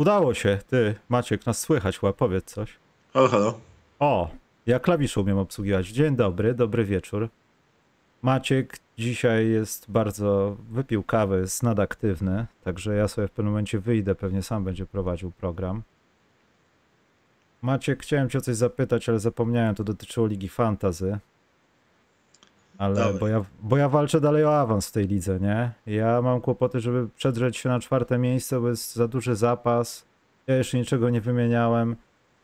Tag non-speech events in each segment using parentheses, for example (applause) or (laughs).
Udało się, ty, Maciek, nas słychać, chyba powiedz coś. Halo, halo. O, ja klawisz umiem obsługiwać. Dzień dobry, dobry wieczór. Maciek dzisiaj jest bardzo, wypił kawę, jest nadaktywny, także ja sobie w pewnym momencie wyjdę, pewnie sam będzie prowadził program. Maciek, chciałem cię o coś zapytać, ale zapomniałem, to dotyczyło Ligi Fantazy. Ale, bo ja, bo ja walczę dalej o awans w tej lidze, nie? Ja mam kłopoty, żeby przedrzeć się na czwarte miejsce, bo jest za duży zapas. Ja jeszcze niczego nie wymieniałem.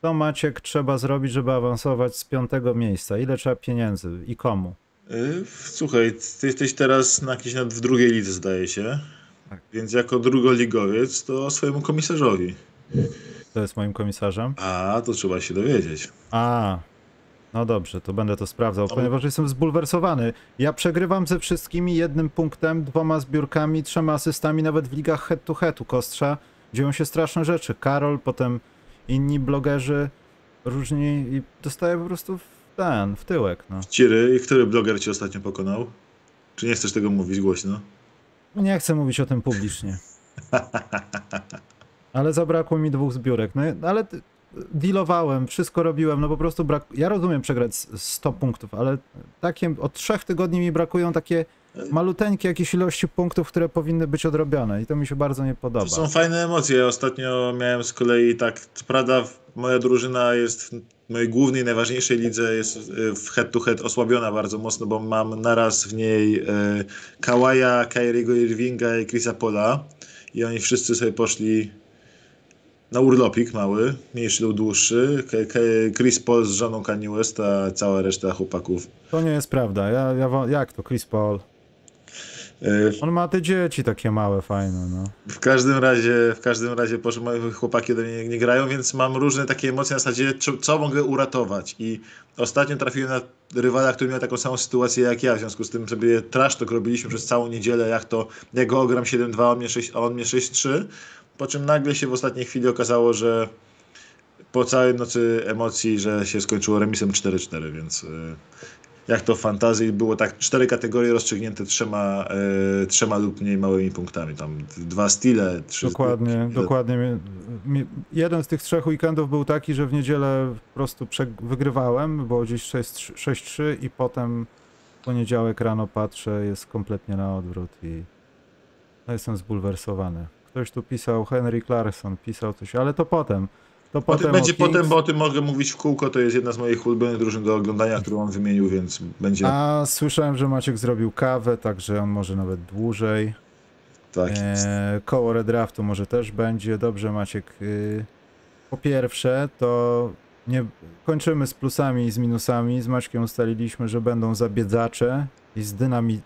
Co Maciek trzeba zrobić, żeby awansować z piątego miejsca? Ile trzeba pieniędzy i komu? Y, Słuchaj, ty jesteś teraz na jakiejś w drugiej lidze, zdaje się. Tak. Więc jako drugoligowiec to swojemu komisarzowi. Kto jest moim komisarzem? A, to trzeba się dowiedzieć. A, no dobrze, to będę to sprawdzał, No. ponieważ jestem zbulwersowany. Ja przegrywam ze wszystkimi jednym punktem, dwoma zbiórkami, trzema asystami, nawet w ligach head to head u Kostrza. Dzieją się straszne rzeczy. Karol, potem inni blogerzy różni i dostaję po prostu w ten, w tyłek, no. Ciry, który bloger cię ostatnio pokonał? Czy nie chcesz tego mówić głośno? Nie chcę mówić o tym publicznie. (laughs) Ale zabrakło mi dwóch zbiórek. No ale dealowałem, wszystko robiłem, no po prostu brak. Ja rozumiem przegrać s- 100 punktów, ale takie od trzech tygodni mi brakują takie maluteńkie jakieś ilości punktów, które powinny być odrobione i to mi się bardzo nie podoba. To są fajne emocje. Ostatnio miałem z kolei tak, co prawda moja drużyna jest w mojej głównej, najważniejszej lidze jest w head to head osłabiona bardzo mocno, bo mam naraz w niej y, Kawaja, Kyriego Irvinga i Chrisa Pola i oni wszyscy sobie poszli na urlopik mały, mniejszy lub dłuższy. K- K- Chris Paul z żoną Kanye West, a cała reszta chłopaków. To nie jest prawda. Ja, ja, jak to, Chris Paul? Y, On ma te dzieci takie małe, fajne, no. W każdym razie, w każdym razie moje chłopaki do mnie nie grają, więc mam różne takie emocje na zasadzie, co, co mogę uratować. I ostatnio trafiłem na rywala, który miał taką samą sytuację jak ja, w związku z tym sobie trash robiliśmy przez całą niedzielę, jak to, jak go ogram 7-2, a on mnie 6 a on mnie 6-3, po czym nagle się w ostatniej chwili okazało, że po całej nocy emocji, że się skończyło remisem 4-4, więc y, jak to w fantazji było tak cztery kategorie rozstrzygnięte trzema, e, trzema lub mniej małymi punktami. Tam dwa stile, trzy. Dokładnie, dokładnie. Jeden z tych trzech weekendów był taki, że w niedzielę po prostu wygrywałem, było gdzieś 6 6-3 i potem w poniedziałek rano patrzę, jest kompletnie na odwrót i no jestem zbulwersowany. Ktoś tu pisał, Henry Clarkson pisał coś, ale to potem. To potem tym będzie Kings. potem, bo o tym mogę mówić w kółko. To jest jedna z moich ulubionych drużyn do oglądania, którą on wymienił, więc będzie A słyszałem, że Maciek zrobił kawę, także on może nawet dłużej. tak. E, koło redraftu może też będzie. Dobrze, Maciek. Y, po pierwsze, to nie kończymy z plusami i z minusami. Z Maćkiem ustaliliśmy, że będą zabiedzacze i z dynami.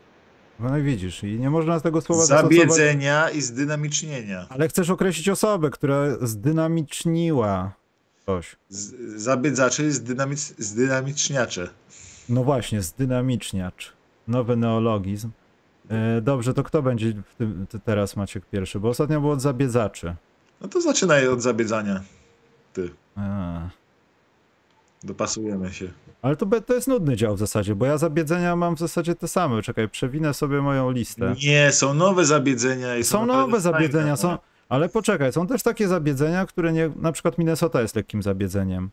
No i widzisz, i nie można z tego słowa. Zabiedzenia i zdynamicznienia. Ale chcesz określić osobę, która zdynamiczniła coś. Z, zabiedzacze i zdynamicz, zdynamiczniacze. No właśnie, zdynamiczniacz. Nowy neologizm. E, dobrze, to kto będzie tym, teraz Maciek pierwszy? Bo ostatnio było od zabiedzaczy. No to zaczynaj od zabiedzania. Ty. A. Dopasujemy się. Ale to, to jest nudny dział w zasadzie, bo ja zabiedzenia mam w zasadzie te same. Czekaj, przewinę sobie moją listę. Nie, są nowe zabiedzenia i są, Są nowe zabiedzenia, fajne. są, ale poczekaj, są też takie zabiedzenia, które nie, na przykład Minnesota jest lekkim zabiedzeniem,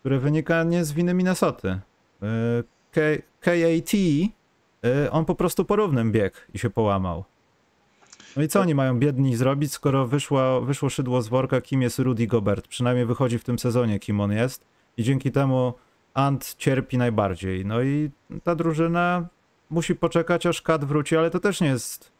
które wynika nie z winy Minnesoty. Y, K, KAT, y, on po prostu porównym biegł i się połamał. No i co oni mają biedni zrobić, skoro wyszło, wyszło szydło z worka, kim jest Rudy Gobert? Przynajmniej wychodzi w tym sezonie, kim on jest. I dzięki temu Ant cierpi najbardziej. No i ta drużyna musi poczekać, aż Kat wróci, ale to też nie jest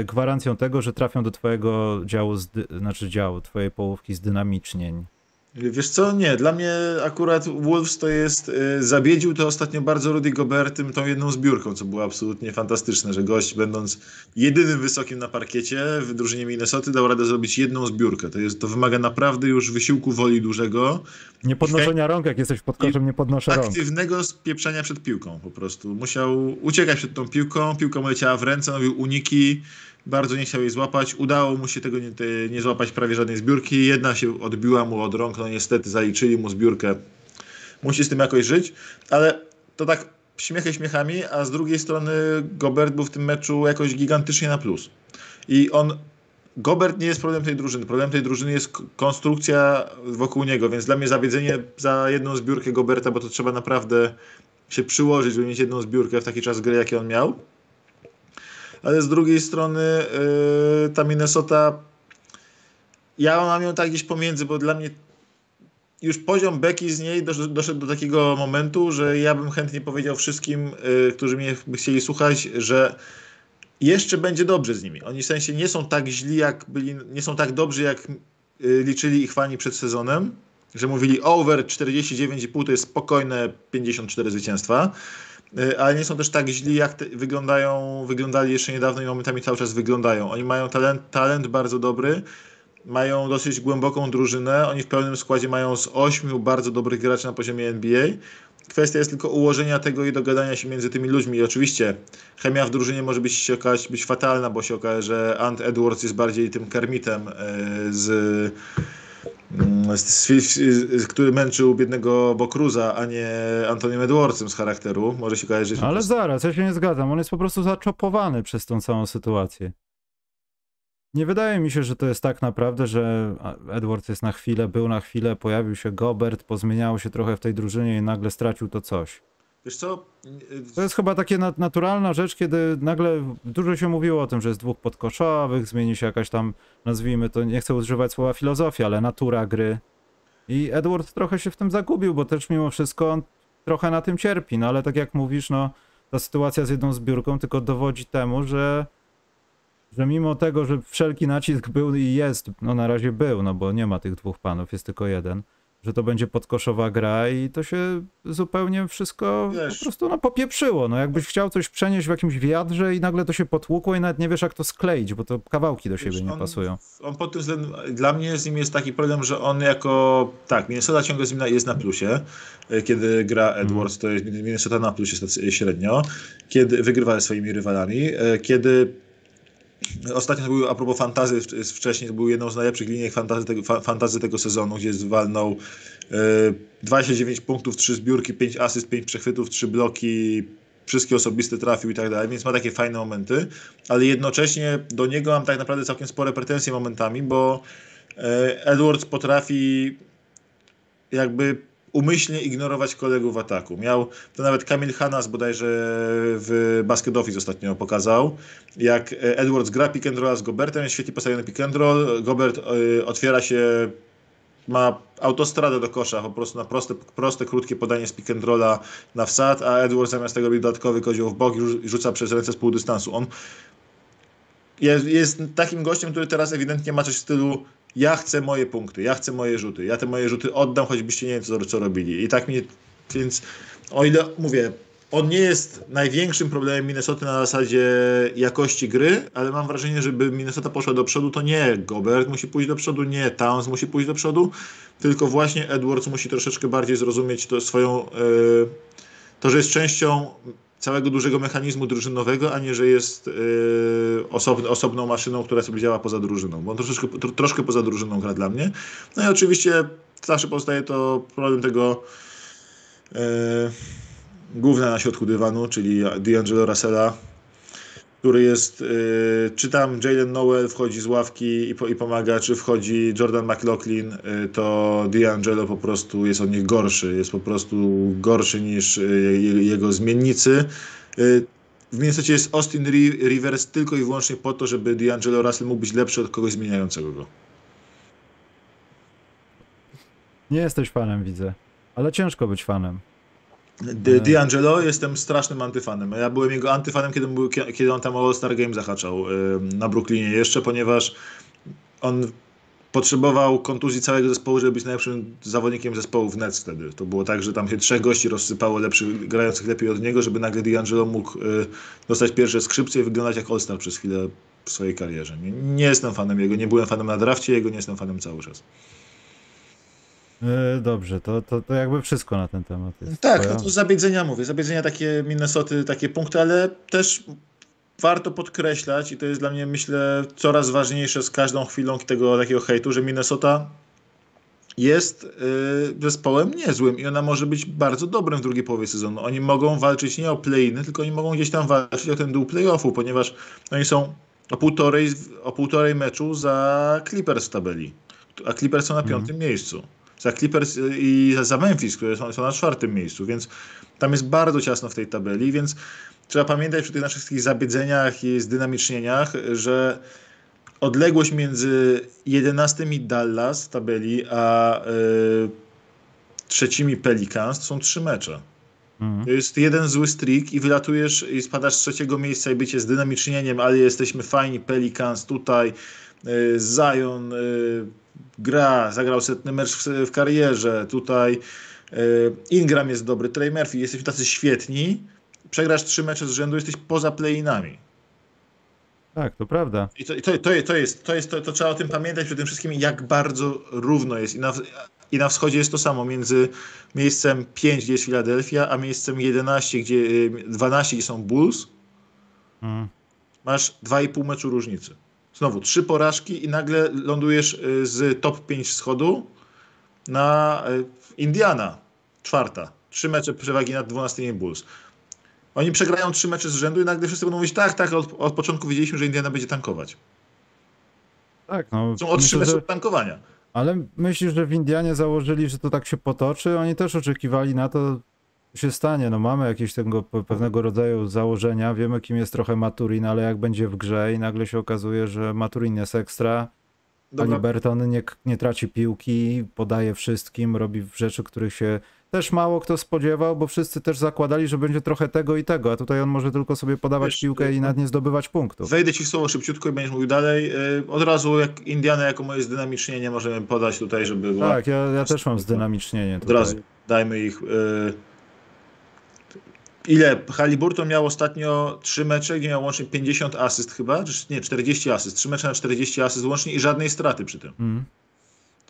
y, gwarancją tego, że trafią do twojego działu, znaczy działu, twojej połówki zdynamicznień. Wiesz co, nie, dla mnie akurat Wolves to jest, y, zabiedził to ostatnio bardzo Rudy Gobertym tą jedną zbiórką, co było absolutnie fantastyczne, że gość będąc jedynym wysokim na parkiecie w drużynie Minnesoty dał radę zrobić jedną zbiórkę. To, jest, to wymaga naprawdę już wysiłku woli dużego, Nie podnoszenia rąk, jak jesteś pod koszem, nie podnoszę rąk. aktywnego spieprzenia przed piłką po prostu. Musiał uciekać przed tą piłką, piłka mu leciała w ręce, robił uniki, bardzo nie chciał jej złapać. Udało mu się tego nie, nie złapać prawie żadnej zbiórki. Jedna się odbiła mu od rąk, no niestety zaliczyli mu zbiórkę. Musi z tym jakoś żyć, ale to tak śmiechy śmiechami, a z drugiej strony Gobert był w tym meczu jakoś gigantycznie na plus. I on Gobert nie jest problem tej drużyny. Problem tej drużyny jest konstrukcja wokół niego, więc dla mnie zawiedzenie za jedną zbiórkę Goberta, bo to trzeba naprawdę się przyłożyć, żeby mieć jedną zbiórkę w taki czas gry, jaki on miał. Ale z drugiej strony yy, ta Minnesota ja mam ją tak gdzieś pomiędzy, bo dla mnie już poziom beki z niej doszedł do takiego momentu, że ja bym chętnie powiedział wszystkim, yy, którzy mnie chcieli słuchać, że jeszcze będzie dobrze z nimi. Oni w sensie nie są tak źli, jak byli, nie są tak dobrzy, jak yy, liczyli ich fani przed sezonem, że mówili over 49,5 to jest spokojne 54 zwycięstwa, ale nie są też tak źli, jak te, wyglądają, wyglądali jeszcze niedawno i momentami cały czas wyglądają. Oni mają talent, talent bardzo dobry, mają dosyć głęboką drużynę. Oni w pełnym składzie mają z ośmiu bardzo dobrych graczy na poziomie NBA. Kwestia jest tylko ułożenia tego i dogadania się między tymi ludźmi. I oczywiście chemia w drużynie może być, się okazać być fatalna, bo się okaże, że Ant Edwards jest bardziej tym kermitem z, z który męczył biednego Bokruza, a nie Antoniem Edwardsem z charakteru. Może się że... Ale zaraz, ja się nie zgadzam. On jest po prostu zaczopowany przez tą całą sytuację. Nie wydaje mi się, że to jest tak naprawdę, że Edward jest na chwilę, był na chwilę, pojawił się Gobert, pozmieniało się trochę w tej drużynie i nagle stracił to coś. Wiesz co? To jest chyba takie naturalna rzecz, kiedy nagle dużo się mówiło o tym, że jest dwóch podkoszowych, zmieni się jakaś tam, nazwijmy to, nie chcę używać słowa filozofia, ale natura gry. I Edward trochę się w tym zagubił, bo też mimo wszystko on trochę na tym cierpi. No ale tak jak mówisz, no ta sytuacja z jedną zbiórką tylko dowodzi temu, że że mimo tego, że wszelki nacisk był i jest, no na razie był, no bo nie ma tych dwóch panów, jest tylko jeden, że to będzie podkoszowa gra i to się zupełnie wszystko wiesz, po prostu no, popieprzyło. No jakbyś chciał coś przenieść w jakimś wiadrze i nagle to się potłukło i nawet nie wiesz jak to skleić, bo to kawałki do siebie wiesz, nie on, pasują. On pod tym względem, dla mnie z nim jest taki problem, że on jako, tak, Minnesota ciągle z nim jest na plusie, e, kiedy gra mhm. Edwards, to jest Minnesota na plusie średnio, kiedy wygrywa ze swoimi rywalami, e, kiedy Ostatnio był, a propos fantazy, wcześniej to był jedną z najlepszych linii fantazy tego, fantazy tego sezonu, gdzie zwalnął e, 29 punktów, 3 zbiórki, 5 asyst, 5 przechwytów, 3 bloki, wszystkie osobiste trafił i tak dalej, więc ma takie fajne momenty, ale jednocześnie do niego mam tak naprawdę całkiem spore pretensje momentami, bo e, Edwards potrafi jakby umyślnie ignorować kolegów w ataku. Miał, to nawet Kamil Hanas bodajże w Basket Office ostatnio pokazał, jak Edwards gra pick and roll z Gobertem, świetnie postawiony pick and roll, Gobert y, otwiera się ma autostradę do kosza, po prostu na proste, proste krótkie podanie z pick and rolla na wsad, a Edwards zamiast tego robi dodatkowy kozioł w bok i rzuca przez ręce z pół dystansu. On jest, jest takim gościem, który teraz ewidentnie ma coś w stylu ja chcę moje punkty, ja chcę moje rzuty, ja te moje rzuty oddam, choćbyście nie wiem, co, co robili. I tak mi, więc o ile, mówię, on nie jest największym problemem Minnesota na zasadzie jakości gry, ale mam wrażenie, żeby Minnesota poszła do przodu, to nie Gobert musi pójść do przodu, nie Towns musi pójść do przodu, tylko właśnie Edwards musi troszeczkę bardziej zrozumieć to swoją, yy, to, że jest częścią całego dużego mechanizmu drużynowego, a nie, że jest yy, osobną maszyną, która sobie działa poza drużyną. Bo on troszeczkę, tro, troszkę poza drużyną gra dla mnie. No i oczywiście zawsze pozostaje to problem tego yy, główna na środku dywanu, czyli D'Angelo Russella, który jest, y, czy tam Jalen Noel wchodzi z ławki i, i, pomaga, czy wchodzi Jordan McLaughlin, y, to D'Angelo po prostu jest od nich gorszy, jest po prostu gorszy niż y, jego zmiennicy. W Minnesota jest Austin Rivers tylko i wyłącznie po to, żeby D'Angelo Russell mógł być lepszy od kogoś zmieniającego go. Nie jesteś fanem, widzę, ale ciężko być fanem. D'Angelo jestem strasznym antyfanem. Ja byłem jego antyfanem, kiedy, był, kiedy on tam o All-Star Game zahaczał na Brooklynie jeszcze, ponieważ on potrzebował kontuzji całego zespołu, żeby być najlepszym zawodnikiem zespołu w Nets wtedy. To było tak, że tam się trzech gości rozsypało lepszych, grających lepiej od niego, żeby nagle D'Angelo mógł y, dostać pierwsze skrzypce i wyglądać jak All-Star przez chwilę w swojej karierze. Nie, nie jestem fanem jego, nie byłem fanem na drafcie jego, nie jestem fanem cały czas. E, dobrze, to, to, to jakby wszystko na ten temat jest. Tak, no to zabiedzenia mówię, zabiedzenia takie Minnesoty, takie punkty, ale też warto podkreślać i to jest dla mnie myślę coraz ważniejsze z każdą chwilą tego takiego hejtu, że Minnesota jest y, zespołem niezłym i ona może być bardzo dobrym w drugiej połowie sezonu. Oni mogą walczyć nie o play-iny, tylko oni mogą gdzieś tam walczyć o ten dół play-offu, ponieważ oni są o półtorej, o półtorej meczu za Clippers w tabeli. A Clippers są na Mhm. piątym miejscu. Za Clippers i za Memphis, które są, są na czwartym miejscu, więc tam jest bardzo ciasno w tej tabeli, więc trzeba pamiętać przy tych naszych wszystkich zabiedzeniach i zdynamicznieniach, że odległość między 11 Dallas tabeli, a y, trzecimi Pelicans są trzy mecze. Mhm. To jest jeden zły streak i wylatujesz i spadasz z trzeciego miejsca i bycie zdynamicznieniem, ale jesteśmy fajni, Pelicans tutaj, y, Zion y, gra, zagrał setny mecz w, w karierze, tutaj y, Ingram jest dobry, Trey Murphy, jesteśmy tacy świetni, przegrasz trzy mecze z rzędu, jesteś poza play-inami. Tak, to prawda. I to, to, to, to jest, to, jest to, to trzeba o tym pamiętać tym wszystkim, jak bardzo równo jest. I na, I na wschodzie jest to samo między miejscem 5, gdzie jest Philadelphia, a miejscem 11, gdzie y, 12, gdzie są Bulls. Mhm. Masz 2,5 meczu różnicy. Znowu trzy porażki i nagle lądujesz y, z top 5 wschodu na y, Indiana, czwarta. Trzy mecze przewagi nad 12 Bulls. Oni przegrają trzy mecze z rzędu i nagle wszyscy będą mówić, tak, tak, od, od początku wiedzieliśmy, że Indiana będzie tankować. Tak, no. Są o trzy mecze że... tankowania. Ale myślisz, że w Indianie założyli, że to tak się potoczy? Oni też oczekiwali na to, się stanie. No mamy jakieś tego pe- pewnego rodzaju założenia, wiemy kim jest trochę Maturin, ale jak będzie w grze i nagle się okazuje, że Maturin jest ekstra, Dobra, Halliburton nie, nie traci piłki, podaje wszystkim, robi rzeczy, których się też mało kto spodziewał, bo wszyscy też zakładali, że będzie trochę tego i tego, a tutaj on może tylko sobie podawać Wiesz, piłkę i nawet nie zdobywać punktów. Wejdę ci w słowo szybciutko i będziesz mówił dalej. Y, Od razu jak Indiana jako moje zdynamicznienie możemy podać tutaj, żeby była. Tak, ja, ja też mam zdynamicznienie Od tutaj. razu dajmy ich. y, Ile? Halliburton miał ostatnio trzy mecze, gdzie miał łącznie 50 asyst chyba, czy nie, 40 asyst. Trzy mecze na 40 asyst łącznie i żadnej straty przy tym. Mm.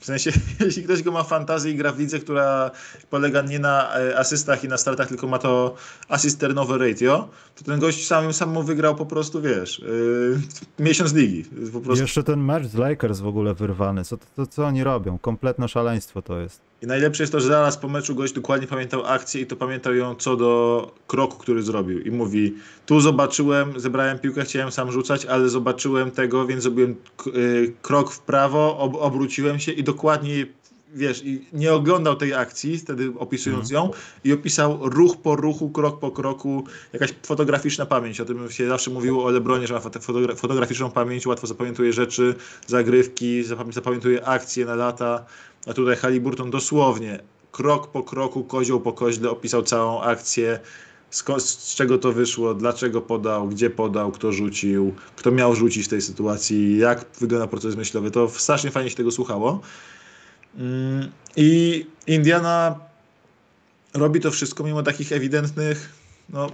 W sensie, (laughs) jeśli ktoś go ma fantazję i gra w lidze, która polega nie na e, asystach i na startach, tylko ma to assist turnover ratio, to ten gość sam, sam mu wygrał po prostu, wiesz, yy, (laughs) miesiąc ligi. Po prostu. Jeszcze ten mecz z Lakers w ogóle wyrwany. Co, to, co oni robią? Kompletne szaleństwo to jest. I najlepsze jest to, że zaraz po meczu gość dokładnie pamiętał akcję i to pamiętał ją co do kroku, który zrobił. I mówi, tu zobaczyłem, zebrałem piłkę, chciałem sam rzucać, ale zobaczyłem tego, więc zrobiłem y, krok w prawo, ob obróciłem się i dokładnie, wiesz, i nie oglądał tej akcji, wtedy opisując ją i opisał ruch po ruchu, krok po kroku, jakaś fotograficzna pamięć. O tym się zawsze mówiło o Lebronie, że ma foto- fotogra fotograficzną pamięć, łatwo zapamiętuje rzeczy, zagrywki, zapamię- zapamiętuje akcje na lata. A tutaj Halliburton dosłownie krok po kroku, kozioł po koźle opisał całą akcję, z czego to wyszło, dlaczego podał, gdzie podał, kto rzucił, kto miał rzucić w tej sytuacji, jak wygląda proces myślowy. To strasznie fajnie się tego słuchało. Mm, I Indiana robi to wszystko mimo takich ewidentnych no, e,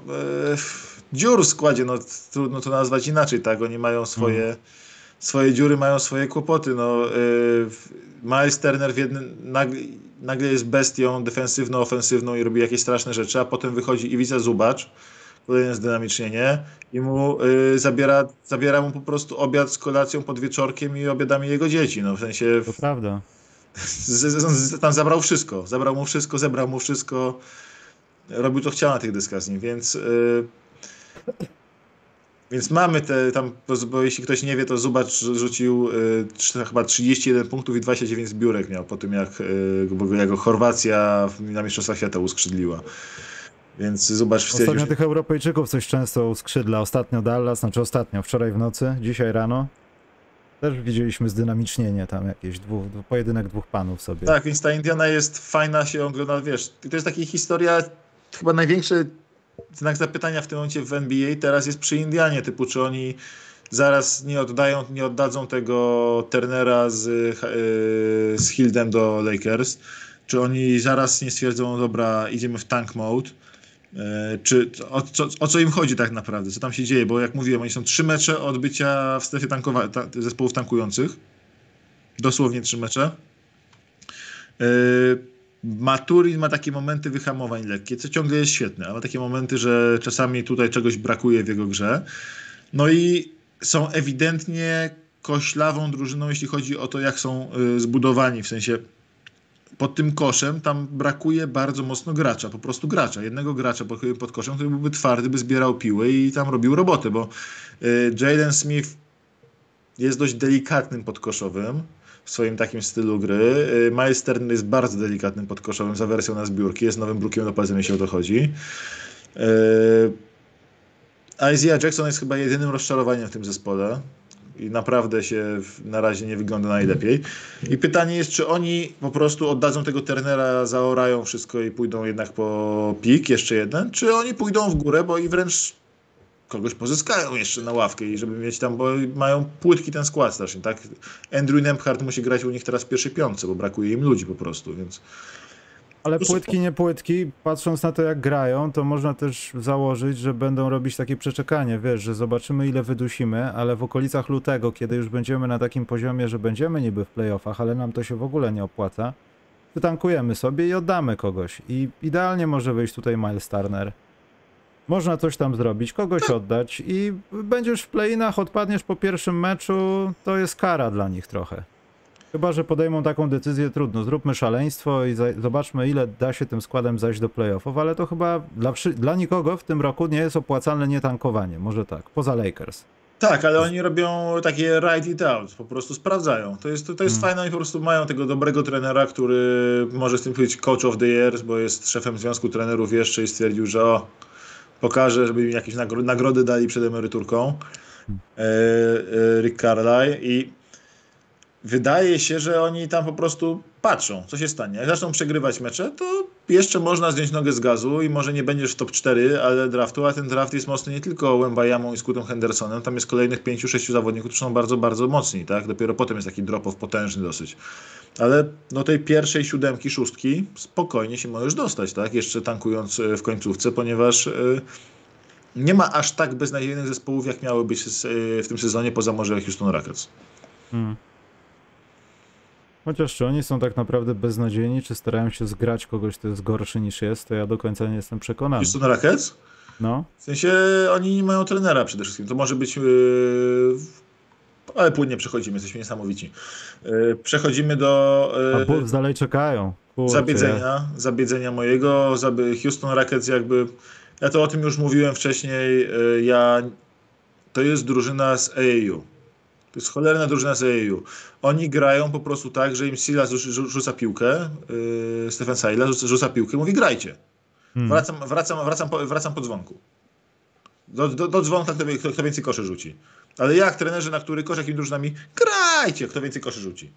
dziur w składzie. No, trudno to nazwać inaczej, tak? Oni mają swoje, swoje dziury, mają swoje kłopoty. No, e, Miles Turner w jednym, nagle, nagle jest bestią defensywno-ofensywną i robi jakieś straszne rzeczy, a potem wychodzi Iwica Zubacz, kolejne zdynamicznienie i mu y, zabiera, zabiera mu po prostu obiad z kolacją pod wieczorkiem i obiadami jego dzieci. No, w sensie To prawda. z, z, tam zabrał wszystko. Zabrał mu wszystko, zebrał mu wszystko. Robił to chciał na tych dyskach z nim, więc. y, więc mamy te tam, bo, bo jeśli ktoś nie wie, to Zubacz rzucił y, chyba 31 punktów i 29 zbiórek miał po tym, jak, y, jak go Chorwacja na Mistrzostwach Świata uskrzydliła. Więc Zubacz stwierdził, Ostatnio tych Europejczyków coś często uskrzydla. Ostatnio Dallas, znaczy ostatnio, wczoraj w nocy, dzisiaj rano. Też widzieliśmy zdynamicznienie tam jakieś, dwóch, pojedynek dwóch panów sobie. Tak, więc ta Indiana jest fajna, się ogląda, wiesz, to jest taka historia, chyba największy znak zapytania w tym momencie w NBA teraz jest przy Indianie, typu czy oni zaraz nie oddają, nie oddadzą tego Turnera z, yy, z Hildem do Lakers, czy oni zaraz nie stwierdzą, dobra, idziemy w tank mode, yy, czy o, co, o co im chodzi tak naprawdę, co tam się dzieje, bo jak mówiłem, oni są trzy mecze od bycia w strefie tankowa- ta, zespołów tankujących, dosłownie trzy mecze. Yy, Maturin ma takie momenty wyhamowań lekkie, co ciągle jest świetne, ale ma takie momenty, że czasami tutaj czegoś brakuje w jego grze. No i są ewidentnie koślawą drużyną, jeśli chodzi o to, jak są y, zbudowani. W sensie pod tym koszem tam brakuje bardzo mocno gracza, po prostu gracza, jednego gracza pod, koszem, który byłby twardy, by zbierał piły i tam robił robotę, bo y, Jalen Smith jest dość delikatnym podkoszowym w swoim takim stylu gry. Y, Miles jest bardzo delikatnym podkoszowym za wersją na zbiórki, jest nowym brukiem do palcem, jeśli o to chodzi. Y, Isaiah Jackson jest chyba jedynym rozczarowaniem w tym zespole i naprawdę się na razie nie wygląda najlepiej. I pytanie jest, czy oni po prostu oddadzą tego Turnera, zaorają wszystko i pójdą jednak po pik, jeszcze jeden, czy oni pójdą w górę, bo i wręcz kogoś pozyskają jeszcze na ławkę i żeby mieć tam, bo mają płytki ten skład strasznie, tak? Andrew Nemhard musi grać u nich teraz w pierwszej piątce, bo brakuje im ludzi po prostu, więc... Ale płytki, nie płytki, patrząc na to jak grają, to można też założyć, że będą robić takie przeczekanie, wiesz, że zobaczymy ile wydusimy, ale w okolicach lutego, kiedy już będziemy na takim poziomie, że będziemy niby w playoffach, ale nam to się w ogóle nie opłaca, wytankujemy sobie i oddamy kogoś. I idealnie może wyjść tutaj Miles Turner. Można coś tam zrobić, kogoś oddać i będziesz w playinach, odpadniesz po pierwszym meczu, to jest kara dla nich trochę. Chyba, że podejmą taką decyzję, trudno, zróbmy szaleństwo i zobaczmy, ile da się tym składem zajść do playoffów, ale to chyba dla, dla nikogo w tym roku nie jest opłacalne nietankowanie, może tak, poza Lakers. Tak, ale oni robią takie ride it out, po prostu sprawdzają. To jest, to jest hmm. fajne, oni po prostu mają tego dobrego trenera, który może z tym być coach of the year, bo jest szefem związku trenerów jeszcze i stwierdził, że o, pokaże, żeby mi jakieś nagrody dali przed emeryturką. E, e, Rick Carlisle i wydaje się, że oni tam po prostu patrzą, co się stanie. Jak zaczną przegrywać mecze, to jeszcze można zdjąć nogę z gazu i może nie będziesz w top 4, ale draftu, a ten draft jest mocny nie tylko Wembayamą i Scootem Hendersonem, tam jest kolejnych 5-6 zawodników, którzy są bardzo, bardzo mocni, tak? Dopiero potem jest taki drop-off potężny dosyć. Ale do tej pierwszej siódemki, szóstki spokojnie się możesz dostać, tak? Jeszcze tankując e, w końcówce, ponieważ e, nie ma aż tak beznadziejnych zespołów, jak miały być e, w tym sezonie, poza może Houston Rockets. Hmm. Chociaż czy oni są tak naprawdę beznadziejni, czy starają się zgrać kogoś, kto jest gorszy niż jest, to ja do końca nie jestem przekonany. Houston Rockets? No. W sensie oni nie mają trenera przede wszystkim. To może być... Yy... Ale płynnie przechodzimy, jesteśmy niesamowici. Yy, przechodzimy do... Yy... A Bulls dalej czekają. Kurczę. Zabiedzenia, zabiedzenia mojego. Houston Rockets jakby... Ja to o tym już mówiłem wcześniej. Yy, ja... To jest drużyna z AAU. To jest cholerna drużyna z AAU. Oni grają po prostu tak, że im Silas rzuca piłkę, yy, Stefan rzuca, rzuca piłkę mówi grajcie. Hmm. Wracam, wracam, wracam, po, wracam po dzwonku. Do, do, do dzwonka kto, kto, kto więcej koszy rzuci. Ale jak trenerzy, na który kosz, jakimi drużynami, grajcie, kto więcej koszy rzuci.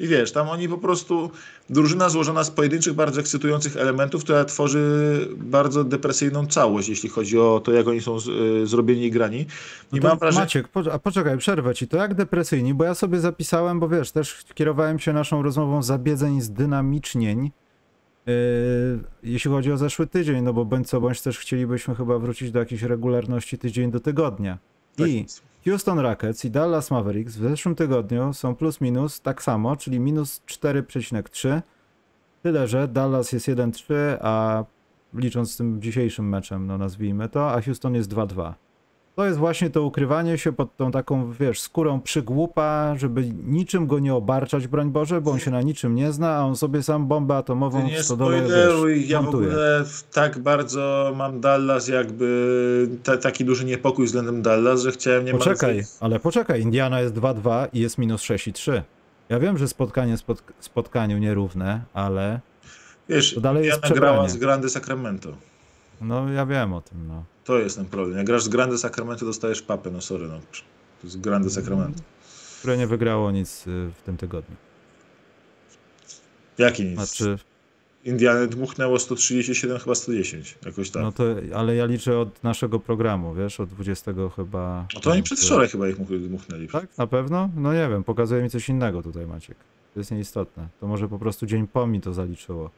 I wiesz, tam oni po prostu, drużyna złożona z pojedynczych, bardzo ekscytujących elementów, która tworzy bardzo depresyjną całość, jeśli chodzi o to, jak oni są z, y, zrobieni i grani. I no mam wrażenie... Maciek, po, a poczekaj, przerwę ci, to jak depresyjni, bo ja sobie zapisałem, bo wiesz, też kierowałem się naszą rozmową zabiedzeń z dynamicznień, Yy, jeśli chodzi o zeszły tydzień, no bo bądź co bądź też chcielibyśmy chyba wrócić do jakiejś regularności tydzień do tygodnia. Tak I Houston Rockets i Dallas Mavericks w zeszłym tygodniu są plus minus tak samo, czyli minus 4,3. Tyle, że Dallas jest 1-3, a licząc z tym dzisiejszym meczem, no nazwijmy to, a Houston jest 2-2. To jest właśnie to ukrywanie się pod tą taką, wiesz, skórą przygłupa, żeby niczym go nie obarczać, broń Boże, bo on się na niczym nie zna, a on sobie sam bombę atomową nie w stodole, wiesz, Ja montuje. w ogóle tak bardzo mam Dallas jakby taki duży niepokój względem Dallas, że chciałem nie Poczekaj, ale poczekaj, Indiana jest 2-2 i jest minus 6,3. Ja wiem, że spotkanie spot spotkaniu nierówne, ale Wiesz, to dalej Indiana jest grała z Grande Sacramento. No ja wiem o tym, no. To jest ten problem. Jak grasz z Grande Sacramento, dostajesz papę, no sorry, no. To jest Grande Sacramento. Które nie wygrało nic y, w tym tygodniu. Jaki nic? Znaczy... Indiany dmuchnęło 137, chyba 110, jakoś tak. No to, ale ja liczę od naszego programu, wiesz, od 20 chyba... No to oni przedwczoraj chyba ich dmuchnęli. Tak? Na pewno? No nie wiem, pokazuje mi coś innego tutaj Maciek. To jest nieistotne. To może po prostu dzień po mi to zaliczyło.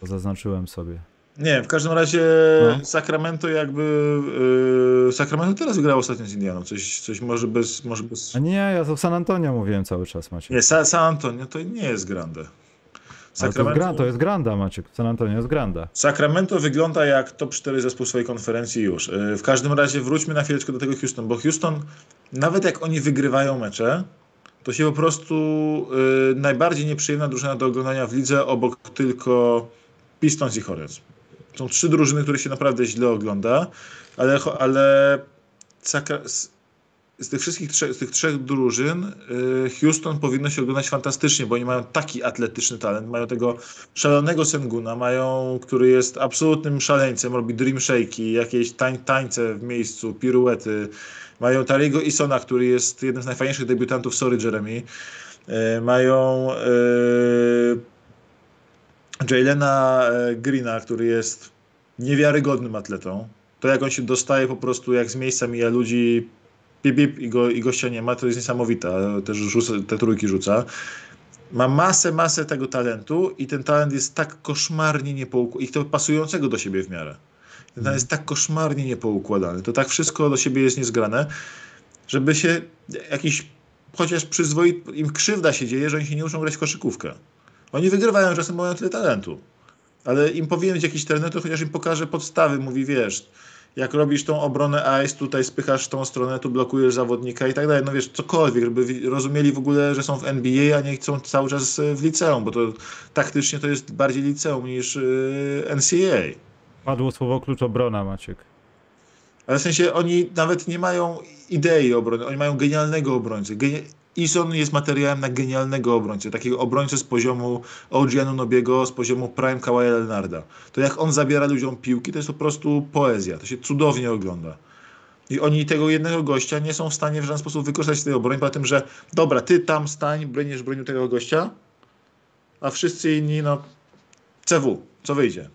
To zaznaczyłem sobie. Nie, w każdym razie no. Sacramento jakby. Yy, Sacramento teraz wygrało ostatnio z Indianą. Coś, coś może bez. Może bez... A nie, ja to San Antonio mówiłem cały czas, Maciek. Nie, Sa San Antonio to nie jest grande. Sacramento... To, jest to jest granda, Maciek. San Antonio jest granda. Sacramento wygląda jak top 4 zespół swojej konferencji już. Yy, w każdym razie wróćmy na chwileczkę do tego Houston, bo Houston, nawet jak oni wygrywają mecze, to się po prostu yy, najbardziej nieprzyjemna drużyna do oglądania w lidze obok tylko Pistons i Hornets. Są trzy drużyny, które się naprawdę źle ogląda, ale, ale z tych wszystkich trzech, z tych trzech drużyn y, Houston powinno się oglądać fantastycznie, bo oni mają taki atletyczny talent, mają tego szalonego Senguna, mają, który jest absolutnym szaleńcem, robi dream shake'i, jakieś tań, tańce w miejscu, piruety. Mają Tariego Isona, który jest jednym z najfajniejszych debiutantów, sorry Jeremy. Mają y, Jalena Greena, który jest niewiarygodnym atletą. To jak on się dostaje po prostu, jak z miejsca mija ludzi, bip, bip i, go, i gościa nie ma, to jest niesamowite. Też rzuca, te trójki rzuca. Ma masę, masę tego talentu i ten talent jest tak koszmarnie niepoukładany, i to pasującego do siebie w miarę. Ten talent jest tak koszmarnie niepoukładany, to tak wszystko do siebie jest niezgrane, żeby się jakiś, chociaż przyzwoit, im krzywda się dzieje, że oni się nie uczą grać w koszykówkę. Oni wygrywają czasem, mają tyle talentu. Ale im powinien być jakiś trener, to chociaż im pokaże podstawy, mówi, wiesz, jak robisz tą obronę ice, tutaj spychasz w tą stronę, tu blokujesz zawodnika i tak dalej. No wiesz, cokolwiek, żeby rozumieli w ogóle, że są w NBA, a nie chcą cały czas w liceum, bo to taktycznie to jest bardziej liceum niż y, NCAA. Padło słowo klucz obrona, Maciek. Ale w sensie oni nawet nie mają idei obrony, oni mają genialnego obrońcę. Geni Ison jest materiałem na genialnego obrońcę, takiego obrońcę z poziomu OG Anunobiego, z poziomu Prime Kawhi Leonarda. To jak on zabiera ludziom piłki, to jest po prostu poezja, to się cudownie ogląda. I oni tego jednego gościa nie są w stanie w żaden sposób wykorzystać tej obrony, po tym, że dobra, ty tam stań, bronisz broniu tego gościa, a wszyscy inni, no, CW, co wyjdzie?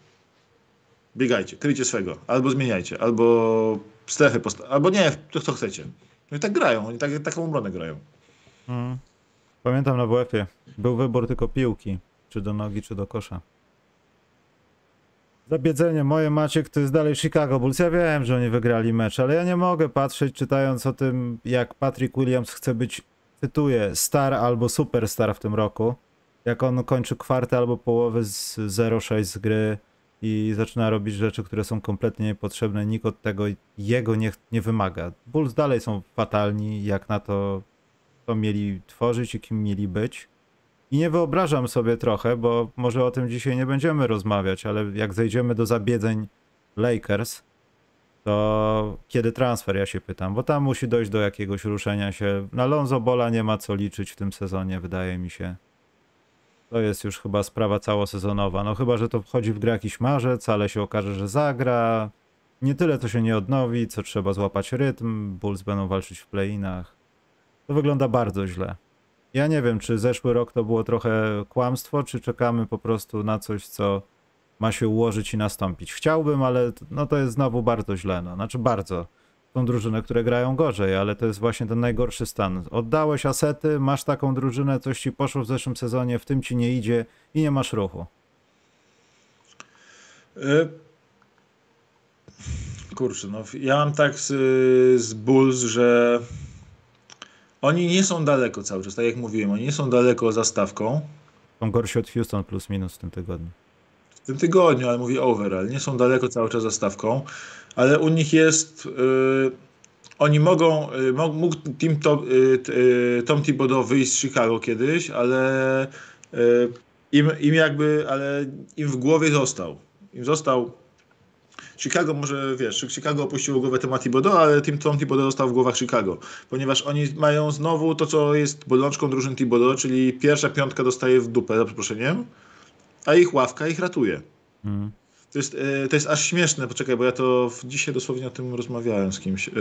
Biegajcie, kryjcie swego, albo zmieniajcie, albo strefy, albo nie, to co chcecie. No i tak grają, oni tak, taką obronę grają. Mm. Pamiętam na WF-ie. Był wybór tylko piłki. Czy do nogi, czy do kosza. Zabiedzenie moje Maciek to jest dalej Chicago Bulls. Ja wiem, że oni wygrali mecz, ale ja nie mogę patrzeć czytając o tym, jak Patrick Williams chce być, cytuję, star albo superstar w tym roku. Jak on kończy kwartę albo połowę z 0,6 z gry i zaczyna robić rzeczy, które są kompletnie niepotrzebne. Nikt od tego jego nie, nie wymaga. Bulls dalej są fatalni, jak na to co mieli tworzyć i kim mieli być. I nie wyobrażam sobie trochę, bo może o tym dzisiaj nie będziemy rozmawiać, ale jak zejdziemy do zabiedzeń Lakers, to kiedy transfer, ja się pytam, bo tam musi dojść do jakiegoś ruszenia się. Na Lonzo Bola nie ma co liczyć w tym sezonie, wydaje mi się. To jest już chyba sprawa całosezonowa. No chyba, że to wchodzi w grę jakiś marzec, ale się okaże, że zagra. Nie tyle to się nie odnowi, co trzeba złapać rytm. Bulls będą walczyć w play-inach. To wygląda bardzo źle. Ja nie wiem, czy zeszły rok to było trochę kłamstwo, czy czekamy po prostu na coś, co ma się ułożyć i nastąpić. Chciałbym, ale no to jest znowu bardzo źle. No. Znaczy bardzo. Są drużyny, które grają gorzej, ale to jest właśnie ten najgorszy stan. Oddałeś asety, masz taką drużynę, coś ci poszło w zeszłym sezonie, w tym ci nie idzie i nie masz ruchu. Y Kurczę, no ja mam tak z, z Bulls, że oni nie są daleko cały czas, tak jak mówiłem, oni nie są daleko za stawką. Są gorsi od Houston plus minus w tym tygodniu. W tym tygodniu, ale mówię overall. Nie są daleko cały czas za stawką, ale u nich jest... Yy, oni mogą, yy, mógł team to, yy, Tom Thibodeau wyjść z Chicago kiedyś, ale y, im, im jakby, ale im w głowie został. Im został Chicago może, wiesz, Chicago opuściło głowę temat Thibodeau, ale Tim Tom Thibodeau został w głowach Chicago, ponieważ oni mają znowu to, co jest bolączką drużyn Thibodeau, czyli pierwsza piątka dostaje w dupę, za przeproszeniem, a ich ławka ich ratuje. Mm. To, jest, e, to jest aż śmieszne, poczekaj, bo ja to dzisiaj dosłownie o tym rozmawiałem z kimś. E,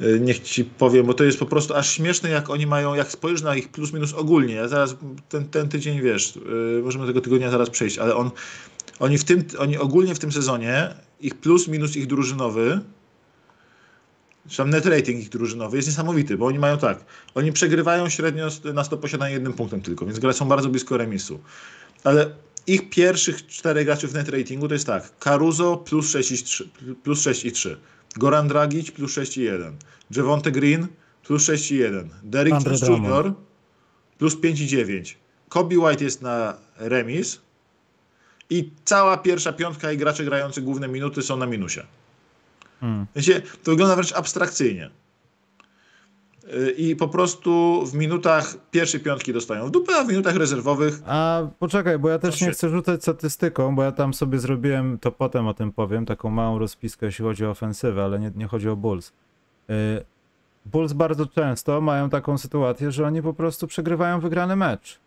e, niech ci powiem, bo to jest po prostu aż śmieszne, jak oni mają, jak spojrzysz na ich plus minus ogólnie. Ja zaraz ten, ten tydzień wiesz, możemy tego tygodnia zaraz przejść, ale on oni, w tym, oni ogólnie w tym sezonie, ich plus minus ich drużynowy, sam net rating ich drużynowy jest niesamowity, bo oni mają tak, oni przegrywają średnio na 100 posiadania jednym punktem tylko, więc są bardzo blisko remisu. Ale ich pierwszych czterech graczy w net ratingu to jest tak, Caruso plus 6,3, plus 6 i 3, Goran Dragic plus 6 i 1, Javonte Green plus 6 i 1, Derrick Jones Jr. plus 5 i 9, Kobe White jest na remis, i cała pierwsza piątka i gracze grający główne minuty są na minusie. Hmm. to wygląda wręcz abstrakcyjnie. Y, I po prostu w minutach pierwszej piątki dostają w dupę, a w minutach rezerwowych. A poczekaj, bo ja też nie chcę rzucać statystyką, bo ja tam sobie zrobiłem, to potem o tym powiem, taką małą rozpiskę, jeśli chodzi o ofensywę, ale nie, nie chodzi o Bulls. Y, Bulls bardzo często mają taką sytuację, że oni po prostu przegrywają wygrany mecz.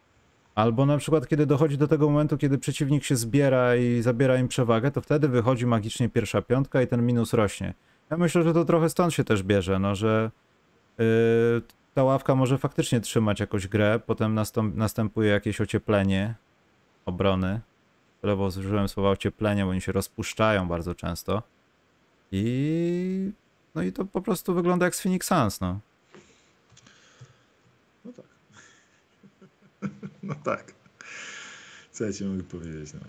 Albo na przykład, kiedy dochodzi do tego momentu, kiedy przeciwnik się zbiera i zabiera im przewagę, to wtedy wychodzi magicznie pierwsza piątka i ten minus rośnie. Ja myślę, że to trochę stąd się też bierze, no, że yy, ta ławka może faktycznie trzymać jakąś grę, potem nastąp- następuje jakieś ocieplenie obrony. Lewo zużyłem słowa ocieplenie, bo oni się rozpuszczają bardzo często. I no i to po prostu wygląda jak z Phoenix Suns, no. No tak. Co ja ci mogę powiedzieć? No.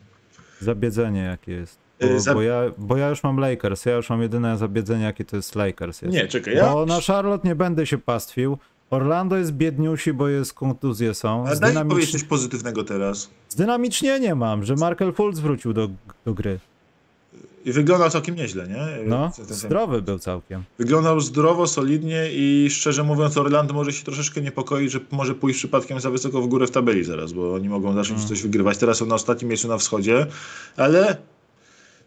Zabiedzenie jakie jest. Bo, za- bo, ja, bo ja już mam Lakers, ja już mam jedyne zabiedzenie jakie to jest Lakers. Jest. Nie, czekaj, ja... Bo na Charlotte nie będę się pastwił. Orlando jest biedniusi, bo jest kontuzje są. Ale daj mi powiedzieć coś pozytywnego teraz. Zdynamicznie mam, że Markel Fultz wrócił do, do gry. I wyglądał całkiem nieźle, nie? No, zdrowy był całkiem. Wyglądał zdrowo, solidnie i szczerze mówiąc Orlando może się troszeczkę niepokoić, że może pójść przypadkiem za wysoko w górę w tabeli zaraz, bo oni mogą zacząć Mm. coś wygrywać. Teraz są na ostatnim miejscu na wschodzie, ale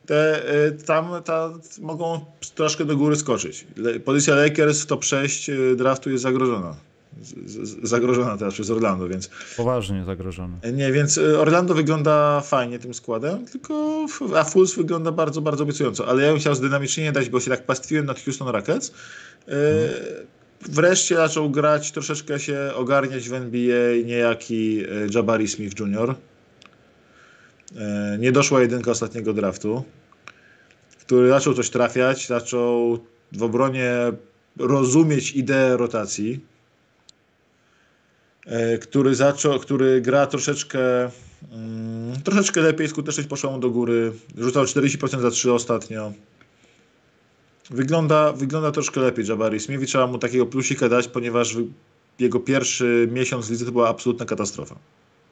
te, y, tam ta, mogą troszkę do góry skoczyć. Pozycja Lakers w top 6 y, draftu jest zagrożona. Zagrożona teraz przez Orlando, więc Poważnie zagrożony. nie, więc y, Orlando wygląda fajnie tym składem, tylko a Fulls wygląda bardzo, bardzo obiecująco. Ale ja bym chciał zdynamicznie nie dać, bo się tak pastwiłem nad Houston Rockets. Y, Wreszcie zaczął grać, troszeczkę się ogarniać w NBA niejaki y, Jabari Smith Jr. Nie doszła jedynka ostatniego draftu, który zaczął coś trafiać, zaczął w obronie rozumieć ideę rotacji który zaczął, który gra troszeczkę mm, troszeczkę lepiej, skuteczność poszła mu do góry, rzucał 40% za 3 ostatnio. Wygląda, wygląda troszkę lepiej Jabari Smith trzeba mu takiego plusika dać, ponieważ jego pierwszy miesiąc w lidze to była absolutna katastrofa.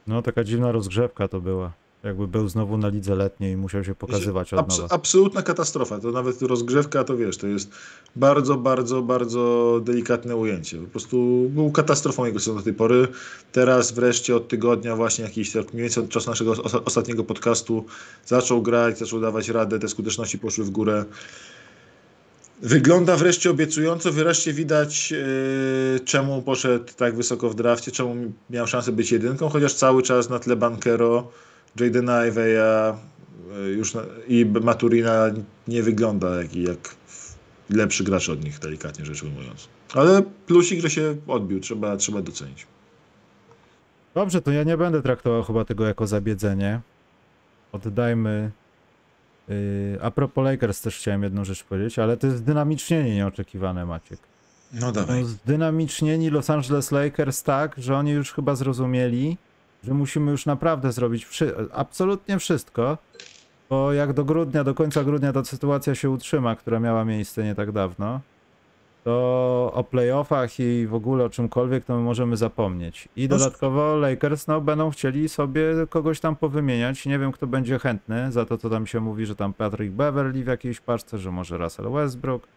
No, taka dziwna rozgrzewka to była. Jakby był znowu na lidze letniej i musiał się pokazywać od nowa. absolutna katastrofa. To nawet rozgrzewka, to wiesz, to jest bardzo, bardzo, bardzo delikatne ujęcie. Po prostu był katastrofą jego sezon do tej pory. Teraz wreszcie od tygodnia, właśnie jakiś tak mniej więcej od czasu naszego os- ostatniego podcastu, zaczął grać, zaczął dawać radę, te skuteczności poszły w górę. Wygląda wreszcie obiecująco, wreszcie widać yy, czemu poszedł tak wysoko w drafcie, czemu miał szansę być jedynką, chociaż cały czas na tle Bankero, Jadena Iveya yy, już na, i Maturina nie wygląda jak, jak lepszy gracz od nich, delikatnie rzecz ujmując. Ale plusik, że się odbił, trzeba, trzeba docenić. Dobrze, to ja nie będę traktował chyba tego jako zabiedzenie. Oddajmy. Yy, a propos Lakers też chciałem jedną rzecz powiedzieć, ale to jest zdynamicznienie nieoczekiwane, Maciek. No dawaj. zdynamiczneni Los Angeles Lakers tak, że oni już chyba zrozumieli, że musimy już naprawdę zrobić wszy- absolutnie wszystko, bo jak do grudnia, do końca grudnia ta sytuacja się utrzyma, która miała miejsce nie tak dawno, to o playoffach i w ogóle o czymkolwiek to my możemy zapomnieć. I dodatkowo Lakers no, będą chcieli sobie kogoś tam powymieniać. Nie wiem, kto będzie chętny za to, co tam się mówi, że tam Patrick Beverly w jakiejś paczce, że może Russell Westbrook.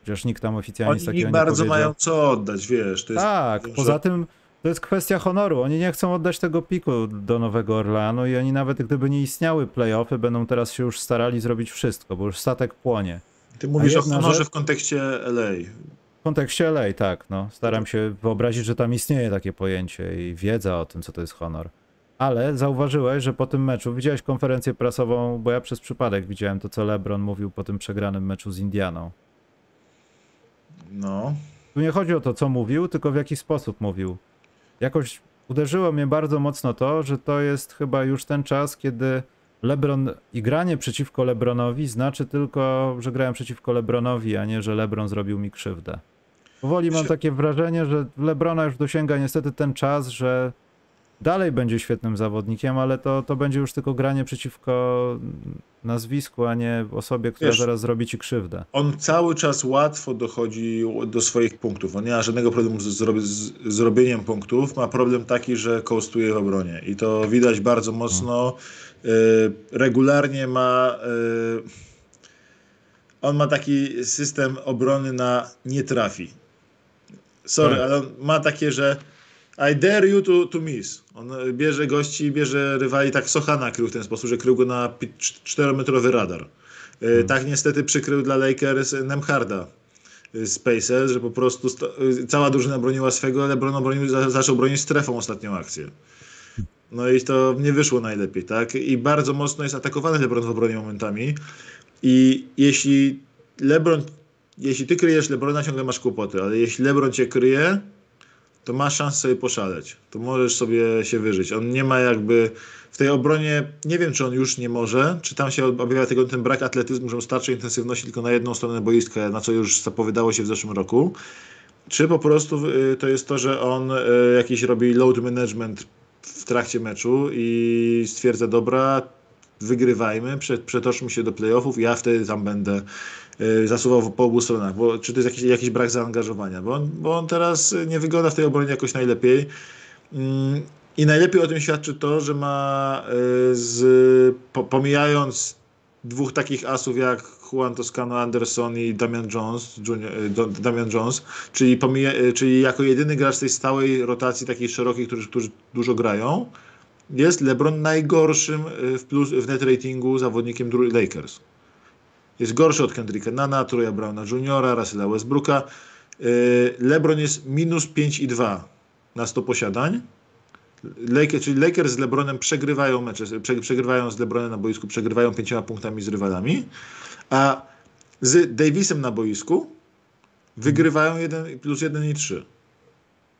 Chociaż nikt tam oficjalnie Oni takiego nie nie bardzo mają co oddać, wiesz. To jest, Tak, że- poza tym to jest kwestia honoru. Oni nie chcą oddać tego piku do Nowego Orleanu i oni nawet gdyby nie istniały playoffy, będą teraz się już starali zrobić wszystko, bo już statek płonie. Ty mówisz o honorze rzecz- w kontekście LA. W kontekście LA, tak, no. Staram się wyobrazić, że tam istnieje takie pojęcie i wiedza o tym, co to jest honor. Ale zauważyłeś, że po tym meczu, widziałeś konferencję prasową, bo ja przez przypadek widziałem to, co LeBron mówił po tym przegranym meczu z Indianą. No. Tu nie chodzi o to, co mówił, tylko w jaki sposób mówił. Jakoś uderzyło mnie bardzo mocno to, że to jest chyba już ten czas, kiedy LeBron i granie przeciwko LeBronowi znaczy tylko, że grałem przeciwko LeBronowi, a nie, że LeBron zrobił mi krzywdę. Powoli mam takie wrażenie, że LeBrona już dosięga niestety ten czas, że dalej będzie świetnym zawodnikiem, ale to, to będzie już tylko granie przeciwko nazwisku, a nie osobie, która Wiesz, zaraz zrobi ci krzywdę. On cały czas łatwo dochodzi do swoich punktów. On nie ma żadnego problemu z, zrobi- z zrobieniem punktów. Ma problem taki, że kołstuje w obronie. I to widać bardzo mocno. Y, regularnie ma. Y, on ma taki system obrony na nie trafi. Sorry, Tak. ale on ma takie, że I dare you to, to miss. On bierze gości, bierze rywali, tak Sochana krył w ten sposób, że krył go na 4-metrowy radar. Y, Tak niestety przykrył dla Lakers Nemharda. z Pacers, że po prostu cała drużyna broniła swego, ale LeBron obronił, zaczął bronić strefą ostatnią akcję. No i to nie wyszło najlepiej, tak? I bardzo mocno jest atakowany LeBron w obronie momentami. I jeśli LeBron, jeśli ty kryjesz LeBrona, ciągle masz kłopoty, ale jeśli LeBron cię kryje, to masz szansę sobie poszaleć. To możesz sobie się wyżyć. On nie ma jakby w tej obronie, nie wiem czy on już nie może, czy tam się objawia tego ten brak atletyzmu, że starczy intensywności tylko na jedną stronę boiska, na co już zapowiadało się w zeszłym roku. Czy po prostu y, to jest to, że on y, jakiś robi load management w trakcie meczu i stwierdza, dobra, wygrywajmy, przetoczmy się do playoffów, ja wtedy tam będę zasuwał po obu stronach, bo czy to jest jakiś, jakiś brak zaangażowania, bo on, bo on teraz nie wygląda w tej obronie jakoś najlepiej. Mm, I najlepiej o tym świadczy to, że ma y, z, pomijając dwóch takich asów jak Juan Toscano Anderson i Damian Jones, Junior, y, Damian Jones czyli, pomija, czyli jako jedyny gracz tej stałej rotacji takiej szerokiej, którzy, którzy dużo grają, jest LeBron najgorszym y, w, plus, w net ratingu zawodnikiem Lakers. Jest gorszy od Kendricka Nana, Troya Browna Jr., Russella Westbrooka. Y, LeBron jest minus 5,2 na 100 posiadań. Lakers, czyli Lakers z LeBronem przegrywają mecze, przegrywają z LeBronem na boisku, przegrywają pięcioma punktami z rywalami, a z Davisem na boisku wygrywają 1 plus 1 i 3.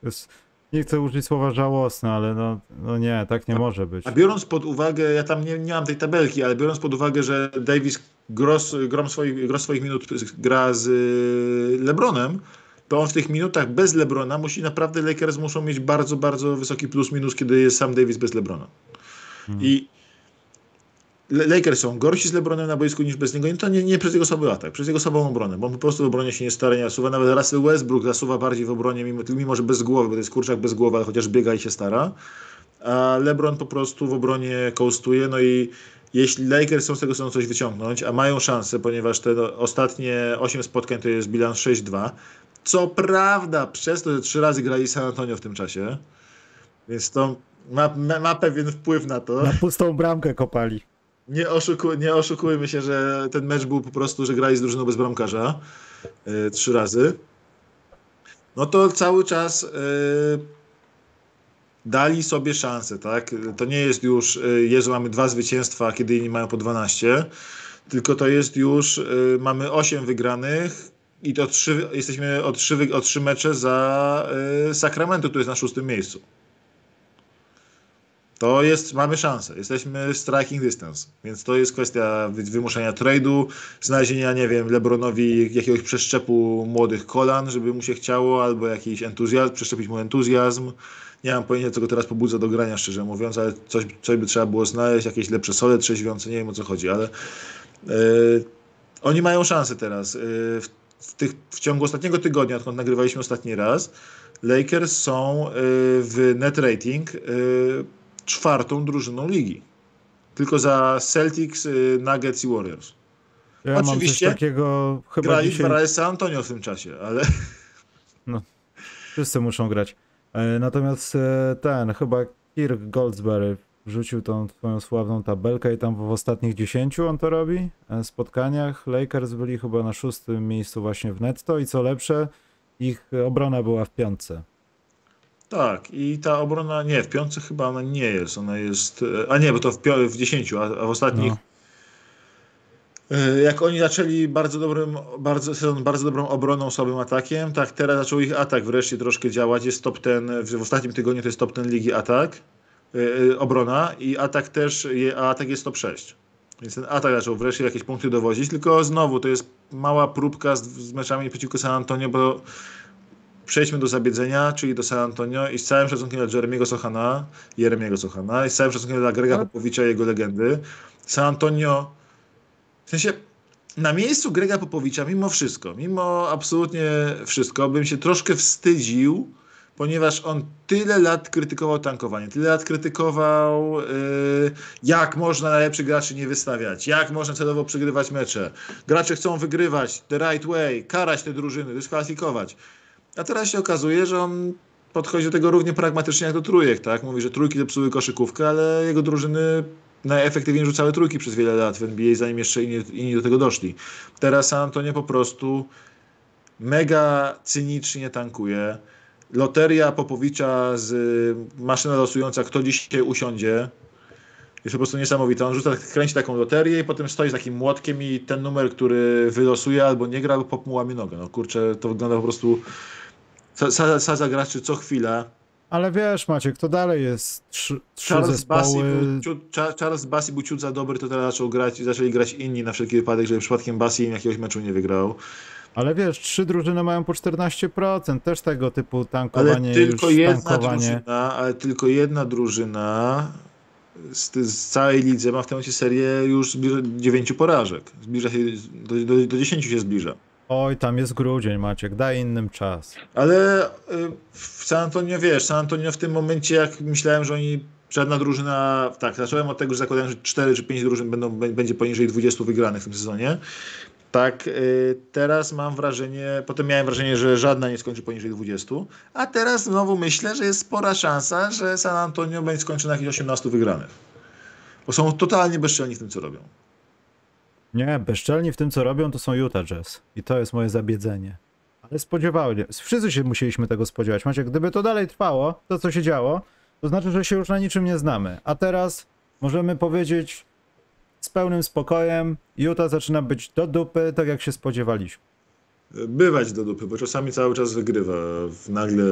Jest nie chcę użyć słowa żałosne, ale no, no nie, tak nie a, może być. A biorąc pod uwagę, ja tam nie, nie mam tej tabelki, ale biorąc pod uwagę, że Davis gros, grom swoich, gros swoich minut gra z y, LeBronem, to on w tych minutach bez LeBrona musi naprawdę Lakers muszą mieć bardzo, bardzo wysoki plus minus, kiedy jest sam Davis bez LeBrona. Hmm. I Lakers są gorsi z LeBronem na boisku niż bez niego. I to nie, nie przez jego słaby atak, przez jego słabą obronę, bo on po prostu w obronie się nie stara, nie zasuwa. Nawet Russell Westbrook zasuwa bardziej w obronie, mimo, mimo że bez głowy, bo to jest kurczak bez głowy, ale chociaż biega i się stara. A LeBron po prostu w obronie kołstuje. No i jeśli Lakers są z tego coś wyciągnąć, a mają szansę, ponieważ te no, ostatnie 8 spotkań to jest bilans 6-2, co prawda przez to, że trzy razy grali San Antonio w tym czasie, więc to ma, ma, ma pewien wpływ na to. Na pustą bramkę kopali nie, oszuku, nie oszukujmy się, że ten mecz był po prostu, że grali z drużyną bez bramkarza yy, trzy razy. No to cały czas yy, dali sobie szansę, tak? To nie jest już, yy, Jezu, mamy dwa zwycięstwa, kiedy inni mają po 12, tylko to jest już, mamy 8 wygranych i to trzy, jesteśmy o trzy, o trzy mecze za Sacramento, który jest na szóstym miejscu. To jest, mamy szansę. Jesteśmy striking distance, więc to jest kwestia wymuszenia trade'u, znalezienia, nie wiem, Lebronowi jakiegoś przeszczepu młodych kolan, żeby mu się chciało, albo jakiś entuzjazm, przeszczepić mu entuzjazm. Nie mam pojęcia, co go teraz pobudza do grania, szczerze mówiąc, ale coś, coś by trzeba było znaleźć, jakieś lepsze sole trzeźwiące, nie wiem o co chodzi, ale yy, oni mają szansę teraz. Yy, w, w, tych, w ciągu ostatniego tygodnia, odkąd nagrywaliśmy ostatni raz, Lakers są yy, w net rating czwartą drużyną ligi. Tylko za Celtics, y, Nuggets i Warriors. Ja Oczywiście mam takiego chyba grali dzisiaj... dwa San Antonio w tym czasie, ale... No, wszyscy muszą grać. E, natomiast e, ten, chyba Kirk Goldsberry wrzucił tą swoją sławną tabelkę i tam w ostatnich 10 on to robi. E, spotkaniach Lakers byli chyba na szóstym miejscu właśnie w netto i co lepsze, ich obrona była w piątce. Tak, i ta obrona, nie, w piątce chyba ona nie jest, ona jest, a nie, bo to w, w dziesięciu, a, a w ostatnich, no. E, jak oni zaczęli bardzo dobrym, bardzo, sezon bardzo dobrą obroną, słabym atakiem, tak teraz zaczął ich atak wreszcie troszkę działać, jest top ten, w, w ostatnim tygodniu to jest top ten ligi atak, yy, obrona i atak też, a atak jest top 6. Więc ten atak zaczął wreszcie jakieś punkty dowozić, tylko znowu to jest mała próbka z, z meczami przeciwko San Antonio, bo przejdźmy do zabiedzenia, czyli do San Antonio i z całym szacunkiem dla Jeremiego Sochana, Jeremiego Sochana i z całym szacunkiem dla Grega tak. Popowicza i jego legendy, San Antonio, w sensie na miejscu Grega Popowicza, mimo wszystko, mimo absolutnie wszystko, bym się troszkę wstydził, ponieważ on tyle lat krytykował tankowanie, tyle lat krytykował, yy, jak można najlepszych graczy nie wystawiać, jak można celowo przegrywać mecze. Gracze chcą wygrywać the right way, karać te drużyny, dyskwalifikować. A teraz się okazuje, że on podchodzi do tego równie pragmatycznie jak do trójek, tak? Mówi, że trójki zepsuły koszykówkę, ale jego drużyny najefektywniej rzucały trójki przez wiele lat w NBA, zanim jeszcze inni, inni do tego doszli. Teraz San Antonio po prostu mega cynicznie tankuje. Loteria Popowicza z maszyna losująca, kto dzisiaj usiądzie, jest po prostu niesamowita. On rzuca, kręci taką loterię i potem stoi z takim młotkiem i ten numer, który wylosuje albo nie gra, albo pop mu łamie nogę. No kurczę, to wygląda po prostu sadza graczy co chwilę. Ale wiesz Maciek, to dalej jest trzy, trzy Charles zespoły. Bassi był, ciut, Cha- Charles Bassi był ciut za dobry, to teraz zaczął grać, zaczęli grać inni na wszelki wypadek, żeby przypadkiem Bassi im jakiegoś meczu nie wygrał. Ale wiesz, trzy drużyny mają po 14%, też tego typu Ale tankowanie tylko już jedna tankowanie. drużyna, ale tylko jedna drużyna z, z całej lidze ma w tym momencie serię już zbliża, dziewięciu porażek. Zbliża się, do, do, do 10 się zbliża. Oj, tam jest grudzień Maciek, daj innym czas. Ale y, w San Antonio, wiesz, San Antonio w tym momencie, jak myślałem, że oni, żadna drużyna, tak, zacząłem od tego, że zakładałem, że 4 czy 5 drużyn będą, bę- będzie poniżej 20 wygranych w tym sezonie. Tak, y, teraz mam wrażenie, potem miałem wrażenie, że żadna nie skończy poniżej 20, a teraz znowu myślę, że jest spora szansa, że San Antonio będzie skończył na jakichś 18 wygranych. Bo są totalnie bezczelni w tym, co robią. Nie, bezczelni w tym co robią to są Utah Jazz. I to jest moje zabiedzenie. Ale spodziewałem Wszyscy się musieliśmy tego spodziewać. Maciek, gdyby to dalej trwało, to co się działo, to znaczy, że się już na niczym nie znamy. A teraz możemy powiedzieć z pełnym spokojem, Utah zaczyna być do dupy, tak jak się spodziewaliśmy. bywać do dupy, bo czasami cały czas wygrywa. Nagle.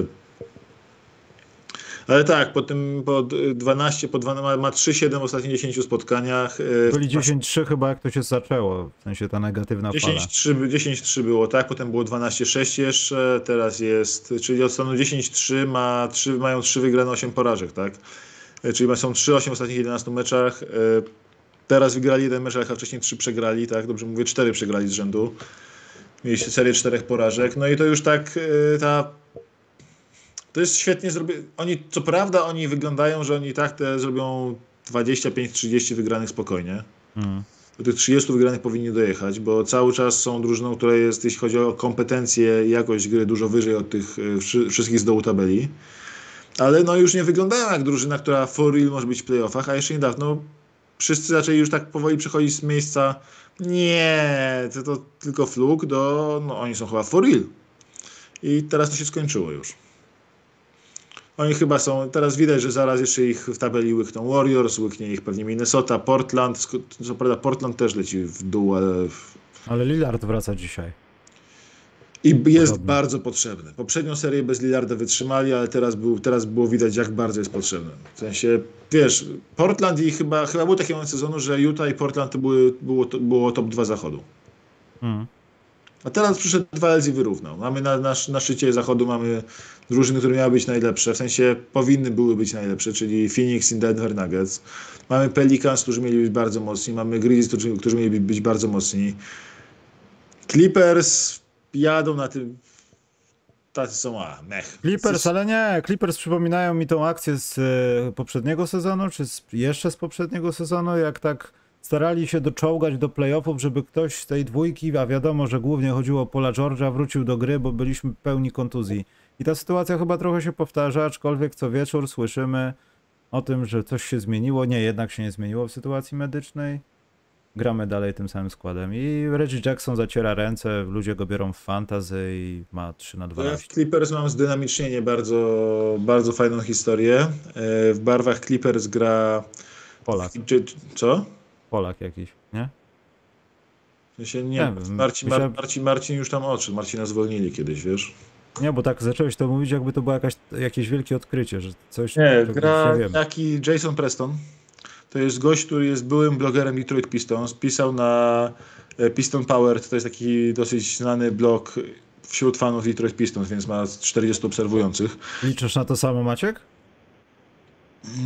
Ale tak, po tym po d- 12, po 12, ma- ma 3-7 w ostatnich 10 spotkaniach. e, Byli w- 10-3 chyba jak to się zaczęło, w sensie ta negatywna fala. 10-3, by- 10-3 było, tak, potem było 12-6 jeszcze, teraz jest, czyli od stanu 10-3 ma 3, mają 3 wygrane, 8 porażek, tak? E, Czyli są 3-8 w ostatnich 11 meczach. e, Teraz wygrali jeden mecz, ale wcześniej 3 przegrali, tak? Dobrze mówię, 4 przegrali z rzędu. Mieliście serię 4 porażek. No i to już tak ta to jest świetnie zrobione. Oni, co prawda, oni wyglądają, że oni tak te zrobią 25-30 wygranych spokojnie. Mm. Do tych 30 wygranych powinni dojechać, bo cały czas są drużyną, która jest, jeśli chodzi o kompetencje i jakość gry, dużo wyżej od tych e, wszy- wszystkich z dołu tabeli. Ale no już nie wyglądają jak drużyna, która for real może być w playoffach, a jeszcze niedawno wszyscy zaczęli już tak powoli przechodzić z miejsca nie, to, to tylko fluk do, no oni są chyba for real. I teraz to się skończyło już. Oni chyba są, teraz widać, że zaraz jeszcze ich w tabeli łykną Warriors, łyknie ich pewnie Minnesota, Portland, co prawda Portland też leci w dół, ale... w- Ale Lillard wraca dzisiaj. I jest Podobnie. bardzo potrzebny. Poprzednią serię bez Lillarda wytrzymali, ale teraz, był, teraz było widać, jak bardzo jest potrzebny. W sensie, wiesz, Portland i chyba, chyba był taki moment sezonu, że Utah i Portland to były, było, to było top 2 zachodu. Mm. A teraz przyszedł 2LZ i wyrównał. Mamy na, na, na szczycie zachodu mamy drużyny, które miały być najlepsze, w sensie powinny były być najlepsze, czyli Phoenix i Denver Nuggets. Mamy Pelicans, którzy mieli być bardzo mocni, mamy Grizzlies, którzy, mieli być bardzo mocni. Clippers jadą na tym tacy są, a mech. Clippers, ale nie, Clippers przypominają mi tą akcję z e, poprzedniego sezonu, czy z, jeszcze z poprzedniego sezonu, jak tak starali się doczołgać do playoffów, żeby ktoś z tej dwójki, a wiadomo, że głównie chodziło o Pola George'a, wrócił do gry, bo byliśmy pełni kontuzji. I ta sytuacja chyba trochę się powtarza, aczkolwiek co wieczór słyszymy o tym, że coś się zmieniło. Nie, jednak się nie zmieniło w sytuacji medycznej. Gramy dalej tym samym składem. I Reggie Jackson zaciera ręce, ludzie go biorą w fantazy i ma 3 na Ja w 12. Clippers mam zdynamicznienie bardzo, bardzo fajną historię. E, W barwach Clippers gra... Polak. Czy, co? Polak jakiś, nie? W sensie Nie nie, Marcin, Marcin, Marcin już tam odszedł. Marcina zwolnili kiedyś, wiesz? Nie, bo tak zacząłeś to mówić, jakby to było jakaś, jakieś wielkie odkrycie, że coś... Nie, gra taki Jason Preston. To jest gość, który jest byłym blogerem Detroit Pistons. Pisał na e, Piston Power, to jest taki dosyć znany blog wśród fanów Detroit Pistons, więc ma 40 obserwujących. Liczysz na to samo, Maciek?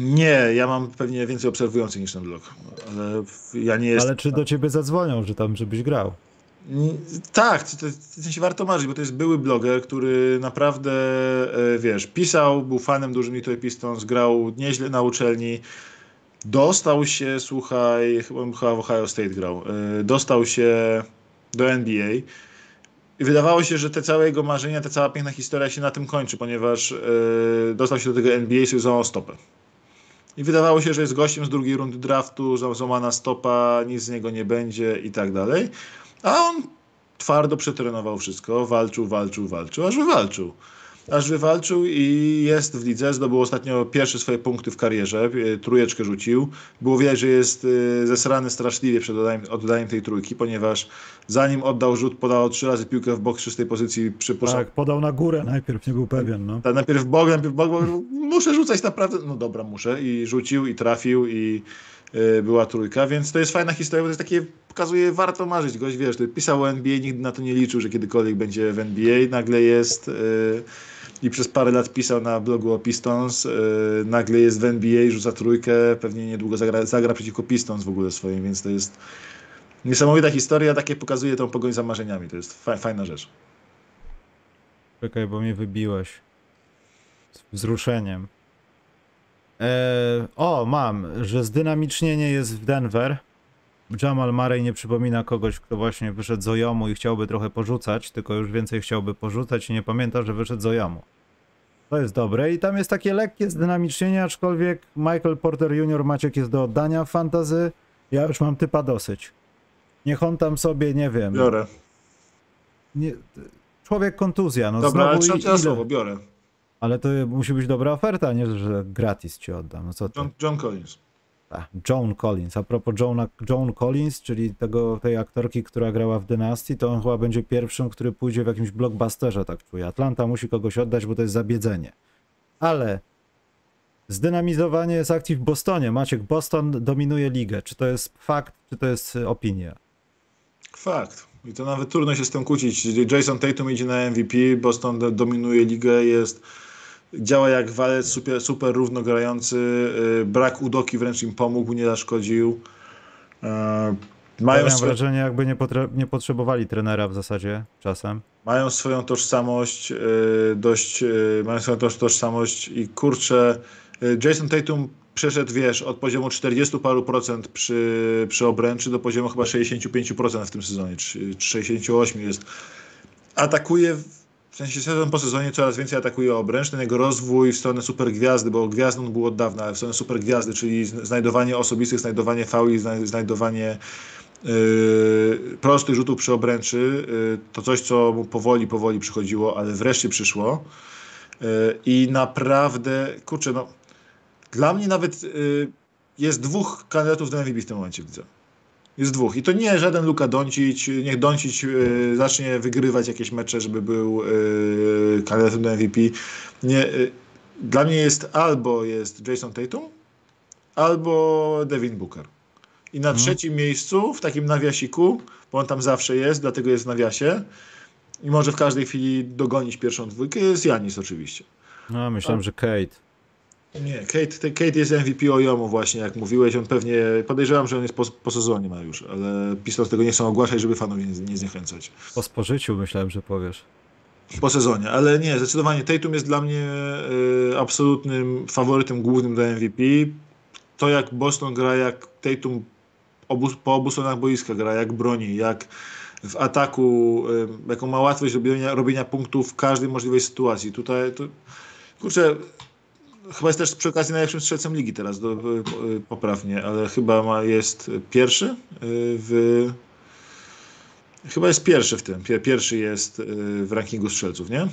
Nie, ja mam pewnie więcej obserwujących niż ten blog, ale ja nie jestem... Ale czy do ciebie zadzwonią, że tam, żebyś grał? Tak, to, to, w sensie warto marzyć, bo to jest były bloger, który naprawdę, e, wiesz, pisał, był fanem dużym Detroit Pistons, grał nieźle na uczelni, dostał się, słuchaj, chyba, chyba w Ohio State grał, e, dostał się do NBA i wydawało się, że te całe jego marzenia, ta cała piękna historia się na tym kończy, ponieważ e, dostał się do tego NBA i sobie złamał stopę. I wydawało się, że jest gościem z drugiej rundy draftu, złamana stopa, nic z niego nie będzie i tak dalej. A on twardo przetrenował wszystko, walczył, walczył, walczył, aż wywalczył. Aż wywalczył i jest w lidze, zdobył ostatnio pierwsze swoje punkty w karierze, e, trójeczkę rzucił. Było widać, że jest e, zesrany straszliwie przed oddaniem, oddaniem tej trójki, ponieważ zanim oddał rzut, podał trzy razy piłkę w bok z czystej pozycji. Przypuszczam, Tak, podał na górę najpierw, nie był pewien, no. tak, najpierw w bok, najpierw w bok, bo muszę rzucać naprawdę. No dobra, muszę. I rzucił, i trafił, i była trójka, więc to jest fajna historia, bo to jest takie, pokazuje, warto marzyć. Gość, wiesz, pisał o NBA, nigdy na to nie liczył, że kiedykolwiek będzie w NBA, nagle jest y, i przez parę lat pisał na blogu o Pistons, y, nagle jest w NBA, rzuca trójkę, pewnie niedługo zagra, zagra przeciwko Pistons w ogóle swoim, więc to jest niesamowita historia, takie pokazuje tą pogoń za marzeniami, to jest fa fajna rzecz. Czekaj, bo mnie wybiłeś. Z wzruszeniem. Eee, o, mam, że zdynamicznienie jest w Denver. Jamal Murray nie przypomina kogoś, kto właśnie wyszedł z Ojomu i chciałby trochę porzucać, tylko już więcej chciałby porzucać i nie pamięta, że wyszedł z Ojomu. To jest dobre i tam jest takie lekkie zdynamicznienie, aczkolwiek Michael Porter Jr. Maciek jest do oddania w fantazy. Ja już mam typa dosyć. Niech on tam sobie, nie wiem... Biorę. Nie, człowiek kontuzja, no Dobra, ale znowu i- trzeba słowo, biorę. Ale to musi być dobra oferta, nie, że gratis ci oddam. No co ty? John, John Collins. A, Joan Collins. A propos Joana, Joan Collins, czyli tego, tej aktorki, która grała w Dynastii, to on chyba będzie pierwszym, który pójdzie w jakimś blockbusterze, tak czuję. Atlanta musi kogoś oddać, bo to jest zabiedzenie. Ale zdynamizowanie jest akcji w Bostonie. Maciek, Boston dominuje ligę. Czy to jest fakt, czy to jest opinia? Fakt. I to nawet trudno się z tym kłócić. Jason Tatum idzie na MVP, Boston do- dominuje ligę, jest działa jak walec, super, super równo grający, yy, brak Udoki wręcz im pomógł, nie zaszkodził. Ja mają, swe, wrażenie, jakby nie, nie potrzebowali trenera w zasadzie czasem. mają swoją tożsamość, yy, dość, yy, mają swoją toż, tożsamość i kurczę, Jason Tatum przeszedł, wiesz, od poziomu 40 paru procent przy, przy obręczy do poziomu chyba 65% w tym sezonie, czy 68 jest. Atakuje, w- sensie sezon po sezonie coraz więcej atakuje obręcz, ten jego rozwój w stronę supergwiazdy, bo gwiazdą był od dawna, ale w stronę supergwiazdy, czyli zn- znajdowanie osobistych, znajdowanie fauli, zna- znajdowanie yy, prostych rzutów przy obręczy, yy, to coś, co mu powoli, powoli przychodziło, ale wreszcie przyszło. Yy, I naprawdę, kurczę, no, dla mnie nawet yy, jest dwóch kandydatów do MVP w tym momencie, widzę. Jest dwóch. I to nie żaden Luka Doncic. Niech Doncic yy, zacznie wygrywać jakieś mecze, żeby był yy, kandydatem do MVP. Nie, yy, dla mnie jest albo jest Jason Tatum, albo Devin Booker. I na trzecim miejscu, w takim nawiasiku, bo on tam zawsze jest, dlatego jest w nawiasie, i może w każdej chwili dogonić pierwszą dwójkę, jest Janis oczywiście. No, myślałem, że Kate. Nie, Kate, te- Kate jest MVP Ojomu właśnie, jak mówiłeś. On pewnie, podejrzewam, że on jest po, po sezonie ma już, ale Pistons tego nie chcą ogłaszać, żeby fanów nie, nie zniechęcać. Po spożyciu myślałem, że powiesz. Po sezonie, ale nie, zdecydowanie Tatum jest dla mnie y, absolutnym faworytem głównym do MVP. To jak Boston gra, jak Tatum obu, po obu stronach boiska gra, jak broni, jak w ataku, y, jaką ma łatwość robienia, robienia punktów w każdej możliwej sytuacji. Tutaj, to, kurczę, chyba jest też przy okazji najlepszym strzelcem ligi teraz, do, poprawnie, ale chyba ma, jest pierwszy y, w... Chyba jest pierwszy w tym. Pier- Pierwszy jest y, w rankingu strzelców, nie? Y,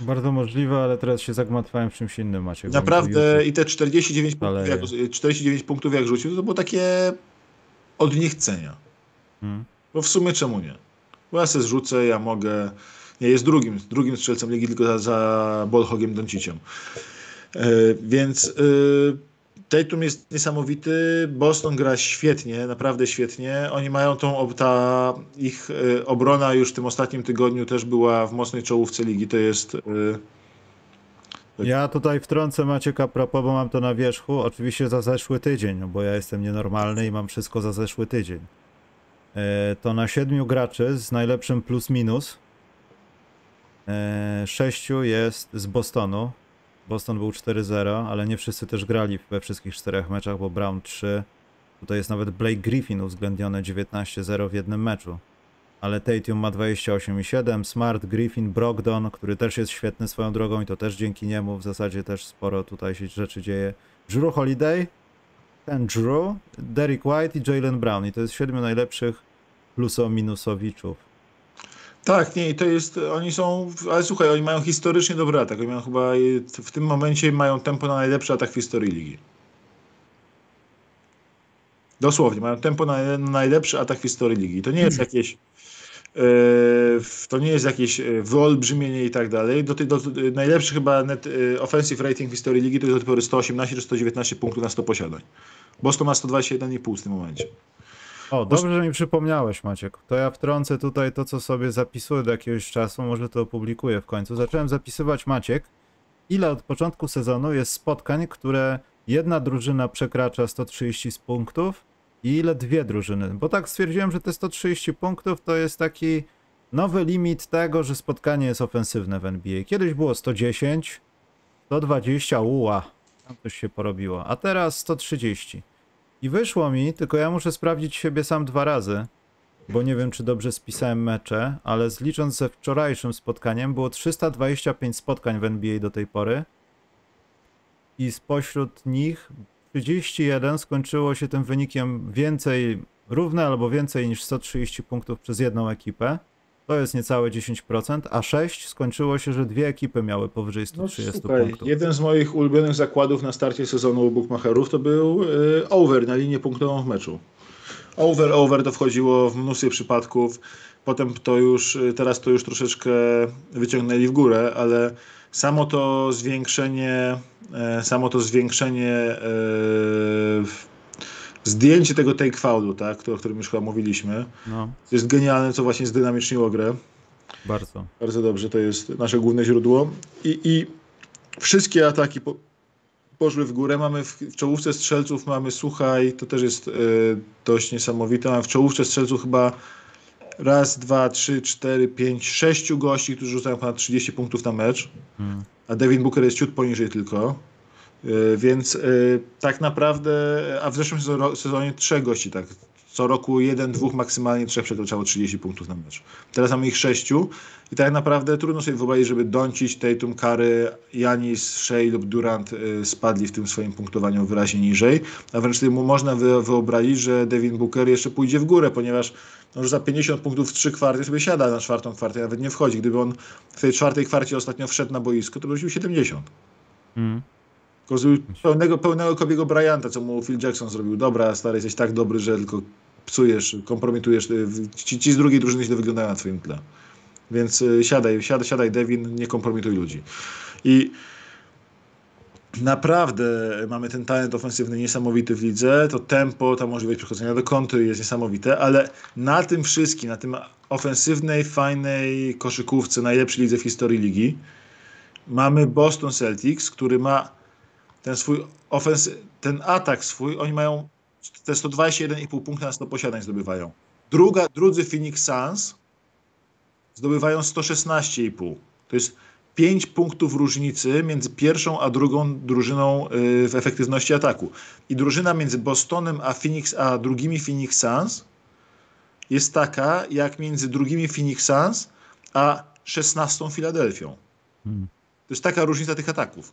Bardzo możliwe, ale teraz się zagmatwałem w czymś innym, Macie. Naprawdę i te 49 punktów, jak, 49 punktów jak rzucił, to było takie od niechcenia. Hmm. Bo w sumie czemu nie? Bo ja sobie zrzucę, ja mogę... Nie, jest drugim, drugim strzelcem ligi, tylko za, za Bolhogiem Donciciem. E, więc e, Tatum jest niesamowity, Boston gra świetnie, naprawdę świetnie. Oni mają tą, ta ich e, obrona już w tym ostatnim tygodniu też była w mocnej czołówce ligi. To jest... e, Ja tutaj wtrącę Macieka propos, bo mam to na wierzchu. Oczywiście za zeszły tydzień, bo ja jestem nienormalny i mam wszystko za zeszły tydzień. To na siedmiu graczy z najlepszym plus minus sześciu jest z Bostonu. Boston był 4-0, ale nie wszyscy też grali we wszystkich czterech meczach, bo Brown 3. Tutaj jest nawet Blake Griffin uwzględniony 19-0 w jednym meczu. Ale Tatum ma 28,7, Smart, Griffin, Brogdon, który też jest świetny swoją drogą i to też dzięki niemu w zasadzie też sporo tutaj się rzeczy dzieje. Drew Holiday, ten Drew, Derek White i Jalen Brown i to jest siedmiu najlepszych pluso-minusowiczów. Tak, nie, to jest, oni są, ale słuchaj, oni mają historycznie dobry atak. Oni mają chyba, w tym momencie mają tempo na najlepszy atak w historii ligi. Dosłownie, mają tempo na najlepszy atak w historii ligi. To nie jest jakieś, e, to nie jest jakieś e, wyolbrzymienie i tak dalej. Do, do, do, najlepszy chyba net e, offensive rating w historii ligi to jest do tej pory 118 czy 119 punktów na 100 posiadań. Boston ma 121,5 w tym momencie. O, dobrze, że mi przypomniałeś, Maciek. To ja wtrącę tutaj to, co sobie zapisuję do jakiegoś czasu, może to opublikuję w końcu. Zacząłem zapisywać, Maciek, ile od początku sezonu jest spotkań, które jedna drużyna przekracza 130 punktów i ile dwie drużyny. Bo tak stwierdziłem, że te 130 punktów to jest taki nowy limit tego, że spotkanie jest ofensywne w NBA. Kiedyś było 110, 120, uła, tam coś się porobiło, a teraz 130. I wyszło mi, tylko ja muszę sprawdzić siebie sam dwa razy, bo nie wiem, czy dobrze spisałem mecze, ale zlicząc ze wczorajszym spotkaniem, było 325 spotkań w NBA do tej pory i spośród nich 31 skończyło się tym wynikiem więcej, równe albo więcej niż 130 punktów przez jedną ekipę. To jest niecałe 10%, a 6 skończyło się, że dwie ekipy miały powyżej 130 no, punktów. Jeden z moich ulubionych zakładów na starcie sezonu u Bookmacherów to był y, over na linię punktową w meczu. Over, over to wchodziło w mnóstwie przypadków. Potem to już, y, teraz to już troszeczkę wyciągnęli w górę, ale samo to zwiększenie, e, samo to zwiększenie e, zdjęcie tego take foulu, tak, o którym już chyba mówiliśmy, no. jest genialne, co właśnie zdynamiczniło grę. Bardzo. Bardzo dobrze, to jest nasze główne źródło. I, i wszystkie ataki po, poszły w górę. Mamy w, w, czołówce strzelców, mamy, słuchaj, to też jest y, dość niesamowite, mamy w czołówce strzelców chyba raz, dwa, trzy, cztery, pięć, sześciu gości, którzy rzucają ponad 30 punktów na mecz, hmm. a Devin Booker jest ciut poniżej tylko. Y, więc y, tak naprawdę, a w zeszłym sezonie trzech gości, tak. Co roku jeden, dwóch, maksymalnie trzech przekraczało 30 punktów na mecz. Teraz mamy ich sześciu i tak naprawdę trudno sobie wyobrazić, żeby Doncic, Tatum, Kary, Janis, Shea lub Durant y, spadli w tym swoim punktowaniu wyraźnie niżej. A wręcz sobie można wyobrazić, że Devin Booker jeszcze pójdzie w górę, ponieważ no, już za 50 punktów w trzy kwarty sobie siada na czwartą kwartę, nawet nie wchodzi. Gdyby on w tej czwartej kwarcie ostatnio wszedł na boisko, to by rzucił 70. Mm. Pełnego, pełnego Kobiego Bryanta, co mu Phil Jackson zrobił. Dobra, stary, jesteś tak dobry, że tylko psujesz, kompromitujesz. Y, ci, ci z drugiej drużyny źle wyglądają na twoim tle. Więc y, siadaj, siadaj, siadaj Devin, nie kompromituj ludzi. I naprawdę mamy ten talent ofensywny niesamowity w lidze, to tempo, ta możliwość przechodzenia do kontry jest niesamowite, ale na tym wszystkim, na tym ofensywnej, fajnej koszykówce, najlepszej lidze w historii ligi, mamy Boston Celtics, który ma ten swój ofens, ten atak swój, oni mają te 121,5 punkta na 100 posiadań zdobywają. Druga, drudzy Phoenix Suns zdobywają 116,5. To jest 5 punktów różnicy między pierwszą a drugą drużyną y, w efektywności ataku. I drużyna między Bostonem a Phoenix, a drugimi Phoenix Suns jest taka, jak między drugimi Phoenix Suns a 16 Filadelfią. Hmm. To jest taka różnica tych ataków.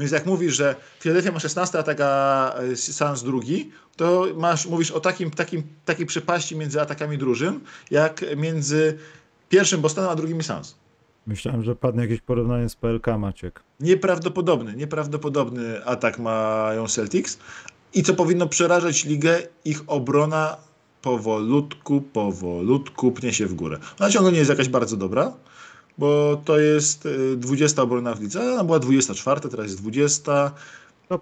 Więc jak mówisz, że Philadelphia ma 16 atak, a e, Suns drugi, to masz, mówisz o takim, takim, takiej przepaści między atakami drużyn, jak między pierwszym Bostonem a drugim Suns. Myślałem, że padnie jakieś porównanie z PLK, Maciek. Nieprawdopodobny, nieprawdopodobny atak mają Celtics i co powinno przerażać ligę, ich obrona powolutku, powolutku pnie się w górę. Ona ciągle nie jest jakaś bardzo dobra, bo to jest 20 y, obrona w lidze. Ona była 24, teraz jest 20. To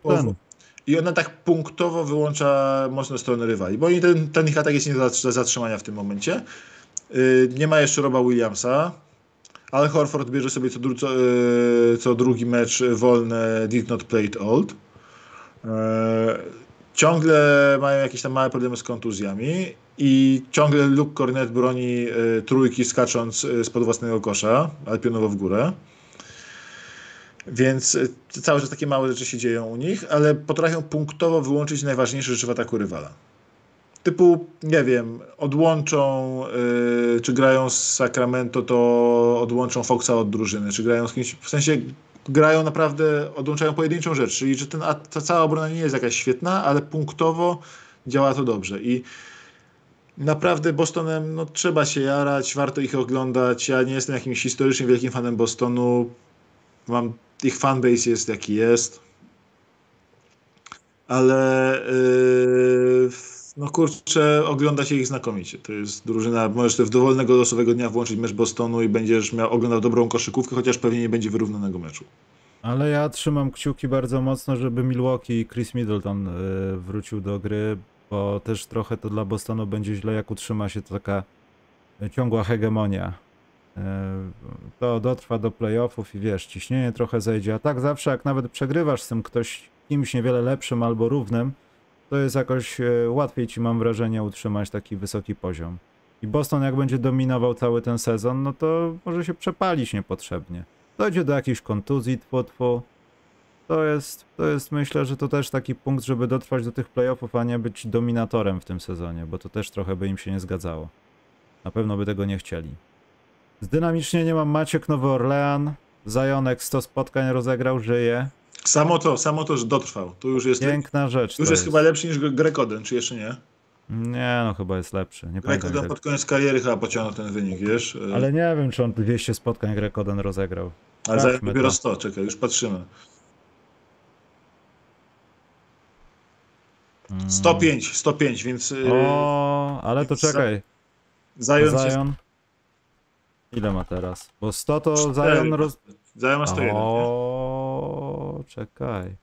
I ona tak punktowo wyłącza mocno stronę rywali, bo oni ten, ten ich atak jest nie do zatrzymania w tym momencie. Y, nie ma jeszcze Roba Williamsa, ale Horford bierze sobie co, co, y, co drugi mecz wolne Did Not Play It Old. Ciągle mają jakieś tam małe problemy z kontuzjami i ciągle Luke Cornet broni y, trójki skacząc y, spod własnego kosza, ale pionowo w górę. Więc y, cały czas takie małe rzeczy się dzieją u nich, ale potrafią punktowo wyłączyć najważniejsze rzeczy w ataku rywala. Typu, nie wiem, odłączą, czy grają z Sacramento, to odłączą Foxa od drużyny, czy grają z kimś, w sensie grają naprawdę, odłączają pojedynczą rzecz, czyli że ten, ta cała obrona nie jest jakaś świetna, ale punktowo działa to dobrze. I Naprawdę Bostonem no, trzeba się jarać, warto ich oglądać. Ja nie jestem jakimś historycznie wielkim fanem Bostonu. Mam, ich fanbase jest jaki jest. Ale yy, no kurczę, ogląda się ich znakomicie. To jest drużyna, możesz w dowolnego losowego dnia włączyć mecz Bostonu i będziesz miał oglądał dobrą koszykówkę, chociaż pewnie nie będzie wyrównanego meczu. Ale ja trzymam kciuki bardzo mocno, żeby Milwaukee i Chris Middleton y, wrócił do gry, bo też trochę to dla Bostonu będzie źle, jak utrzyma się taka ciągła hegemonia. Y, to dotrwa do playoffów i wiesz, ciśnienie trochę zejdzie. A tak zawsze, jak nawet przegrywasz z tym ktoś kimś niewiele lepszym albo równym, to jest jakoś y, łatwiej ci, mam wrażenie, utrzymać taki wysoki poziom. I Boston, jak będzie dominował cały ten sezon, no to może się przepalić niepotrzebnie dojdzie do jakiejś kontuzji, tfu. To jest, to jest, myślę, że to też taki punkt, żeby dotrwać do tych playoffów, a nie być dominatorem w tym sezonie, bo to też trochę by im się nie zgadzało. Na pewno by tego nie chcieli. Zdynamicznie nie mam Maciek Nowy Orlean. Zajonek 100 spotkań rozegrał, żyje. Samo to, samo to, że dotrwał. To już jest. Piękna rzecz. Już jest, jest, chyba lepszy niż Grekoden, czy jeszcze nie? Nie, no chyba jest lepszy. Nie Grekoden pod koniec kariery chyba pociągnął ten wynik, wiesz? Ale nie wiem, czy on 200 spotkań Grekoden rozegrał. Ale za dopiero 100, czekaj, już patrzymy. 105, 105, więc... Y, o, ale to czekaj. Zion, Zion. Ile ma teraz? Bo 100 to Zion roz... Zion ma 101. O, czekaj.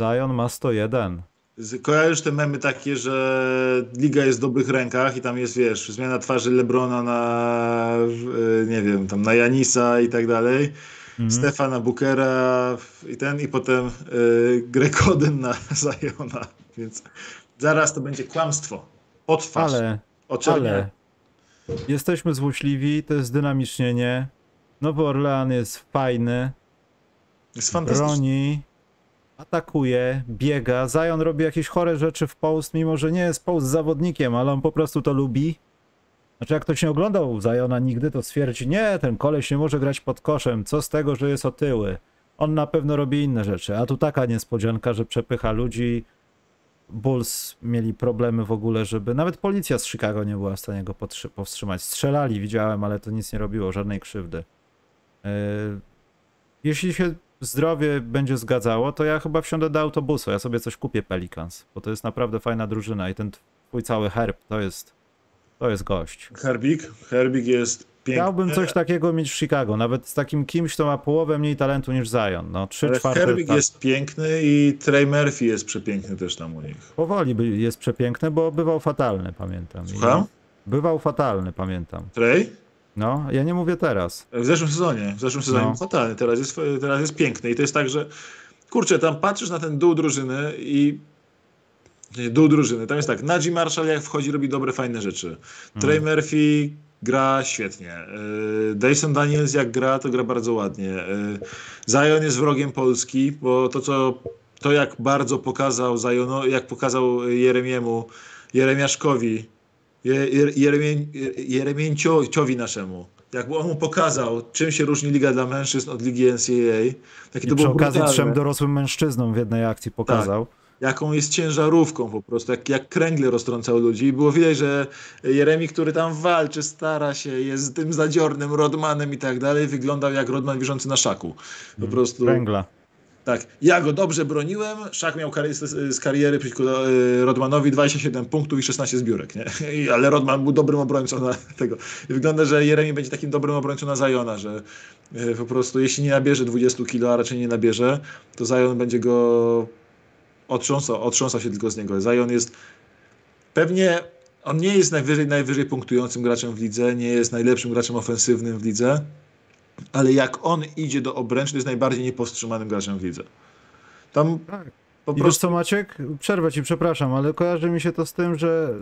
Zion ma 101. Kojarzysz te memy takie, że liga jest w dobrych rękach i tam jest, wiesz, zmiana twarzy Lebrona na, e, nie wiem, tam na Janisa i tak dalej. Mhm. Stefana Bookera i ten, i potem y, Grekoden na (laughs) Zajona. Więc zaraz to będzie kłamstwo. Otwarz. Ale, ale jesteśmy złośliwi, to jest dynamicznienie. Nowy Orlean jest fajny. Jest. Broni atakuje, biega. Zion robi jakieś chore rzeczy w post, mimo że nie jest post zawodnikiem, ale on po prostu to lubi. Znaczy, jak ktoś nie oglądał Zajona nigdy, to stwierdzi, nie, ten koleś nie może grać pod koszem, co z tego, że jest otyły. On na pewno robi inne rzeczy, a tu taka niespodzianka, że przepycha ludzi. Bulls mieli problemy w ogóle, żeby nawet policja z Chicago nie była w stanie go powstrzymać. Strzelali, widziałem, ale to nic nie robiło, żadnej krzywdy. Yy, jeśli się zdrowie będzie zgadzało, to ja chyba wsiądę do autobusu. Ja sobie coś kupię Pelicans, bo to jest naprawdę fajna drużyna i ten twój cały herb to jest to jest gość. Herbik? Herbik jest piękny. Chciałbym coś takiego mieć w Chicago, nawet z takim kimś, kto ma połowę mniej talentu niż Zion. No, trzy Ale czwarte, Herbik tak. jest piękny i Trey Murphy jest przepiękny też tam u nich. Powoli jest przepiękny, bo bywał fatalny, pamiętam. Słucham? I bywał fatalny, pamiętam. Trey? No, ja nie mówię teraz. W zeszłym sezonie, w zeszłym sezonie no. teraz jest, teraz jest piękny i to jest tak, że kurczę, tam patrzysz na ten dół drużyny i dół drużyny, tam jest tak, Najee Marshall jak wchodzi robi dobre, fajne rzeczy. Hmm. Trey Murphy gra świetnie. Y, Dyson Daniels jak gra, to gra bardzo ładnie. Y, Zion jest wrogiem Polski, bo to co to jak bardzo pokazał Zion, jak pokazał Jeremiemu, Jeremiaszkowi Jeremięciowi naszemu. Jakby on mu pokazał, czym się różni Liga dla Mężczyzn od Ligi NCAA. Taki I to przy okazji brutalne. trzem dorosłym mężczyznom w jednej akcji pokazał. Tak jaką jest ciężarówką po prostu, jak, jak kręgle roztrącał ludzi. I było widać, że Jeremi, który tam walczy, stara się, jest tym zadziornym Rodmanem i tak dalej, wyglądał jak Rodman wierzący na szaku. Po mm, prostu... Kręgla. Tak, ja go dobrze broniłem. Szak miał z, kariery przeciwko e, Rodmanowi 27 punktów i 16 zbiórek, nie? I, ale Rodman był dobrym obrońcą na tego. I wygląda, że Jeremi będzie takim dobrym obrońcą na Zajona, że e, po prostu jeśli nie nabierze 20 kilo, a raczej nie nabierze, to Zajon będzie go otrząsał, otrząsał się tylko z niego. Zajon jest pewnie on nie jest najwyżej, najwyżej punktującym graczem w lidze, nie jest najlepszym graczem ofensywnym w lidze, ale jak on idzie do obręczy, to jest najbardziej niepowstrzymanym graczem w lidze. Tam tak. po I prostu... co Maciek? Przerwę ci, przepraszam, ale kojarzy mi się to z tym, że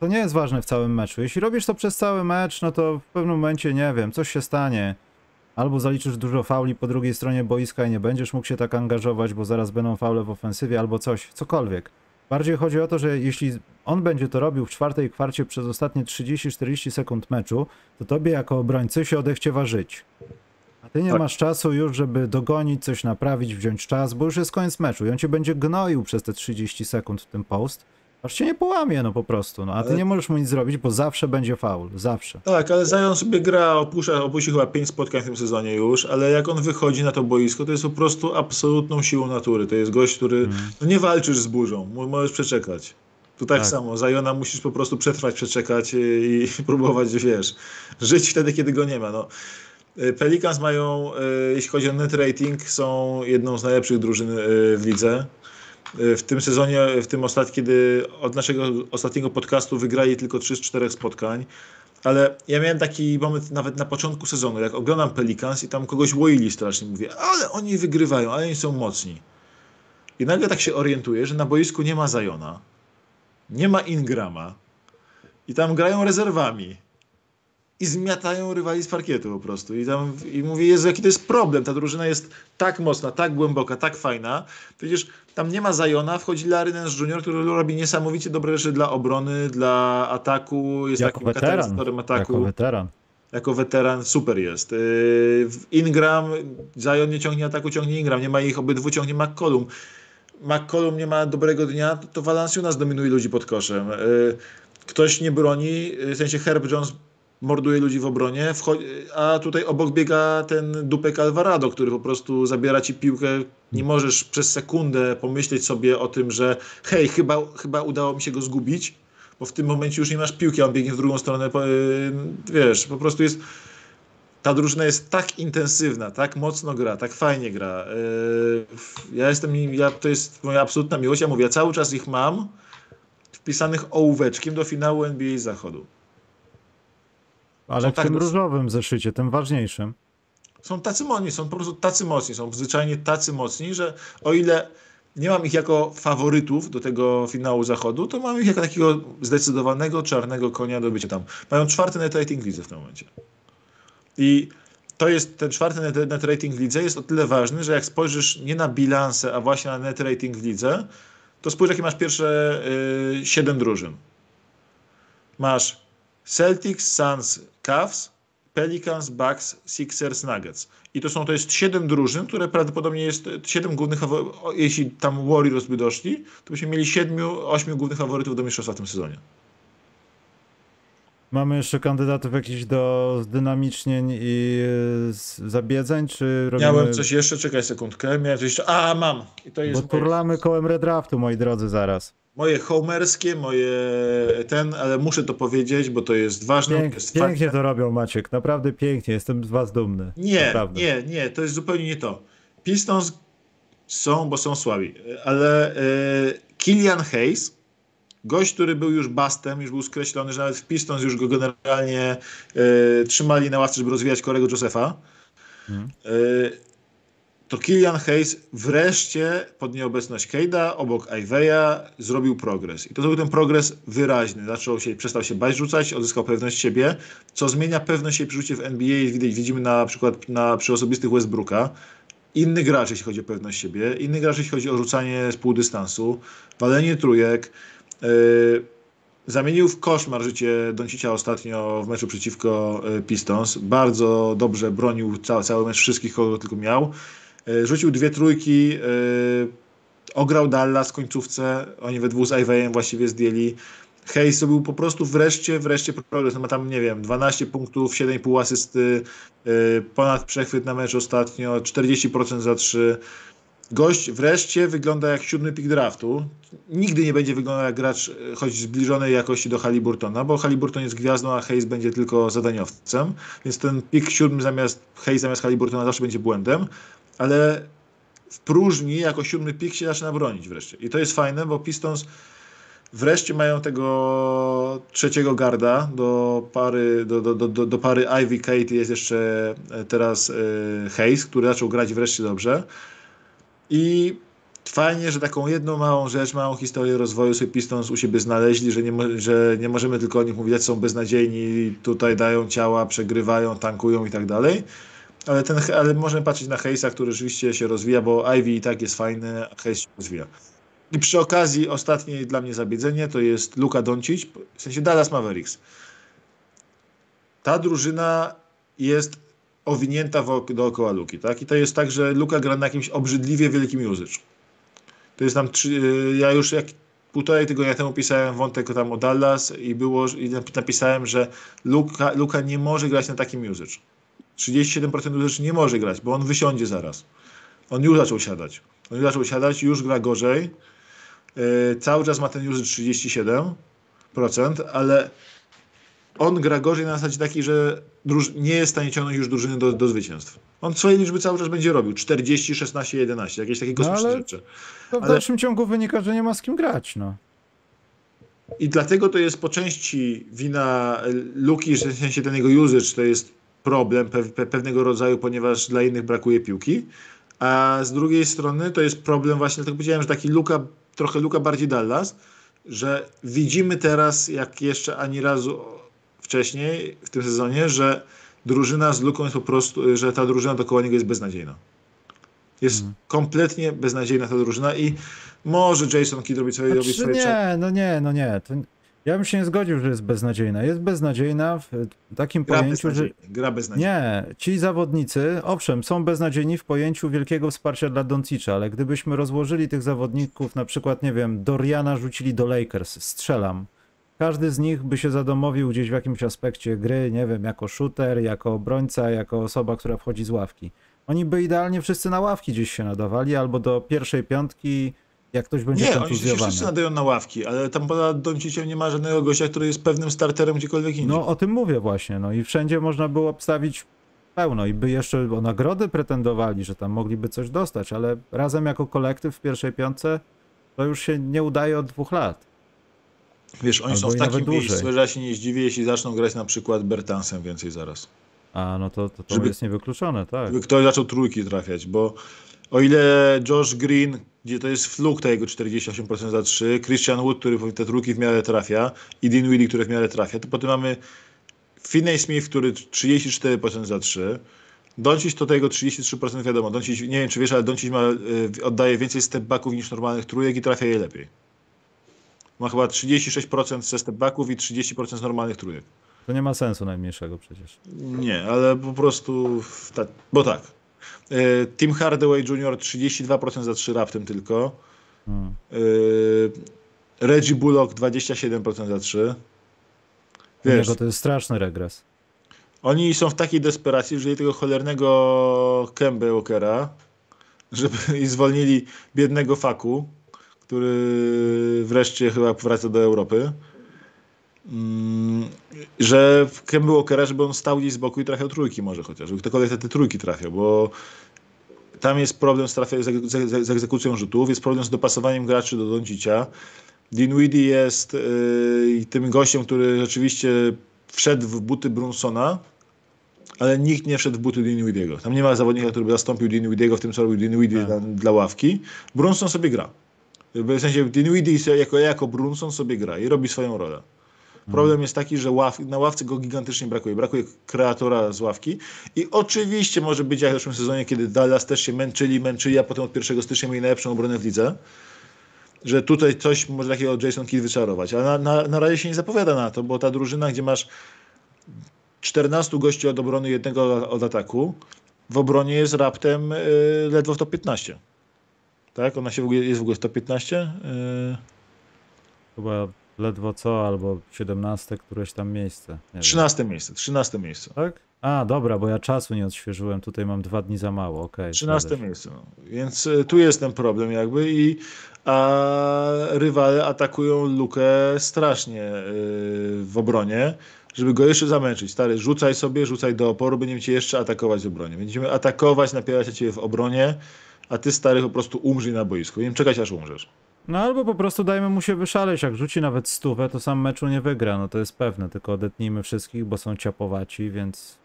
to nie jest ważne w całym meczu. Jeśli robisz to przez cały mecz, no to w pewnym momencie, nie wiem, coś się stanie. Albo zaliczysz dużo fauli po drugiej stronie boiska i nie będziesz mógł się tak angażować, bo zaraz będą faule w ofensywie albo coś, cokolwiek. Bardziej chodzi o to, że jeśli on będzie to robił w czwartej kwarcie przez ostatnie 30-40 sekund meczu, to tobie jako obrońcy się odechciewa żyć. A ty nie tak. masz czasu już, żeby dogonić, coś naprawić, wziąć czas, bo już jest koniec meczu i on cię będzie gnoił przez te 30 sekund w tym post, Aż cię nie połamie, no po prostu. No, a ty Ale- nie możesz mu nic zrobić, bo zawsze będzie faul. Zawsze. Tak, ale Zion sobie gra, opuszcza, opuścił chyba 5 spotkań w tym sezonie już, ale jak on wychodzi na to boisko, to jest po prostu absolutną siłą natury. To jest gość, który no nie walczysz z burzą, mo- możesz przeczekać. Tu tak, Tak. samo, Zajona musisz po prostu przetrwać, przeczekać i, i (laughs) próbować, wiesz, żyć wtedy, kiedy go nie ma. No. Y, Pelicans mają, y, jeśli chodzi o net rating, są jedną z najlepszych drużyn y, w lidze. Y, W tym sezonie, w tym ostatnim, kiedy od naszego ostatniego podcastu wygrali tylko 3 z 4 spotkań, ale ja miałem taki moment nawet na początku sezonu, jak oglądam Pelicans i tam kogoś łoili strasznie, mówię, ale oni wygrywają, ale oni są mocni. I nagle tak się orientuję, że na boisku nie ma Zajona, nie ma Ingrama i tam grają rezerwami i zmiatają rywali z parkietu po prostu. I, tam, I mówię, Jezu, jaki to jest problem. Ta drużyna jest tak mocna, tak głęboka, tak fajna. Przecież tam nie ma Zajona, wchodzi Larry Nance Jr., który robi niesamowicie dobre rzeczy dla obrony, dla ataku, jest Jako takim weteran. ataku. Jako weteran. Jako weteran super jest. Yy, Ingram, Zion nie ciągnie ataku, ciągnie Ingram. Nie ma ich obydwu, ciągnie McCollum. McCollum nie ma dobrego dnia, to Valanciunas dominuje ludzi pod koszem. Yy, Ktoś nie broni, yy, w sensie Herb Jones morduje ludzi w obronie, a tutaj obok biega ten dupek Alvarado, który po prostu zabiera ci piłkę. Nie możesz przez sekundę pomyśleć sobie o tym, że hej, chyba, chyba udało mi się go zgubić, bo w tym momencie już nie masz piłki, a on biegnie w drugą stronę. yy, Wiesz, po prostu jest ta drużyna jest tak intensywna, tak mocno gra, tak fajnie gra. Yy, Ja jestem, ja, to jest moja absolutna miłość. Ja mówię, ja cały czas ich mam wpisanych ołóweczkiem do finału NBA Zachodu. Ale Są w tak tym różowym zeszycie, tym ważniejszym. Są tacy mocni, są po prostu tacy mocni, są zwyczajnie tacy mocni, że o ile nie mam ich jako faworytów do tego finału zachodu, to mam ich jako takiego zdecydowanego czarnego konia do bycia tam. Mają czwarty net rating w lidze w tym momencie. I to jest, ten czwarty net, net rating w lidze jest o tyle ważny, że jak spojrzysz nie na bilansę, a właśnie na net rating w lidze, to spójrz jakie masz pierwsze y, 7 drużyn. Masz Celtics, Suns, Cavs, Pelicans, Bucks, Sixers, Nuggets. I to są, to jest siedem drużyn, które prawdopodobnie jest siedem głównych faworytów. Jeśli tam Warriors by doszli, to byśmy mieli siedmiu, ośmiu głównych faworytów do mistrzostwa w tym sezonie. Mamy jeszcze kandydatów jakichś do zdynamicznień i e, zabiedzeń, czy robimy... Miałem coś jeszcze, czekaj sekundkę. Miałem coś jeszcze. A, mam. I to Bo jest moje, turlamy kołem redraftu, moi drodzy, zaraz. moje homerskie, moje ten, ale muszę to powiedzieć, bo to jest ważne. Pięk, to jest pięknie to robią, Maciek. Naprawdę pięknie. Jestem z was dumny. Nie, Naprawdę. nie, nie, to jest zupełnie nie to. Pistons są, bo są słabi, ale e, Killian Hayes, gość, który był już bastem, już był skreślony, że nawet w Pistons już go generalnie e, trzymali na ławce, żeby rozwijać Korego Mhm. e, to Killian Hayes wreszcie pod nieobecność Cade'a obok Iveya zrobił progres. I to był ten progres wyraźny. Zaczął się, przestał się bać rzucać, odzyskał pewność siebie, co zmienia pewność siebie przy rzucie w NBA. Widać, widzimy na przykład na, przy osobistych Westbrooka. Inny gracz, jeśli chodzi o pewność siebie, inny gracz, jeśli chodzi o rzucanie z półdystansu, walenie trójek. Yy, zamienił w koszmar życie Doncicia ostatnio w meczu przeciwko yy, Pistons. Bardzo dobrze bronił cały, cały mecz wszystkich, kogo tylko miał. Yy, rzucił dwie trójki, ograł Dallas w końcówce. Oni we dwóch z Ivejem właściwie zdjęli. Hayes był po prostu wreszcie, wreszcie progres. No ma tam, nie wiem, 12 punktów, 7,5 asysty, ponad przechwyt na mecz ostatnio, 40% za 3. Gość wreszcie wygląda jak siódmy pick draftu. Nigdy nie będzie wyglądał jak gracz e, choć zbliżonej jakości do Haliburtona, bo Haliburton jest gwiazdą, a Hayes będzie tylko zadaniowcem. Więc ten pick siódmy zamiast Hayes zamiast Haliburtona zawsze będzie błędem. Ale w próżni jako siódmy pick się zaczyna bronić wreszcie. I to jest fajne, bo Pistons wreszcie mają tego trzeciego garda do pary, do, do, do, do, pary Ivy Kate jest jeszcze teraz e, Hayes, który zaczął grać wreszcie dobrze. I fajnie, że taką jedną małą rzecz, małą historię rozwoju sobie Pistons u siebie znaleźli, że nie, że nie możemy tylko o nich mówić, że są beznadziejni, tutaj dają ciała, przegrywają, tankują i tak dalej. Ale, ten, ale możemy patrzeć na Hayesa, który rzeczywiście się rozwija, bo Ivy i tak jest fajny, a Hayes się rozwija. I przy okazji ostatnie dla mnie zabiedzenie to jest Luka Doncic, w sensie Dallas Mavericks. Ta drużyna jest owinięta dookoła Luki, tak? I to jest tak, że Luka gra na jakimś obrzydliwie wielkim usage. To jest tam, trzy, ja już jak półtorej tygodnia temu pisałem wątek tam o Dallas i było i napisałem, że Luka, Luka nie może grać na takim usage. 37% usage nie może grać, bo on wysiądzie zaraz. On już zaczął siadać. On już zaczął siadać, już gra gorzej. Yy, cały czas ma ten usage 37%, ale on gra gorzej na zasadzie takiej, że nie jest w stanie ciągnąć już drużyny do, do zwycięstw. On swoje liczby cały czas będzie robił. 40, 16, 11. Jakieś takie kosmiczne no, rzeczy. To w ale... dalszym ciągu wynika, że nie ma z kim grać. No. I dlatego to jest po części wina Luki, że w sensie ten jego usage to jest problem pe pewnego rodzaju, ponieważ dla innych brakuje piłki. A z drugiej strony to jest problem właśnie, tak powiedziałem, że taki Luka, trochę Luka bardziej Dallas, że widzimy teraz, jak jeszcze ani razu wcześniej w tym sezonie, że drużyna z Luką jest po prostu, że ta drużyna dookoła niego jest beznadziejna. Jest hmm. kompletnie beznadziejna ta drużyna i może Jason Kidd robić swoje... Znaczy, swoje nie, no nie, no nie. To, ja bym się nie zgodził, że jest beznadziejna. Jest beznadziejna w takim gra pojęciu, że... Gra beznadziejna. Nie, ci zawodnicy, owszem, są beznadziejni w pojęciu wielkiego wsparcia dla Doncicza, ale gdybyśmy rozłożyli tych zawodników, na przykład, nie wiem, Doriana rzucili do Lakers, strzelam, każdy z nich by się zadomowił gdzieś w jakimś aspekcie gry, nie wiem, jako shooter, jako obrońca, jako osoba, która wchodzi z ławki. Oni by idealnie wszyscy na ławki gdzieś się nadawali, albo do pierwszej piątki, jak ktoś będzie nie, kontuzjowany. Nie, oni wszyscy nadają na ławki, ale tam poza Donciciem nie ma żadnego gościa, który jest pewnym starterem gdziekolwiek indziej. No o tym mówię właśnie, no i wszędzie można było obstawić pełno i by jeszcze o nagrody pretendowali, że tam mogliby coś dostać, ale razem jako kolektyw w pierwszej piątce to już się nie udaje od dwóch lat. Wiesz, oni Albo są w takim miejscu, że ja się nie zdziwię, jeśli zaczną grać na przykład Bertansem więcej zaraz. A, no to, to, to żeby, jest niewykluczone, tak. Żeby ktoś zaczął trójki trafiać, bo o ile Josh Green, gdzie to jest fluk ta jego 48% za 3, Christian Wood, który te trójki w miarę trafia i Dean Willy, który w miarę trafia, to potem mamy Finney Smith, który 34% za 3, Doncic to tego 33% wiadomo. Doncic, nie wiem czy wiesz, ale Doncic ma, y, oddaje więcej stepbacków niż normalnych trójek i trafia je lepiej. Ma chyba 36% ze stepbacków i 30% z normalnych trójek. To nie ma sensu najmniejszego przecież. Nie, ale po prostu, tak, bo tak. E, Tim Hardaway Jr. 32% za 3 raptem tylko. Hmm. E, Reggie Bullock 27% za 3. Wiesz, to jest straszny regres. Oni są w takiej desperacji, że tego cholernego Kemba Walkera, żeby (laughs) i zwolnili biednego Faku, który wreszcie chyba wraca do Europy, mm, że Kemba Walkera, żeby on stał gdzieś z boku i trafiał trójki może chociaż, żeby ktokolwiek te, te trójki trafiał, bo tam jest problem z, trafia, z, z, z, egzekucją rzutów, jest problem z dopasowaniem graczy do Doncicia. Dinwiddie jest yy, tym gościem, który rzeczywiście wszedł w buty Brunsona, ale nikt nie wszedł w buty Dinwiddiego. Tam nie ma zawodnika, który by zastąpił Dinwiddiego w tym, co robił Dinwiddie tak. dla, dla ławki. Brunson sobie gra. W sensie Dinwiddie jako, jako Brunson sobie gra i robi swoją rolę. Problem jest taki, że ław, na ławce go gigantycznie brakuje. Brakuje kreatora z ławki. I oczywiście może być jak w zeszłym sezonie, kiedy Dallas też się męczyli, męczyli, a potem od 1 stycznia mieli najlepszą obronę w lidze. Że tutaj coś może takiego Jason Kidd wyczarować. Ale na, na, na razie się nie zapowiada na to, bo ta drużyna, gdzie masz 14 gości od obrony, jednego od ataku, w obronie jest raptem yy, ledwo w top 15. Tak? Ona się w ogóle, jest w ogóle 115? Yy... Chyba ledwo co, albo 17 któreś tam miejsce. Nie 13 wiem. miejsce, 13 miejsce. Tak? A, dobra, bo ja czasu nie odświeżyłem, tutaj mam dwa dni za mało, okej. Okay, 13 miejsce, no. więc y, tu jest ten problem jakby i a rywale atakują Lukę strasznie yy, w obronie, żeby go jeszcze zamęczyć. Stary, rzucaj sobie, rzucaj do oporu, będziemy cię jeszcze atakować w obronie. Będziemy atakować, napierać cię w obronie, a ty stary po prostu umrzyj na boisku. Nie czekać aż umrzesz. No albo po prostu dajmy mu się wyszaleć, jak rzuci nawet stówę, to sam meczu nie wygra, no to jest pewne, tylko odetnijmy wszystkich, bo są ciapowaci, więc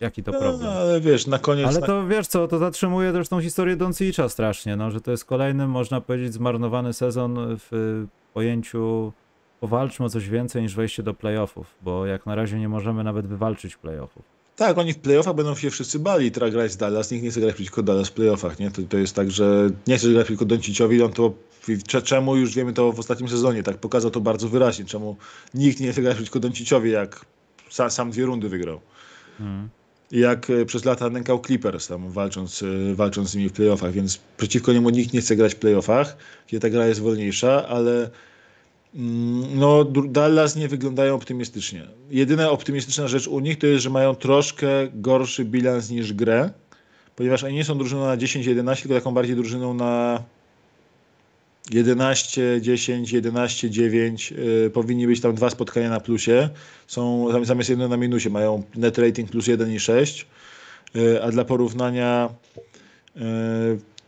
jaki to no, problem? No, ale wiesz, na koniec... Ale to wiesz co, to zatrzymuje też tą historię Doncicza strasznie, no, że to jest kolejny, można powiedzieć, zmarnowany sezon w pojęciu powalczmy o coś więcej niż wejście do playoffów, bo jak na razie nie możemy nawet wywalczyć playoffów. Tak, oni w playoffach będą się wszyscy bali tra grać z Dallas. Nikt nie chce grać przeciwko Dallas w playoffach, nie? To, to jest tak, że nie chce grać przeciwko Donciciowi, on to czemu już wiemy to w ostatnim sezonie, tak pokazał to bardzo wyraźnie, czemu nikt nie chce grać przeciwko Donciciowi, jak sam, sam dwie rundy wygrał. Hmm. Jak e, przez lata nękał Clippers tam walcząc, e, walcząc z nimi w playoffach, więc przeciwko niemu nikt nie chce grać w playoffach, gdzie ta gra jest wolniejsza, ale no, Dallas nie wyglądają optymistycznie. Jedyna optymistyczna rzecz u nich to jest, że mają troszkę gorszy bilans niż grę, ponieważ oni nie są drużyną na 10-11, tylko taką bardziej drużyną na 11, 10, 11, 9. Yy, powinni być tam dwa spotkania na plusie. Są zamiast jedno na minusie. Mają net rating plus 1,6. Yy, a dla porównania yy,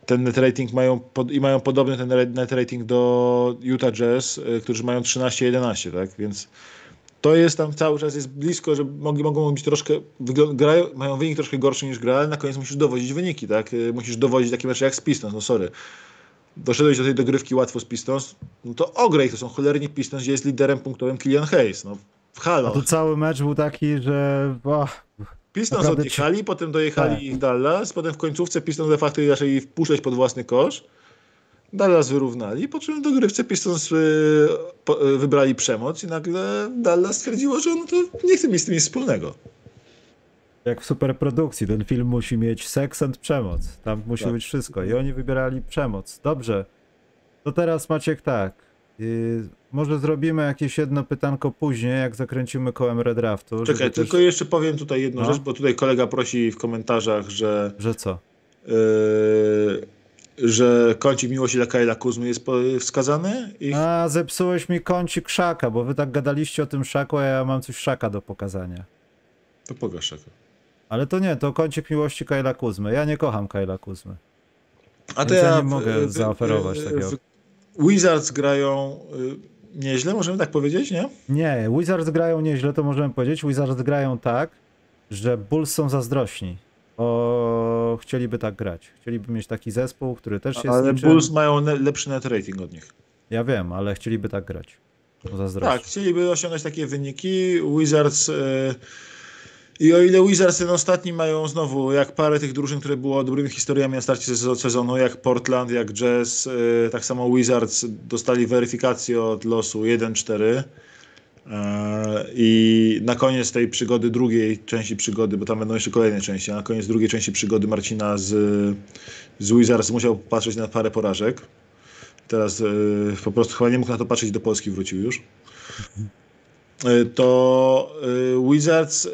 ten net rating mają pod, i mają podobny ten net rating do Utah Jazz, y, którzy mają 13-11, tak? Więc to jest tam cały czas jest blisko, że mogli, mogą być troszkę, grają, mają wynik troszkę gorszy niż gra, ale na koniec musisz dowodzić wyniki, tak? Y, musisz dowodzić takie mecze jak z Pistons, no sorry. Doszedłeś do tej dogrywki łatwo z Pistons, no to ogrej, to są cholerni Pistons, gdzie jest liderem punktowym Killian Hayes, no halo. A tu cały mecz był taki, że... Oh Pistons Naprawdę odjechali, potem dojechali tak. ich Dallas, potem w końcówce Pistons de facto zaczęli wpuszczać pod własny kosz. Dallas wyrównali, po czym w dogrywce Pistons y, y, wybrali przemoc i nagle Dallas stwierdziło, że no to nie chce mieć z tym nic wspólnego. Jak w superprodukcji, ten film musi mieć seks and przemoc. Tam musi tak. być wszystko. I oni wybierali przemoc. Dobrze. To teraz Maciek tak. Może zrobimy jakieś jedno pytanko później, jak zakręcimy kołem redraftu. Czekaj, tylko też... jeszcze powiem tutaj jedną no? rzecz, bo tutaj kolega prosi w komentarzach, że... Że co? Yy, że kącik miłości dla Kajla Kuzmy jest wskazany? I... A, zepsułeś mi kącik Szaka, bo wy tak gadaliście o tym Szaku, a ja mam coś Szaka do pokazania. To pokaż Szaka. Ale to nie, to kącik miłości Kajla Kuzmy. Ja nie kocham Kajla Kuzmy. A to ja, ja, nie mogę w, zaoferować w, takiego. Wizards grają y, nieźle, możemy tak powiedzieć, nie? Nie, Wizards grają nieźle, to możemy powiedzieć. Wizards grają tak, że Bulls są zazdrośni. O, chcieliby tak grać. Chcieliby mieć taki zespół, który też jest. Ale niczym... Bulls mają lepszy net rating od nich. Ja wiem, ale chcieliby tak grać. Tak, chcieliby osiągnąć takie wyniki. Wizards. Y i o ile Wizards ten ostatni mają znowu jak parę tych drużyn, które było dobrymi historiami na starcie sezonu, jak Portland, jak Jazz, yy, tak samo Wizards dostali weryfikację od losu 1-4. Yy, I na koniec tej przygody, drugiej części przygody, bo tam będą jeszcze kolejne części, a na koniec drugiej części przygody Marcina z, z Wizards musiał patrzeć na parę porażek. Teraz yy, po prostu chyba nie mógł na to patrzeć, do Polski wrócił już. E, to e, Wizards e,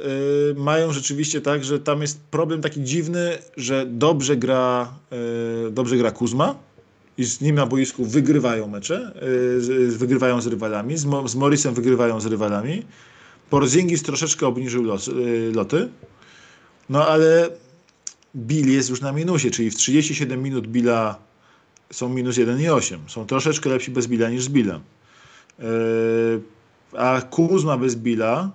mają rzeczywiście tak, że tam jest problem taki dziwny, że dobrze gra, dobrze gra Kuzma i z nim na boisku wygrywają mecze, wygrywają z rywalami, z Morrisem wygrywają z rywalami. Porzingis troszeczkę obniżył los, loty, no ale Bill jest już na minusie, czyli w 37 minut Billa są minus 1,8. Są troszeczkę lepsi bez Billa niż z Billem a Kuzma bez Billa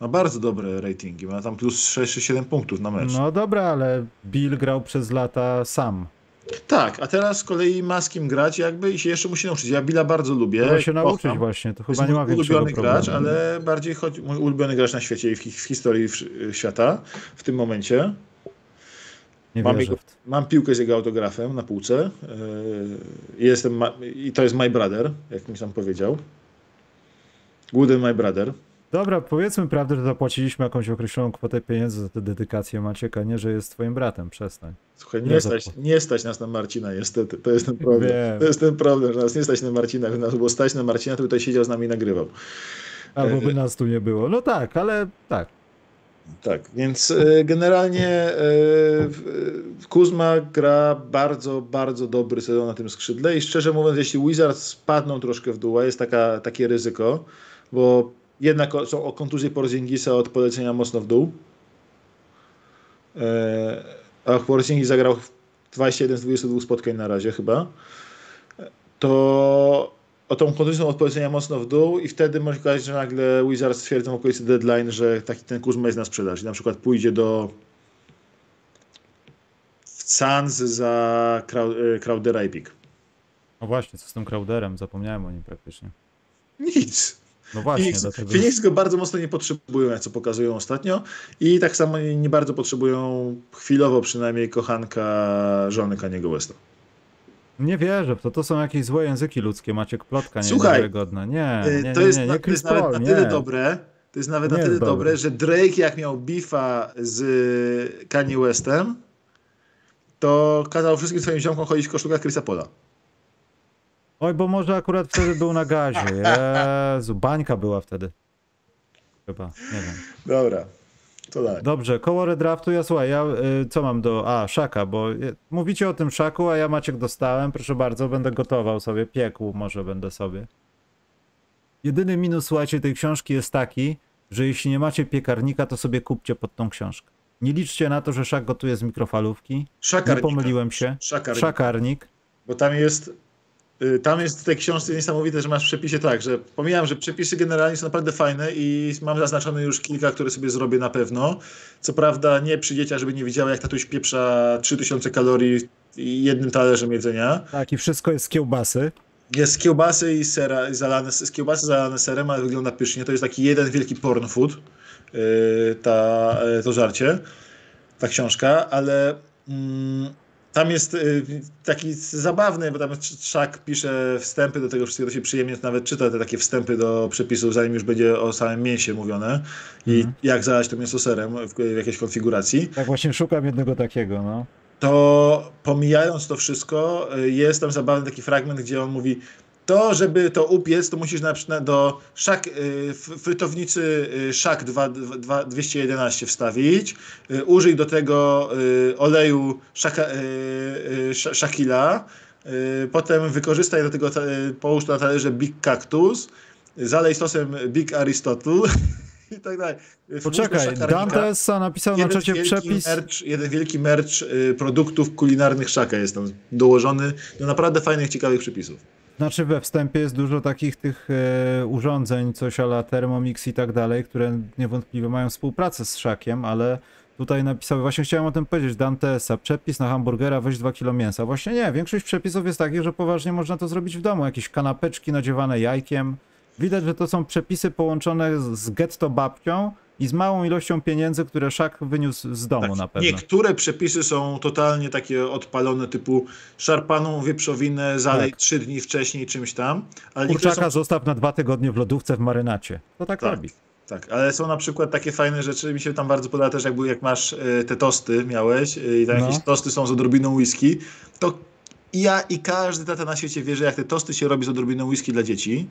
ma bardzo dobre ratingi. Ma tam plus 6-7 punktów na mecz. No dobra, ale Bill grał przez lata sam. Tak, a teraz z kolei ma z kim grać jakby i się jeszcze musi nauczyć. Ja Billa bardzo lubię. Trzeba się nauczyć kocham. właśnie, to chyba jest nie ma większego ulubiony gracz, ale bardziej chodzi, mój ulubiony gracz na świecie i w, w historii w, świata w tym momencie. Nie mam, jego, mam piłkę z jego autografem na półce. Yy, jestem I to jest my brother, jak mi sam powiedział. Good and My Brother. Dobra, powiedzmy prawdę, że zapłaciliśmy jakąś określoną kwotę pieniędzy za tę dedykację Macieka, nie, że jest twoim bratem, przestań. Słuchaj, nie, nie stać, nie stać nas na Marcina, niestety, to jest ten problem. Wiem. To jest ten problem, że nas nie stać na Marcina, gdyby nas było stać na Marcina, to by tutaj siedział z nami i nagrywał. Albo by e, nas tu nie było. No tak, ale tak. Tak, więc e, generalnie e, Kuzma gra bardzo, bardzo dobry sezon na tym skrzydle i szczerze mówiąc, jeśli Wizards spadną troszkę w dół, jest taka, takie ryzyko, bo jednak są o kontuzję Porzingisa od polecenia mocno w dół. E, a Porzingis zagrał 21 z 22 spotkań na razie chyba. To o tą kontuzją od polecenia mocno w dół i wtedy może okazać, że nagle Wizards stwierdzą w okolicy deadline, że taki ten Kuzma jest na sprzedaż i na przykład pójdzie do Suns za e, Crowdera i pick. No właśnie, co z tym Crowderem? Zapomniałem o nim praktycznie. Nic. No właśnie, Phoenix, dlatego... Phoenix go bardzo mocno nie potrzebują, jak co pokazują ostatnio. I tak samo nie bardzo potrzebują, chwilowo przynajmniej, kochanka żony Kaniego Westa. Nie wierzę, to to są jakieś złe języki ludzkie, Maciek Plotka, nie Słuchaj, Nie, nie, nie, to jest, nie, nie, nie to jest nawet na tyle dobre, to jest nawet na tyle dobre, że Drake jak miał bifa z Kanye Westem, to kazał wszystkim swoim ziomkom chodzić w koszulkach Chrisa Pola. Oj, bo może akurat wtedy był na gazie. Jezu, bańka była wtedy. Chyba, nie wiem. Dobra, to tak. Dobrze, koło redraftu, ja słuchaj, ja y, co mam do... A, szaka, bo y, mówicie o tym szaku, a ja Maciek dostałem, proszę bardzo, będę gotował sobie, piekł może będę sobie. Jedyny minus, słuchajcie, tej książki jest taki, że jeśli nie macie piekarnika, to sobie kupcie pod tą książkę. Nie liczcie na to, że szak gotuje z mikrofalówki. Nie Szakarnika. pomyliłem się. Szakarnik. Szakarnik. Bo tam jest, tam jest w tej książce niesamowite, że masz w przepisie tak, że pomijam, że przepisy generalnie są naprawdę fajne i mam zaznaczone już kilka, które sobie zrobię na pewno. Co prawda nie przy dzieciach, żeby nie widziały jak tatuś pieprza 3000 kalorii jednym talerzem jedzenia. Tak, i wszystko jest z kiełbasy. Jest z kiełbasy i sera, i zalane, z kiełbasy zalane serem, ale wygląda pysznie. To jest taki jeden wielki porn food, yy, ta, yy, to żarcie, ta książka, ale mm, tam jest yy, taki zabawny, bo tam Szak pisze wstępy do tego wszystkiego, to się przyjemnie nawet czyta te takie wstępy do przepisów, zanim już będzie o samym mięsie mówione i Mhm. jak zalać to mięso serem w, w jakiejś konfiguracji Tak właśnie szukam jednego takiego, no. to pomijając to wszystko, y, jest tam zabawny taki fragment, gdzie on mówi to, żeby to upiec, to musisz na przykład do szak, y, frytownicy y, szak 2, 2, 211 wstawić, y, użyj do tego oleju szaka, sz- szakila, potem wykorzystaj do tego, połóż na talerze Big Cactus, zalej sosem Big Aristotle (laughs) i tak dalej. Poczekaj. Dantesa napisał na Jeden czacie wielki przepis. Merch, jeden wielki merch produktów kulinarnych Szaka jest tam dołożony do naprawdę fajnych, ciekawych przepisów. Znaczy we wstępie jest dużo takich tych e, urządzeń, coś ala Thermomix i tak dalej, które niewątpliwie mają współpracę z Szakiem, ale tutaj napisał, właśnie chciałem o tym powiedzieć, Dantesa, przepis na hamburgera, weź 2 kilo mięsa. Właśnie nie, większość przepisów jest takich, że poważnie można to zrobić w domu, jakieś kanapeczki nadziewane jajkiem. Widać, że to są przepisy połączone z getto babcią i z małą ilością pieniędzy, które Szak wyniósł z domu na pewno. Tak. Niektóre przepisy są totalnie takie odpalone, typu szarpaną wieprzowinę zalej Tak. trzy dni wcześniej czymś tam, ale Kurczaka są, zostaw na dwa tygodnie w lodówce w marynacie. To tak, Tak. robi. tak, ale są na przykład takie fajne rzeczy, mi się tam bardzo podoba też, jakby jak masz y, te tosty, miałeś y, i tam No. jakieś tosty są z odrobiną whisky, to ja i każdy tata na świecie wie, że jak te tosty się robi z odrobiną whisky dla dzieci,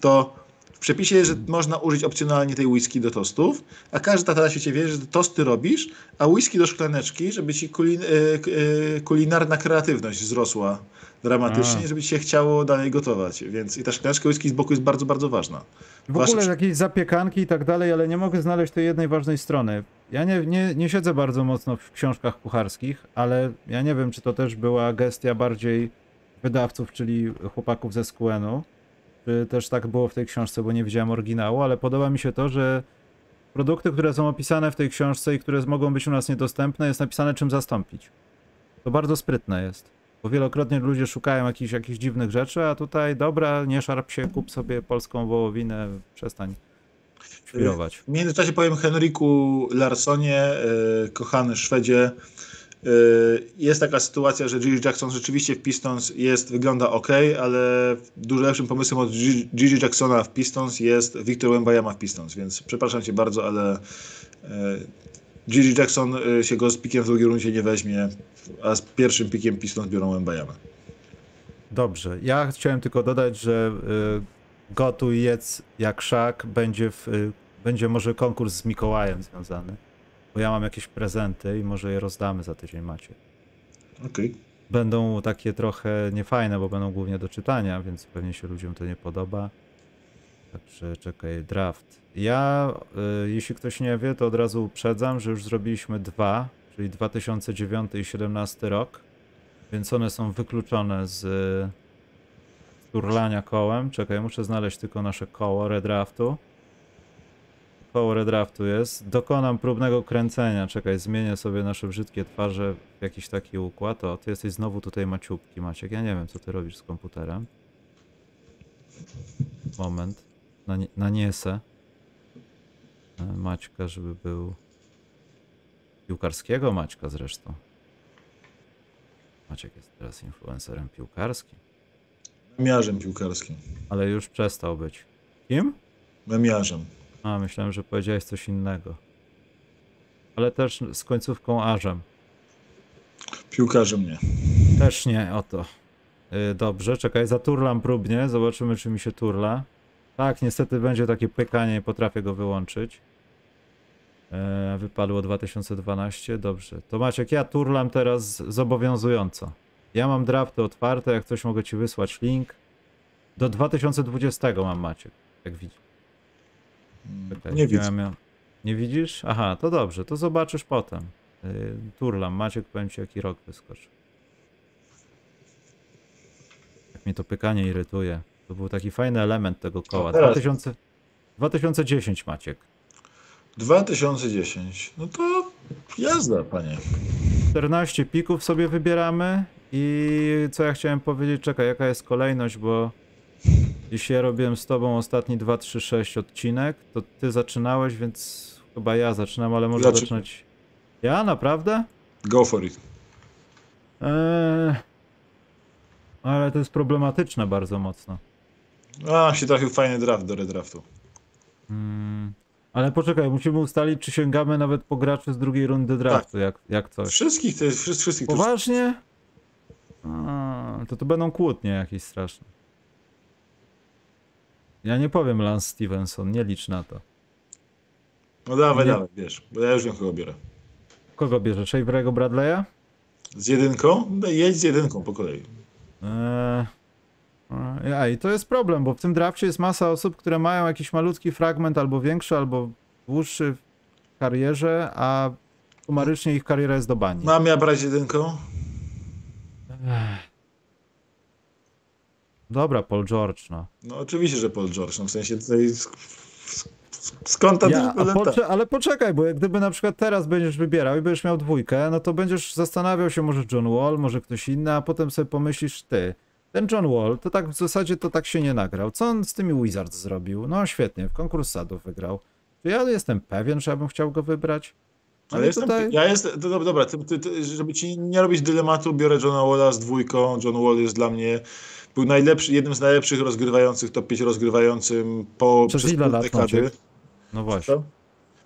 to w przepisie jest, że można użyć opcjonalnie tej whisky do tostów, a każdy tata na świecie wie, że tosty robisz, a whisky do szklaneczki, żeby ci kulin, k- y, kulinarna kreatywność wzrosła dramatycznie, A. żeby ci się chciało dalej gotować. Więc i ta szklaneczka whisky z boku jest bardzo, bardzo ważna. W ogóle jakieś zapiekanki i tak dalej, ale nie mogę znaleźć tej jednej ważnej strony. Ja nie, nie, nie siedzę bardzo mocno w książkach kucharskich, ale ja nie wiem, czy to też była gestia bardziej wydawców, czyli chłopaków ze SQN-u, czy też tak było w tej książce, bo nie widziałem oryginału, ale podoba mi się to, że produkty, które są opisane w tej książce i które mogą być u nas niedostępne, jest napisane czym zastąpić. To bardzo sprytne jest. Bo wielokrotnie ludzie szukają jakichś, jakichś dziwnych rzeczy, a tutaj dobra, nie szarp się, kup sobie polską wołowinę, przestań świrować. W międzyczasie powiem Henriku Larsonie, e, kochany Szwedzie. E, Jest taka sytuacja, że Gigi Jackson rzeczywiście w Pistons jest, wygląda ok, ale dużo lepszym pomysłem od Gigi Jacksona w Pistons jest Victor Wembanyama w Pistons, więc przepraszam cię bardzo, ale e, Gigi Jackson e, się go z pikiem w drugiej rundzie nie weźmie, a z pierwszym pikiem Pistons biorą Wembanyama. Dobrze, ja chciałem tylko dodać, że y, gotuj jedz jak szak będzie, w, y, będzie może konkurs z Mikołajem związany, bo ja mam jakieś prezenty i może je rozdamy za tydzień macie. Okej. Będą takie trochę niefajne, bo będą głównie do czytania, więc pewnie się ludziom to nie podoba. Także czekaj, draft. Ja, y, jeśli ktoś nie wie, to od razu uprzedzam, że już zrobiliśmy dwa, czyli 2009 i 2017 rok, więc one są wykluczone z, z turlania kołem. Czekaj, muszę znaleźć tylko nasze koło redraftu. Koło redraftu jest. Dokonam próbnego kręcenia. Czekaj, zmienię sobie nasze brzydkie twarze w jakiś taki układ. O, ty jesteś znowu tutaj maciubki, Maciek. Ja nie wiem, co ty robisz z komputerem. Moment. Nanie- Naniesę. e, Maćka, żeby był... Piłkarskiego Maćka zresztą. Maciek jest teraz influencerem piłkarskim, Memiarzem piłkarskim. ale już przestał być. Kim? Memiarzem. A, myślałem, że powiedziałeś coś innego. Ale też z końcówką ażem. Piłkarzem nie. Też nie, o to. Y, dobrze, czekaj, zaturlam próbnie, zobaczymy czy mi się turla. Tak, niestety będzie takie pykanie, nie potrafię go wyłączyć. E, wypadło 2012, dobrze. To Maciek, ja turlam teraz zobowiązująco. Ja mam drafty otwarte, jak coś mogę ci wysłać link. Do 2020 mam Maciek, jak widzisz. Czekaj, Nie widzę. ja Nie widzisz? Aha, to dobrze, to zobaczysz potem. Yy, turlam, Maciek powiem ci jaki rok wyskoczy. Jak mnie to pykanie irytuje. To był taki fajny element tego koła. teraz- 2000... 2010 Maciek. 2010. No to jazda, panie. 14 pików sobie wybieramy i co ja chciałem powiedzieć, czekaj, jaka jest kolejność, bo jeśli ja robiłem z tobą ostatni 2, 3, 6 odcinek, to ty zaczynałeś, więc chyba ja zaczynam, ale może Zaczynam. zaczynać... Ja? Naprawdę? Go for it. Eee... Ale to jest problematyczne bardzo mocno. A, się trafił fajny draft do redraftu. Mm. Ale poczekaj, musimy ustalić, czy sięgamy nawet po graczy z drugiej rundy draftu, jak, jak coś. Wszystkich, to jest, wszyscy- wszystkich. Poważnie? A, to to będą kłótnie jakieś straszne. Ja nie powiem Lance Stevenson, nie licz na to. No dawaj, Nie. dawaj, wiesz, bo ja już wiem, kogo biorę. Kogo bierze? Shaver'ego Bradley'a? Z jedynką? No, jedź z jedynką po kolei. Eee... A, i to jest problem, bo w tym drafcie jest masa osób, które mają jakiś malutki fragment, albo większy, albo dłuższy w karierze, a sumarycznie ich kariera jest do bani. Mam ja brać jedynką? Dobra, Paul George, no. No oczywiście, że Paul George, no w sensie tutaj sk- sk- skąd ta Ja, pocze- ale poczekaj, bo jak gdyby na przykład teraz będziesz wybierał i będziesz miał dwójkę, no to będziesz zastanawiał się może John Wall, może ktoś inny, a potem sobie pomyślisz ty. Ten John Wall, to tak w zasadzie to tak się nie nagrał. Co on z tymi Wizards zrobił? No świetnie, w konkurs sadów wygrał. Czy ja jestem pewien, że ja bym chciał go wybrać? No Ale i jestem, tutaj... ja jestem, to, dobra, ty, ty, ty, żeby ci nie robić dylematu, biorę Johna Walla z dwójką. John Wall jest dla mnie, był najlepszy, jednym z najlepszych rozgrywających, top 5 rozgrywającym po, Przez przez pół lat, dekady. Maciek? No właśnie. Co?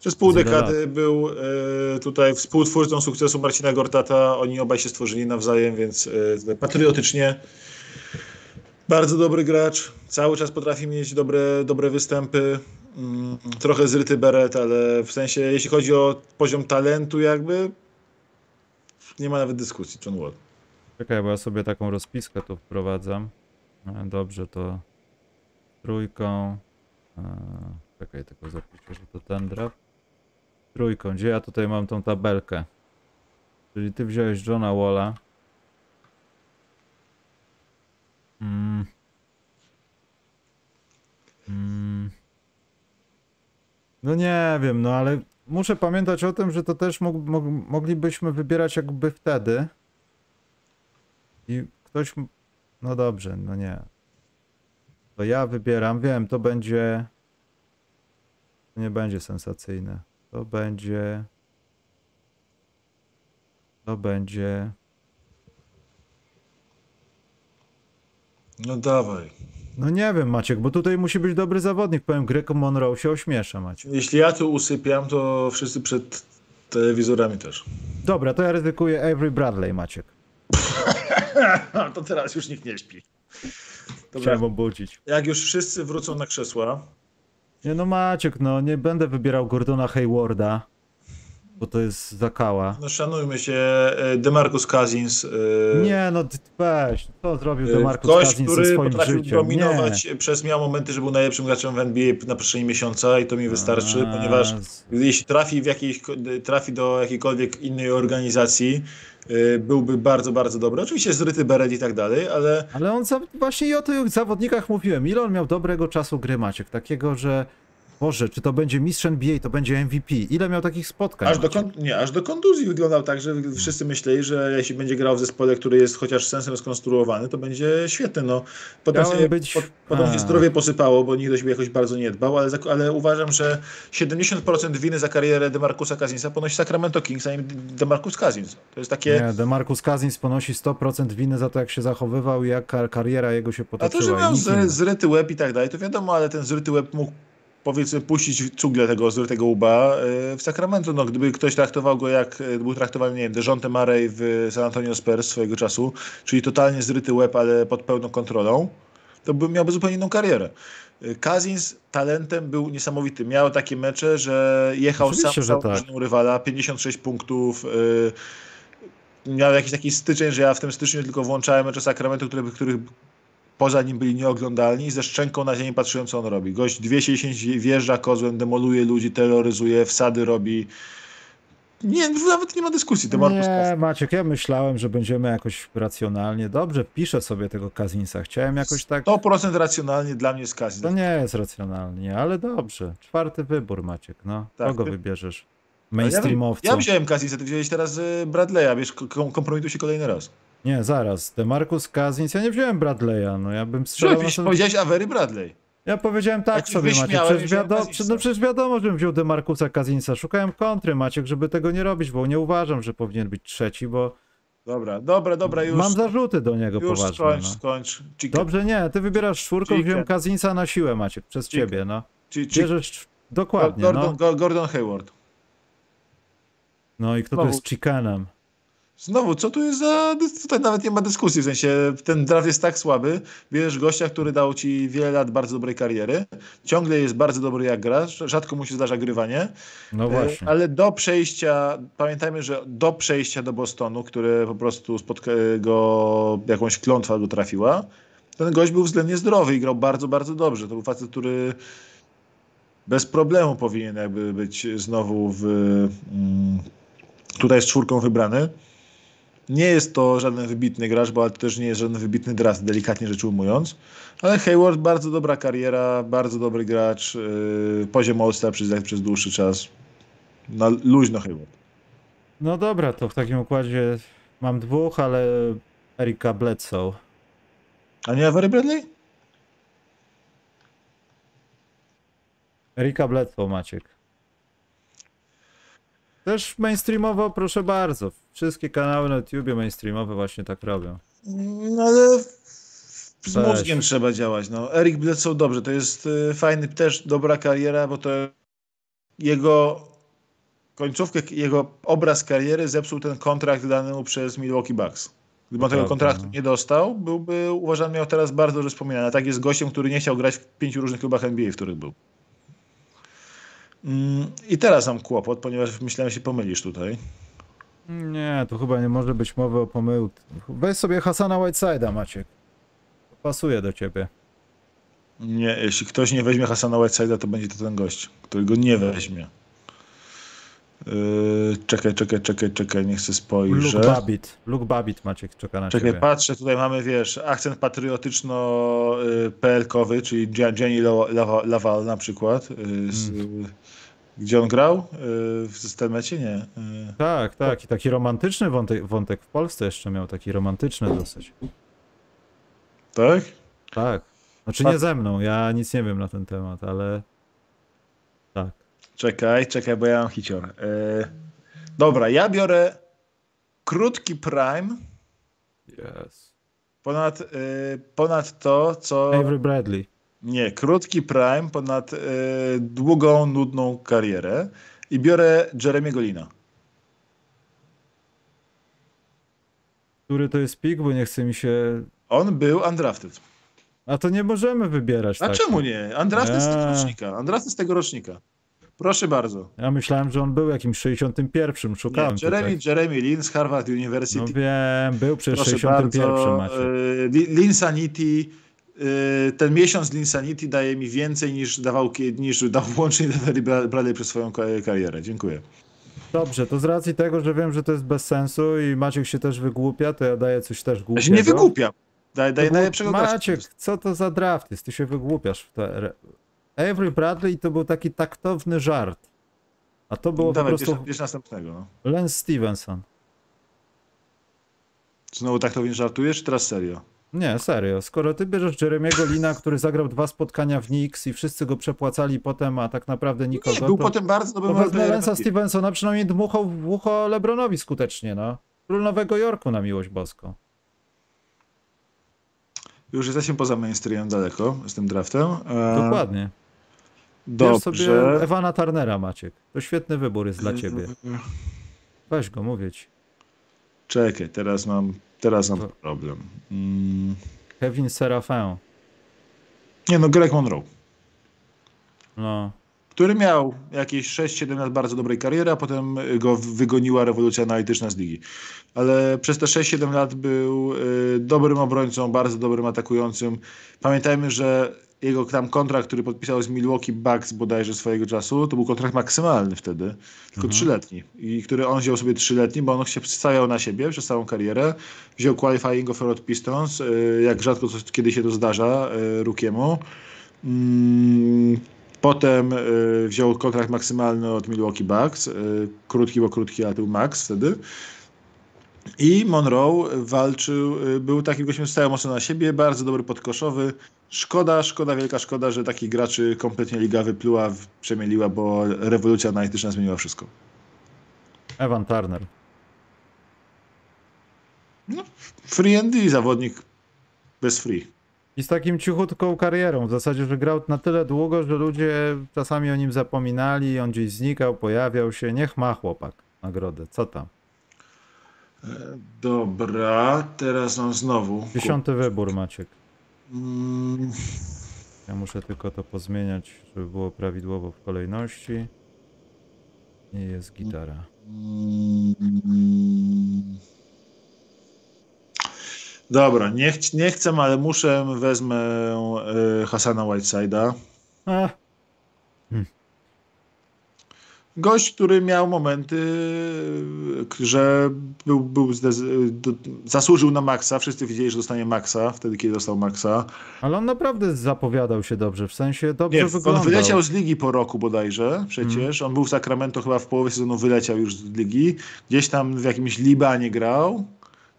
Przez pół Przez dekady był e, tutaj współtwórcą sukcesu Marcina Gortata. Oni obaj się stworzyli nawzajem, więc e, patriotycznie. Bardzo dobry gracz. Cały czas potrafi mieć dobre, dobre występy. Mm, trochę zryty beret, ale w sensie, jeśli chodzi o poziom talentu, jakby nie ma nawet dyskusji. John Wall. Czekaj, bo ja sobie taką rozpiskę tu wprowadzam. E, Dobrze, to trójką. e, Czekaj, tylko zapiszę, że to ten draft. Trójką, gdzie ja tutaj mam tą tabelkę? Czyli ty wziąłeś Johna Walla. Mm. Mm. No nie wiem, no ale muszę pamiętać o tym, że to też mog, moglibyśmy wybierać jakby wtedy. I ktoś. No dobrze, no nie. To ja wybieram, wiem, to będzie. To nie będzie sensacyjne. To będzie. To będzie. No dawaj. No nie wiem, Maciek, bo tutaj musi być dobry zawodnik. Powiem, Greco Monroe się ośmiesza, Maciek. Jeśli ja tu usypiam, to wszyscy przed telewizorami też. Dobra, to ja ryzykuję Avery Bradley, Maciek. (laughs) To teraz już nikt nie śpi. Dobra. Chciałem obudzić. Jak już wszyscy wrócą na krzesła, Nie no, Maciek, no nie będę wybierał Gordona Haywarda, bo to jest zakała. no szanujmy się, e, DeMarcus Cousins. e, Nie, no weź, co zrobił e, DeMarcus Ktoś, Cousins ze który swoim potrafił życiem? dominować Nie. przez miał momenty, że był najlepszym graczem w NBA na przestrzeni miesiąca i to mi wystarczy, A, ponieważ jeśli trafi, w jakiejś, trafi do jakiejkolwiek innej organizacji, byłby bardzo, bardzo dobry. Oczywiście zryty beret i tak dalej, ale Ale on za, właśnie i o tych zawodnikach mówiłem. Ile on miał dobrego czasu gry, Maciek? Takiego, że Boże, czy to będzie mistrz NBA, to będzie MVP. Ile miał takich spotkań? aż do, kon- nie, aż do kontuzji wyglądał tak, że wszyscy myśleli, że jeśli będzie grał w zespole, który jest chociaż sensem skonstruowany, to będzie świetny. No, potem, Chciałem się, być- po, potem A. się zdrowie posypało, bo nikt do siebie jakoś bardzo nie dbał, ale, ale uważam, że 70% winy za karierę DeMarcusa Cousinsa ponosi Sacramento Kings, a nie DeMarcus Cousins. To jest takie... Nie, DeMarcus Cousins ponosi 100% winy za to, jak się zachowywał i jak kar- kariera jego się A potoczyła. to, że miał zryty łeb i tak dalej, to wiadomo, ale ten zryty łeb mógł powiedzmy puścić cugle tego zrytego łba e, w Sacramento. No, gdyby ktoś traktował go jak e, był traktowany, nie wiem, DeJounte Murray w San Antonio Spurs swojego czasu, czyli totalnie zryty łeb, ale pod pełną kontrolą, to by miałby zupełnie inną karierę. E, Cousins talentem był niesamowity. Miał takie mecze, że jechał Oczywiście, sam za tak. rywala, 56 punktów. e, Miał jakiś taki styczeń, że ja w tym styczniu tylko włączałem mecze Sacramento, które, których poza nim byli nieoglądalni ze szczęką na ziemi patrzyłem, co on robi. Gość 210 wjeżdża kozłem, demoluje ludzi, terroryzuje, wsady robi. Nie, nawet nie ma dyskusji. Marcus Nie. Maciek, ja myślałem, że będziemy jakoś racjonalnie. Dobrze, piszę sobie tego Kazinsa. Chciałem jakoś tak... 100% racjonalnie dla mnie jest Cousins. To nie jest racjonalnie, ale dobrze. Czwarty wybór, Maciek, no. Tak, Kogo wy- wybierzesz? Ale Ja, Mainstreamowca. ja wziąłem Cousinsa, ty wziąłeś teraz y, Bradley'a, wiesz, kom- kompromituj się kolejny raz. Nie, zaraz. Demarcus Cousins, ja nie wziąłem Bradley'a, no ja bym strzelał na Wziąłeś, to... powiedziałeś Avery Bradley. Ja powiedziałem Ja tak ci sobie, Maciek. Przecież, Cousinsa. no przecież wiadomo, żebym wziął Demarcusa Cousinsa. Szukałem kontry, Maciek, żeby tego nie robić, bo nie uważam, że powinien być trzeci, bo Dobra, dobra, dobra, już, mam zarzuty do niego już poważne. skończ, No. skończ. Chicken. Dobrze, nie, ty wybierasz czwórką, Chicken. wziąłem Cousinsa na siłę, Maciek, przez Chicken. ciebie, no. Bierzesz dokładnie, Gordon, no. Go- Gordon Hayward. No i kto tu Znowu. jest chickenem? Znowu, co tu jest za... Tutaj nawet nie ma dyskusji, w sensie ten draft jest tak słaby, bierzesz gościa, który dał ci wiele lat bardzo dobrej kariery, ciągle jest bardzo dobry jak gra, rzadko mu się zdarza grywanie, No e, właśnie. ale do przejścia, pamiętajmy, że do przejścia do Bostonu, które po prostu spotka go, jakąś klątwa go trafiła, ten gość był względnie zdrowy i grał bardzo, bardzo dobrze. To był facet, który bez problemu powinien jakby być znowu w, mm, tutaj z czwórką wybrany. Nie jest to żaden wybitny gracz, bo to też nie jest żaden wybitny draft, delikatnie rzecz ujmując. Ale Hayward bardzo dobra kariera, bardzo dobry gracz, yy, poziom All-Star przez, przez dłuższy czas. Na luźno Hayward. No dobra, to w takim układzie mam dwóch, ale Erika Bledsoe. A nie Avery Bradley? Erika Bledsoe, Maciek. Też mainstreamowo, proszę bardzo. Wszystkie kanały na YouTubie mainstreamowe właśnie tak robią. No ale z Weź. mózgiem trzeba działać. No. Eric Bledsoe dobrze, to jest y, fajny, też dobra kariera, bo to jego końcówkę, jego obraz kariery zepsuł ten kontrakt dany mu przez Milwaukee Bucks. Gdyby on tego kontraktu no. nie dostał, byłby uważam miał teraz bardzo dobrze wspominany. A tak jest gościem, który nie chciał grać w pięciu różnych klubach NBA, w których był. Mm, I teraz mam kłopot, ponieważ myślałem, że się pomylisz tutaj. Nie, tu chyba nie może być mowy o pomyłce. Weź sobie Hasana Whiteside'a, Maciek. Pasuje do ciebie. Nie, jeśli ktoś nie weźmie Hasana Whiteside'a, to będzie to ten gość, który go nie weźmie. Yy, czekaj, czekaj, czekaj, czekaj, nie chcę Luke spojrzeć. Babbitt. Luke Babbitt, Maciek, czeka na Czekaj, ciebie. patrzę, tutaj mamy, wiesz, akcent patriotyczno-PL-kowy, czyli Gia- Jenny Law- Lawa- Laval na przykład. yy, z, Mm. Gdzie on grał? Yy, W Stelmecie? Nie. Yy, Tak, tak. I taki romantyczny wątek, wątek w Polsce jeszcze miał, taki romantyczny dosyć. Tak? Tak. Znaczy nie ze mną, ja nic nie wiem na ten temat, ale tak. Czekaj, czekaj, bo ja mam hicior. Yy, dobra, ja biorę krótki prime Yes. ponad, yy, ponad to, co... Avery Bradley. Nie, krótki prime ponad e, długą, nudną karierę i biorę Jeremiego Lina. Który to jest pik, bo nie chce mi się... On był undrafted. A to nie możemy wybierać A tak. czemu nie? Undrafted z tego Nie. rocznika. Undrafted z tego rocznika. Proszę bardzo. Ja myślałem, że on był jakimś 61. Nie, Szukałem Jeremy, tutaj. Jeremy Lin z Harvard University. No wiem, był przez Proszę 61. bardzo. E, Li- Linsanity. e, Ten miesiąc Linsanity daje mi więcej niż dawał niż dał (laughs) łącznie Avery Bra- Bradley przez swoją ka- karierę. Dziękuję. Dobrze, to z racji tego, że wiem, że to jest bez sensu i Maciek się też wygłupia, to ja daję coś też Ja głupiego. się nie wygłupiam. Daję, daję najlepszego. Maciek, co to za draft jest? Ty się wygłupiasz w te... Avery Bradley to był taki taktowny żart. A to było Dawaj, po prostu bierz, bierz następnego. No. Lance Stevenson. Znowu tak to żartujesz, czy teraz serio? Nie, serio. Skoro ty bierzesz Jeremiego Lina, który zagrał dwa spotkania w Knicks i wszyscy go przepłacali potem, a tak naprawdę nikogo, Nie, był to, potem bardzo to dobrym Lance'a NBA. Stevensona, przynajmniej dmuchał w ucho Lebronowi skutecznie, no. Król Nowego Jorku na miłość boską. Już jesteśmy poza mainstreamem daleko z tym draftem. E, Dokładnie. Bierz sobie Dobrze. Ewana Turnera, Maciek. To świetny wybór jest dla ciebie. Weź go, mówię ci. Czekaj, teraz mam, teraz mam To- problem. Mm. Kevin Serafin. Nie no, Greg Monroe. No. który miał jakieś 6-7 lat bardzo dobrej kariery, a potem go wygoniła rewolucja analityczna z ligi. Ale przez te 6-7 lat był y, dobrym obrońcą, bardzo dobrym atakującym. Pamiętajmy, że jego tam kontrakt, który podpisał z Milwaukee Bucks bodajże swojego czasu, to był kontrakt maksymalny wtedy, tylko trzyletni. I który on wziął sobie trzyletni, bo on się stawiał na siebie przez całą karierę. Wziął qualifying offer od Pistons, y, jak rzadko coś, kiedy się to zdarza y, Rukiemu. Mm, Potem y, wziął kontrakt maksymalny od Milwaukee Bucks. Krótki, bo krótki, ale to był max wtedy. I Monroe walczył, y, był takim gościem, stał mocno na siebie, bardzo dobry podkoszowy. Szkoda, szkoda, wielka szkoda, że takich graczy kompletnie liga wypluła, przemieliła, bo rewolucja analityczna zmieniła wszystko. Evan Turner. Free and D, zawodnik bez free. I z takim cichutką karierą. W zasadzie, że grał na tyle długo, że ludzie czasami o nim zapominali, on gdzieś znikał, pojawiał się. Niech ma chłopak nagrodę. Co tam? Dobra, teraz mam znowu. Dziesiąty wybór, Maciek. Mm, Ja muszę tylko to pozmieniać, żeby było prawidłowo w kolejności. I jest gitara. Mm. Dobra, nie, ch- nie chcę, ale muszę, wezmę y, Hasana Whiteside'a. A, Gość, który miał momenty, że był, był zasłużył na maksa. Wszyscy wiedzieli, że dostanie maksa, wtedy kiedy dostał maksa. ale on naprawdę zapowiadał się dobrze, w sensie dobrze Nie, on wyglądał. wyleciał z ligi po roku bodajże, przecież. On był w Sacramento chyba w połowie sezonu, wyleciał już z ligi. Gdzieś tam w jakimś Libanie grał.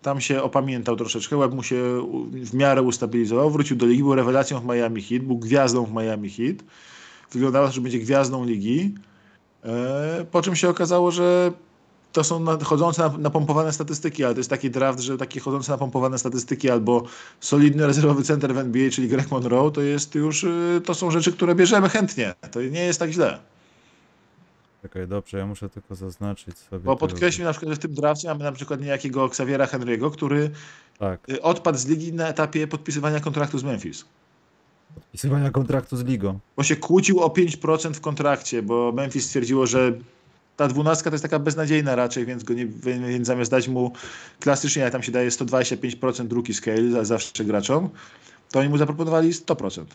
Tam się opamiętał troszeczkę, łeb mu się w miarę ustabilizował. Wrócił do ligi, był rewelacją w Miami Heat, był gwiazdą w Miami Heat. Wyglądało, że będzie gwiazdą ligi. E, po czym się okazało, że to są chodzące na- napompowane statystyki, ale to jest taki draft, że takie chodzące napompowane statystyki albo solidny rezerwowy center w NBA, czyli Greg Monroe, to jest już, y, to są rzeczy, które bierzemy chętnie. To nie jest tak źle. Czekaj, dobrze, ja muszę tylko zaznaczyć sobie. Bo podkreślmy na przykład, że w tym drafcie mamy na przykład niejakiego Xaviera Henry'ego, który Tak, y, odpadł z ligi na etapie podpisywania kontraktu z Memphis. Podpisywania kontraktu z ligą. Bo się kłócił o 5% w kontrakcie, bo Memphis stwierdziło, że ta dwunastka to jest taka beznadziejna raczej, więc, go nie, więc zamiast dać mu klasycznie, jak tam się daje 125% rookie scale za zawsze graczom, to oni mu zaproponowali 100%.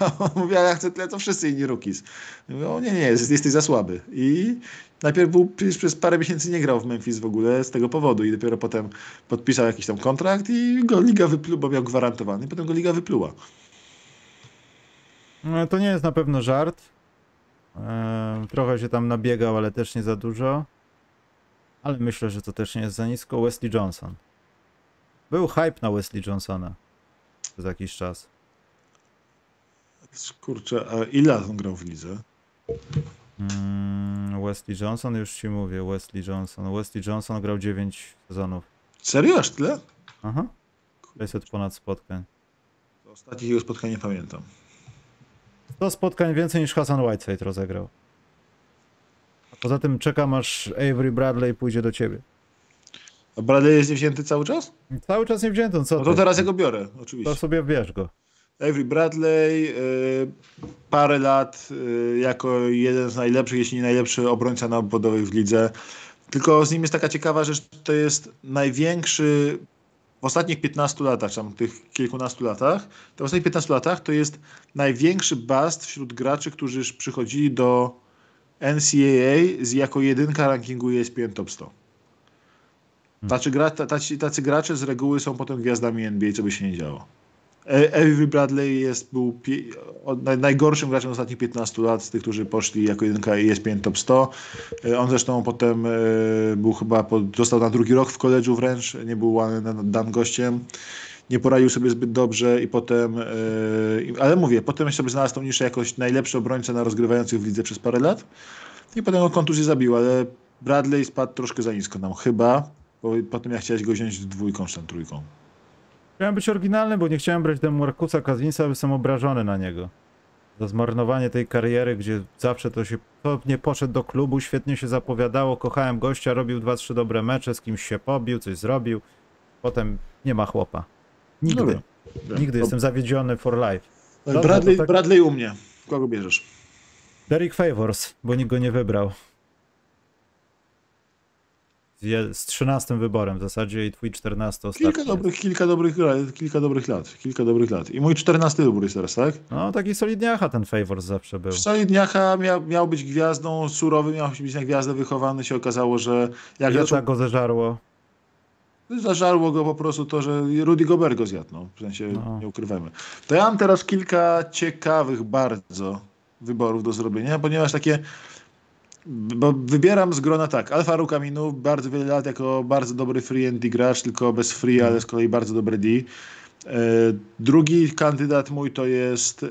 A (laughs) on mówi, ja chcę tyle, co wszyscy inni rookies. Mówię, o nie, nie, jest- jesteś za słaby. I najpierw był, przez parę miesięcy nie grał w Memphis w ogóle z tego powodu i dopiero potem podpisał jakiś tam kontrakt i go liga wypluła, bo miał gwarantowany, i potem go liga wypluła. No, to nie jest na pewno żart. Eee, trochę się tam nabiegał, ale też nie za dużo. Ale myślę, że to też nie jest za nisko. Wesley Johnson. Był hype na Wesley Johnsona przez jakiś czas. Kurczę, a ile on grał w lidze? Mm, Wesley Johnson, już ci mówię, Wesley Johnson. Wesley Johnson grał 9 sezonów. Serio? Aż tyle? Aha. 600 ponad spotkań. Ostatnich jego spotkań nie pamiętam. 100 spotkań więcej niż Hassan Whiteside rozegrał. A poza tym czekam aż Avery Bradley pójdzie do ciebie. A Bradley jest niewzięty cały czas? Cały czas nie wzięto, co No to ty? teraz ja go biorę, To oczywiście. sobie bierz go. Avery Bradley, y, parę lat y, jako jeden z najlepszych, jeśli nie najlepszy obrońca na obwodowych w lidze. Tylko z nim jest taka ciekawa rzecz, to jest największy w ostatnich 15 latach, czy tam tych kilkunastu latach, to w ostatnich 15 latach to jest największy bust wśród graczy, którzy przychodzili do NCAA z jako jedynka rankingu ESPN Top 100. Tacy, tacy, tacy gracze z reguły są potem gwiazdami NBA, co by się nie działo. E- Avery Bradley jest, był najgorszym graczem ostatnich 15 lat z tych, którzy poszli jako jedynka ESPN Top 100. E, On zresztą potem e, był chyba, został na drugi rok w koledżu wręcz, nie był dan gościem. Nie poradził sobie zbyt dobrze i potem, e, ale mówię, potem sobie znalazł tą niszę jakoś najlepszy obrońca na rozgrywających w lidze przez parę lat i potem go kontuzję zabił, ale Bradley spadł troszkę za nisko nam chyba, bo potem ja chciałeś go wziąć dwójką czy tam trójką. Chciałem być oryginalny, bo nie chciałem brać ten Markusa Kazinsa, bo jestem obrażony na niego. za zmarnowanie tej kariery, gdzie zawsze to się to nie poszedł do klubu, świetnie się zapowiadało, kochałem gościa, robił dwa, trzy dobre mecze, z kimś się pobił, coś zrobił, potem nie ma chłopa. Nigdy. Dobra. Nigdy jestem zawiedziony for life. Dobrze, Bradley, tak- Bradley u mnie. Kogo bierzesz? Derek Favors, bo nikt go nie wybrał. Z, je- z 13 wyborem w zasadzie i twój 14 ostatni. Kilka dobrych, kilka dobrych, lat- kilka dobrych lat. Kilka dobrych lat. I mój 14 wybór jest teraz, tak? No taki solidniacha ten Favors zawsze był. Solidniacha miał, miał być gwiazdą, surowy, miał być na gwiazdę wychowany. się okazało, że jak zaczął, tak go zeżarło? zażarło go po prostu to, że Rudy Gobert go zjadł. No, w sensie, No. nie ukrywajmy. To ja mam teraz kilka ciekawych bardzo wyborów do zrobienia, ponieważ takie bo wybieram z grona tak, Alfa Rukaminu bardzo wiele lat jako bardzo dobry free and D gracz, tylko bez free, ale z kolei bardzo dobry D. E, drugi kandydat mój to jest e,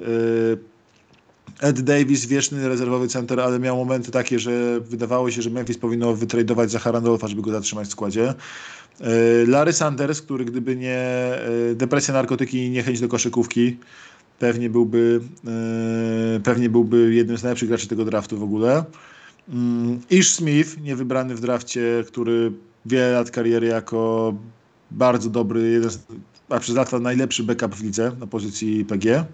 Ed Davis, wieczny rezerwowy center, ale miał momenty takie, że wydawało się, że Memphis powinno wytradować za Randolpha, żeby go zatrzymać w składzie. E, Larry Sanders, który gdyby nie depresja, narkotyki i niechęć do koszykówki, pewnie byłby, pewnie byłby jednym z najlepszych graczy tego draftu w ogóle. Mm, Ish Smith, niewybrany w drafcie, który wiele lat kariery jako bardzo dobry, jeden z, a przez lata najlepszy backup w lidze na pozycji PG.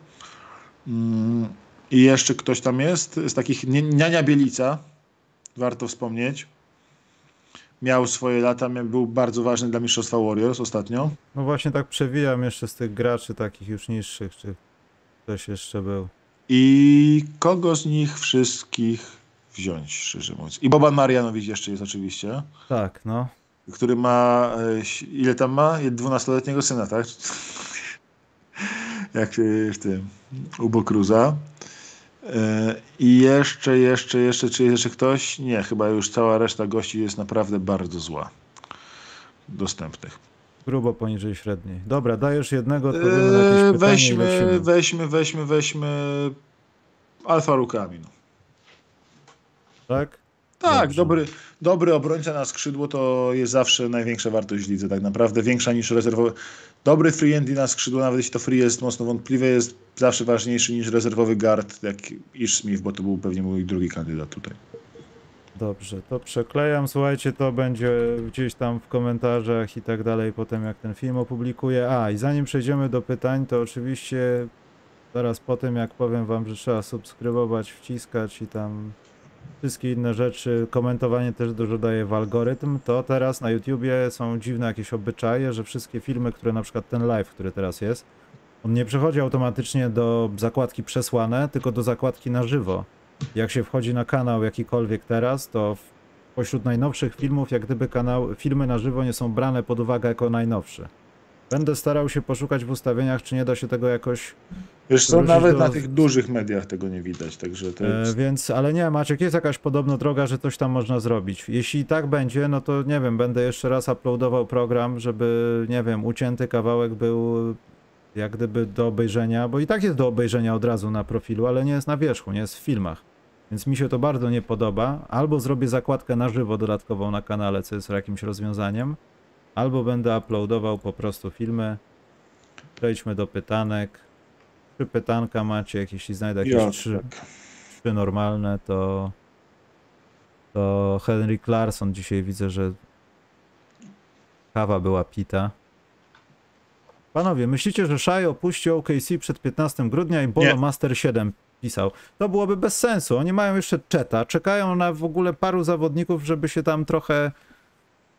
Mm, I jeszcze ktoś tam jest z takich, Niania Bielica, warto wspomnieć. Miał swoje lata, był bardzo ważny dla mistrzostwa Warriors ostatnio. No właśnie tak przewijam jeszcze z tych graczy takich już niższych, czy ktoś jeszcze był. I kogo z nich wszystkich wziąć, szczerze mówiąc? I Boban Marianowicz jeszcze jest oczywiście. Tak, no. który ma, e, ile tam ma? 12-letniego syna, tak? (laughs) Jak e, w tym, u Bokruza. E, I jeszcze, jeszcze, jeszcze, czy jest jeszcze ktoś? Nie, chyba już cała reszta gości jest naprawdę bardzo zła. Dostępnych. Grubo poniżej średniej. Dobra, dajesz jednego, E, pytanie i Weźmy, lecimy. weźmy, weźmy, weźmy Alfa Rukami. Tak? Tak, Dobrze. dobry, dobry obrońca na skrzydło to jest zawsze największa wartość lidze, tak naprawdę większa niż rezerwowy. Dobry free endy na skrzydło, nawet jeśli to free jest mocno wątpliwe, jest zawsze ważniejszy niż rezerwowy guard, jak Ish Smith, bo to był pewnie mój drugi kandydat tutaj. Dobrze, to przeklejam. Słuchajcie, to będzie gdzieś tam w komentarzach i tak dalej, potem jak ten film opublikuję. A, i zanim przejdziemy do pytań, to oczywiście zaraz po tym, jak powiem wam, że trzeba subskrybować, wciskać i tam wszystkie inne rzeczy, komentowanie też dużo daje w algorytm, to teraz na YouTubie są dziwne jakieś obyczaje, że wszystkie filmy, które na przykład ten live, który teraz jest, on nie przechodzi automatycznie do zakładki przesłane, tylko do zakładki na żywo. Jak się wchodzi na kanał jakikolwiek teraz, to w, pośród najnowszych filmów, jak gdyby kanał, filmy na żywo nie są brane pod uwagę jako najnowsze. Będę starał się poszukać w ustawieniach, czy nie da się tego jakoś Wiesz co, nawet do- na tych dużych mediach tego nie widać, także to E, jest... więc, ale nie, Maciek, jest jakaś podobno droga, że coś tam można zrobić. Jeśli tak będzie, no to nie wiem, będę jeszcze raz uploadował program, żeby, nie wiem, ucięty kawałek był jak gdyby do obejrzenia, bo i tak jest do obejrzenia od razu na profilu, ale nie jest na wierzchu, nie jest w filmach. Więc mi się to bardzo nie podoba. Albo zrobię zakładkę na żywo dodatkową na kanale, co jest jakimś rozwiązaniem, albo będę uploadował po prostu filmy. Przejdźmy do pytanek. Trzy pytanka macie, jeśli znajdę jakieś Ja, trzy tak. trzy normalne, to to Henry Clarkson dzisiaj widzę, że kawa była pita. Panowie, myślicie, że Shai opuści OKC przed 15 grudnia i Bolo Nie. Master 7 pisał? To byłoby bez sensu. Oni mają jeszcze Czeta, czekają na w ogóle paru zawodników, żeby się tam trochę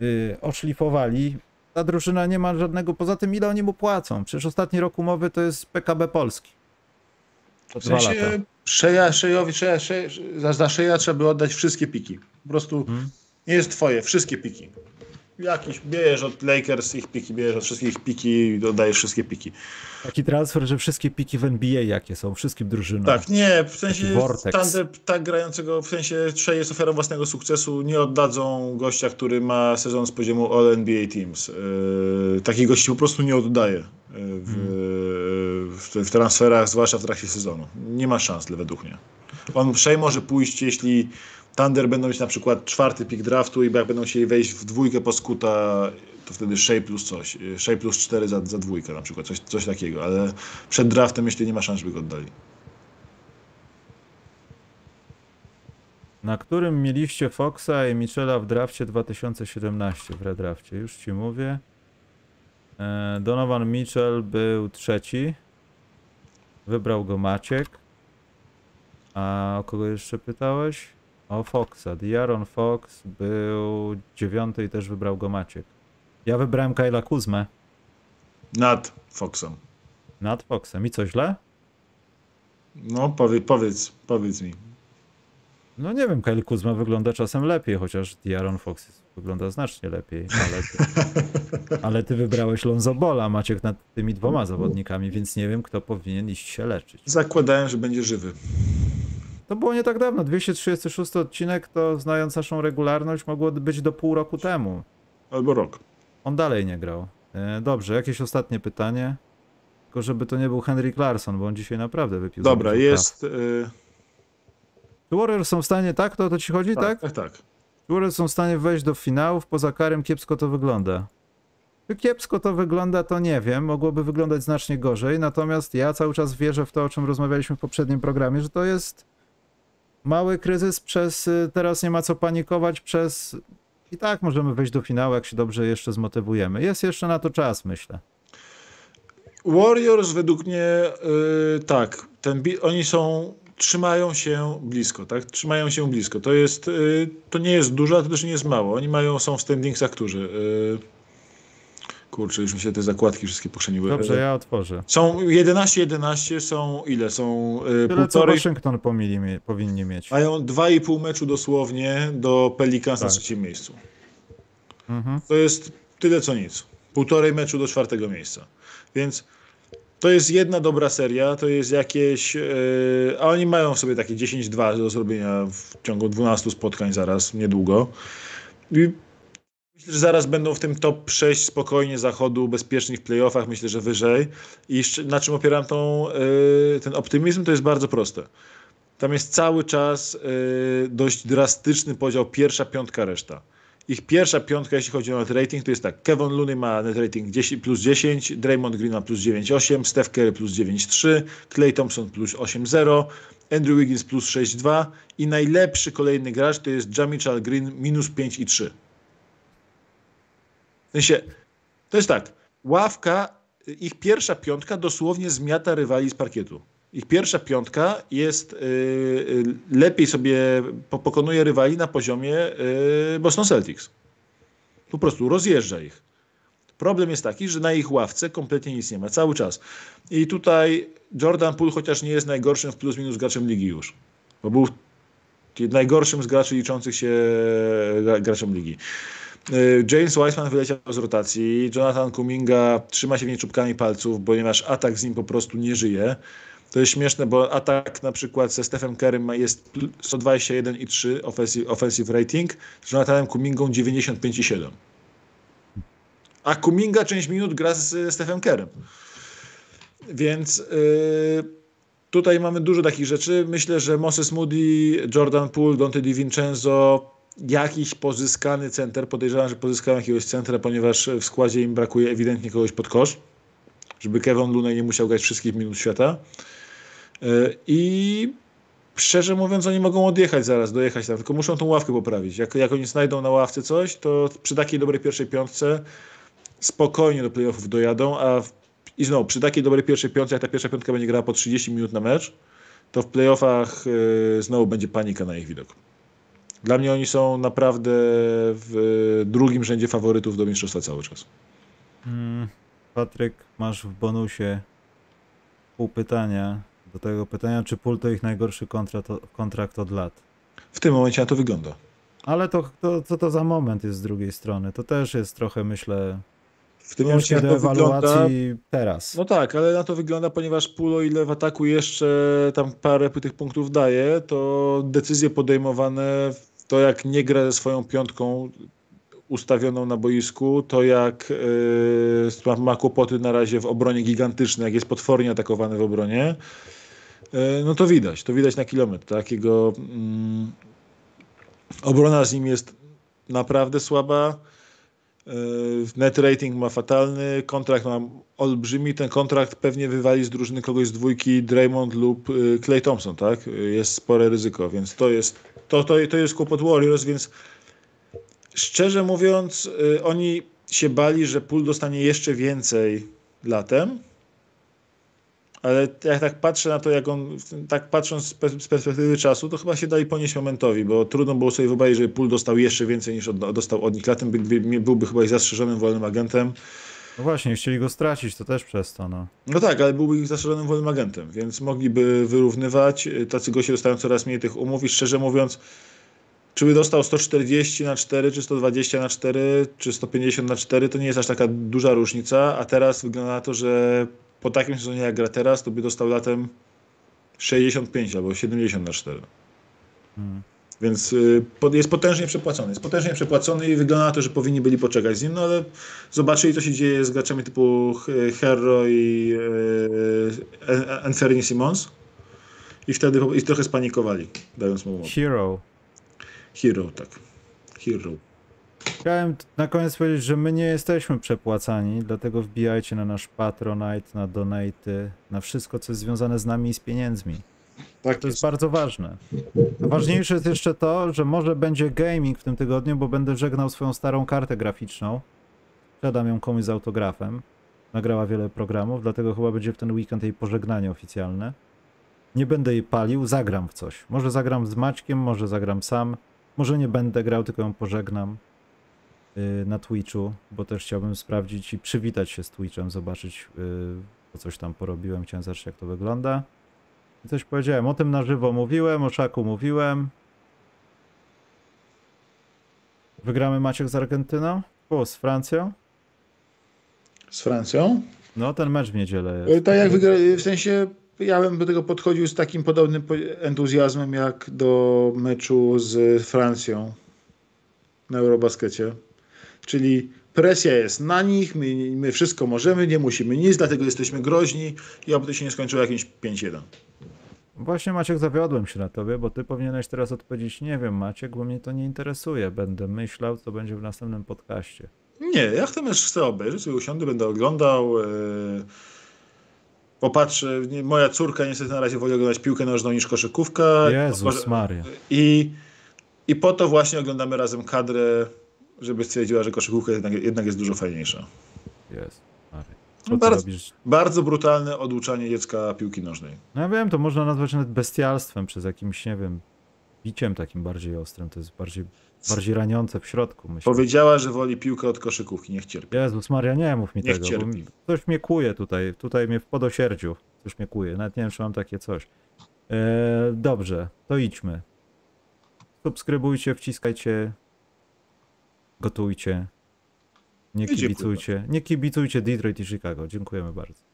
yy, oszlifowali. Ta drużyna nie ma żadnego, poza tym ile oni mu płacą? Przecież ostatni rok umowy to jest PKB Polski. To W dwa lata. sensie Szeja, Szejowi, Szeja, Szeja, za, za Szeja trzeba by oddać wszystkie piki. Po prostu Hmm? nie jest twoje, wszystkie piki. Jakiś bierzesz od Lakers ich piki, bierzesz od wszystkich piki i oddajesz wszystkie piki. Taki transfer, że wszystkie piki w NBA jakie są, wszystkim drużynom. Tak, nie, w sensie. Thunder tak grającego, w sensie Shea jest ofiarą własnego sukcesu, nie oddadzą gościa, który ma sezon z poziomu All NBA Teams. Yy, takich gości po prostu nie oddaje yy, w, w, w transferach, zwłaszcza w trakcie sezonu. Nie ma szans, według mnie. On Shea może pójść, jeśli Thunder będą mieć na przykład czwarty pik draftu i jak będą chcieli wejść w dwójkę po skuta, to wtedy Shea plus coś. Yy, Shea plus cztery za, za dwójkę na przykład, coś, coś takiego, ale przed draftem myślę nie ma szans, żeby go oddali. Na którym mieliście Foxa i Michela w drafcie 2017 w redrafcie? Już ci mówię. E, Donovan Mitchell był trzeci. Wybrał go Maciek. A o kogo jeszcze pytałeś? O Foxa. Diaron Fox był dziewiąty i też wybrał go Maciek. Ja wybrałem Kyla Kuzmę Nad Foxem. nad Foxem. I co źle? No powie, powiedz, powiedz mi. No nie wiem, Kyle Kuzma wygląda czasem lepiej, chociaż Diaron Fox wygląda znacznie lepiej, ale ty, (laughs) ale ty wybrałeś Lonzo Bola, Maciek, nad tymi dwoma zawodnikami, więc nie wiem, kto powinien iść się leczyć. Zakładałem, że będzie żywy. To było nie tak dawno, 236 odcinek to, znając naszą regularność, mogło być do pół roku temu. Albo rok. On dalej nie grał. E, Dobrze, jakieś ostatnie pytanie? Tylko żeby to nie był Henrik Larsson, bo on dzisiaj naprawdę wypił. Dobra, jest. y, Warriors są w stanie, tak? To o to ci chodzi, tak? tak, tak. Czy Warriors są w stanie wejść do finałów, poza karem kiepsko to wygląda. Czy kiepsko to wygląda, to nie wiem, mogłoby wyglądać znacznie gorzej, natomiast ja cały czas wierzę w to, o czym rozmawialiśmy w poprzednim programie, że to jest mały kryzys przez, y, teraz nie ma co panikować, przez i tak możemy wejść do finału, jak się dobrze jeszcze zmotywujemy. Jest jeszcze na to czas, myślę. Warriors według mnie y, tak, ten, oni są, trzymają się blisko, tak? Trzymają się blisko. To jest, y, to nie jest dużo, a to też nie jest mało. Oni mają, są w standingsach którzy. Y, kurczę, już mi się te zakładki wszystkie pochrzeniły. Dobrze, ja otworzę. Są 11-11, są ile? Są y, Tyle, półtorej, Waszyngton pomili, powinni mieć. mają 2,5 meczu dosłownie do Pelicans na Tak. trzecim miejscu. Mhm. To jest tyle co nic. Półtorej meczu do czwartego miejsca. Więc to jest jedna dobra seria, to jest jakieś. Yy, a oni mają sobie takie 10-2 do zrobienia w ciągu 12 spotkań zaraz, niedługo. I że zaraz będą w tym top 6 spokojnie zachodu, bezpiecznych playoffach, myślę, że wyżej. I na czym opieram tą, yy, ten optymizm, to jest bardzo proste. Tam jest cały czas yy, dość drastyczny podział pierwsza, piątka, reszta. Ich pierwsza piątka, jeśli chodzi o net rating, to jest tak. Kevin Looney ma net rating 10, plus 10, Draymond Green ma plus 9,8, Steph Curry plus 9,3, Clay Thompson plus 8,0, Andrew Wiggins plus 6,2 i najlepszy kolejny gracz to jest Jamichal Green minus 5,3. W sensie, to jest tak. Ławka, ich pierwsza piątka dosłownie zmiata rywali z parkietu. Ich pierwsza piątka jest y, y, lepiej sobie po, pokonuje rywali na poziomie y, Boston Celtics. Po prostu rozjeżdża ich. Problem jest taki, że na ich ławce kompletnie nic nie ma, cały czas. I tutaj Jordan Poole chociaż nie jest najgorszym w plus minus graczem ligi już, bo był najgorszym z graczy liczących się gra- graczem ligi. Y, James Wiseman wyleciał z rotacji, Jonathan Kuminga trzyma się w niej czubkami palców, ponieważ atak z nim po prostu nie żyje. To jest śmieszne, bo atak na przykład ze Stephen ma- jest pl- 121,3 offensive, rating, z Jonathanem Kumingą 95,7. A Kuminga część minut gra z Stephen Currym. Więc yy, tutaj mamy dużo takich rzeczy. Myślę, że Moses Moody, Jordan Poole, Dante DiVincenzo, jakiś pozyskany center. Podejrzewam, że pozyskają jakiegoś centra, ponieważ w składzie im brakuje ewidentnie kogoś pod kosz, żeby Kevin Looney nie musiał grać wszystkich minut świata. Yy, I szczerze mówiąc, oni mogą odjechać zaraz, dojechać tam, tylko muszą tą ławkę poprawić. Jak, jak oni znajdą na ławce coś, to przy takiej dobrej pierwszej piątce spokojnie do playoffów dojadą, a w, i znowu przy takiej dobrej pierwszej piątce, jak ta pierwsza piątka będzie grała po 30 minut na mecz, to w playoffach yy, znowu będzie panika na ich widok. Dla mnie oni są naprawdę w drugim rzędzie faworytów do mistrzostwa cały czas. Mm, Patryk, masz w bonusie pół pytania do tego pytania, czy Pool to ich najgorszy kontrakt, kontrakt od lat. W tym momencie na to wygląda. Ale to, to, co to za moment jest z drugiej strony? To też jest trochę, myślę, W tym momencie na to wygląda. teraz. No tak, ale na to wygląda, ponieważ Pool o ile w ataku jeszcze tam parę tych punktów daje, to decyzje podejmowane, to jak nie gra ze swoją piątką ustawioną na boisku, to jak yy, ma, kłopoty na razie w obronie gigantyczne, jak jest potwornie atakowany w obronie, yy, no to widać, to widać na kilometr, tak? Jego mm, obrona z nim jest naprawdę słaba. Yy, Net rating ma fatalny, kontrakt ma olbrzymi. Ten kontrakt pewnie wywali z drużyny kogoś z dwójki Draymond lub yy, Clay Thompson, tak? Yy, Jest spore ryzyko, więc to jest to, to, to jest kłopot Warriors, więc szczerze mówiąc, oni się bali, że pól dostanie jeszcze więcej latem. Ale jak tak patrzę na to, jak on, tak patrząc z pers- z perspektywy czasu, to chyba się dali ponieść momentowi, bo trudno było sobie wyobrazić, że pól dostał jeszcze więcej niż od, dostał od nich latem, by, by, byłby chyba i zastrzeżonym wolnym agentem. No właśnie, chcieli go stracić, to też przez to, no. No tak, ale byłby ich zastrzeżonym wolnym agentem, więc mogliby wyrównywać. Tacy goście dostają coraz mniej tych umów i szczerze mówiąc, czy by dostał 140 na 4, czy 120 na 4, czy 150 na 4, to nie jest aż taka duża różnica, a teraz wygląda na to, że po takim sezonie jak gra teraz, to by dostał latem 65 albo 70 na 4. Hmm. Więc y, jest potężnie przepłacony. Jest potężnie przepłacony i wygląda na to, że powinni byli poczekać z nim, no ale zobaczyli, co się dzieje z graczami typu H- Herro i e, Anferni Simons i wtedy i trochę spanikowali, dając mu umowę. Hero. Hero, tak. Hero. Chciałem na koniec powiedzieć, że my nie jesteśmy przepłacani, dlatego wbijajcie na nasz Patronite, na donaty, na wszystko, co jest związane z nami i z pieniędzmi. Tak To jest bardzo ważne. Ważniejsze jest jeszcze to, że może będzie gaming w tym tygodniu, bo będę żegnał swoją starą kartę graficzną. Sprzedam ją komuś z autografem. Nagrała wiele programów, dlatego chyba będzie w ten weekend jej pożegnanie oficjalne. Nie będę jej palił, zagram w coś. Może zagram z Maćkiem, może zagram sam. Może nie będę grał, tylko ją pożegnam na Twitchu, bo też chciałbym sprawdzić i przywitać się z Twitchem, zobaczyć, yy, bo coś tam porobiłem, chciałem zobaczyć, jak to wygląda. I Coś powiedziałem, o tym na żywo mówiłem, o szaku mówiłem. Wygramy Maciek z Argentyną? O, z Francją? Z Francją? No, ten mecz w niedzielę jest. Tak jak wygra, w sensie ja bym do tego podchodził z takim podobnym po- entuzjazmem jak do meczu z Francją na Eurobaskecie. Czyli presja jest na nich, my, my wszystko możemy, nie musimy nic, dlatego jesteśmy groźni i oby to się nie skończyło jakimś 5-1. Właśnie Maciek, zawiodłem się na tobie, bo ty powinieneś teraz odpowiedzieć, nie wiem Maciek, bo mnie to nie interesuje. Będę myślał, co będzie w następnym podcaście. Nie, ja mecz chcę obejrzeć, sobie usiądę, będę oglądał. E, popatrzę, nie, moja córka niestety na razie woli oglądać piłkę nożną niż koszykówkę. Jezus Maria. I, I po to właśnie oglądamy razem kadrę, żeby stwierdziła, że koszykówka jednak, jednak jest dużo fajniejsza. Jest. No bardzo-? Bardzo brutalne oduczanie dziecka piłki nożnej. No ja wiem, to można nazwać nawet bestialstwem, przez jakimś, nie wiem, biciem takim bardziej ostrym. To jest bardziej, bardziej raniące w środku, myślę. Powiedziała, że woli piłkę od koszykówki, niech cierpi. Jezus Maria, nie mów mi Niech tego, cierpi. coś mnie kuje tutaj, tutaj mnie w podosierdziu, coś mnie kuje, nawet nie wiem, czy mam takie coś. E, dobrze, to idźmy. Subskrybujcie, wciskajcie, gotujcie, nie kibicujcie, nie kibicujcie Detroit i Chicago, dziękujemy bardzo.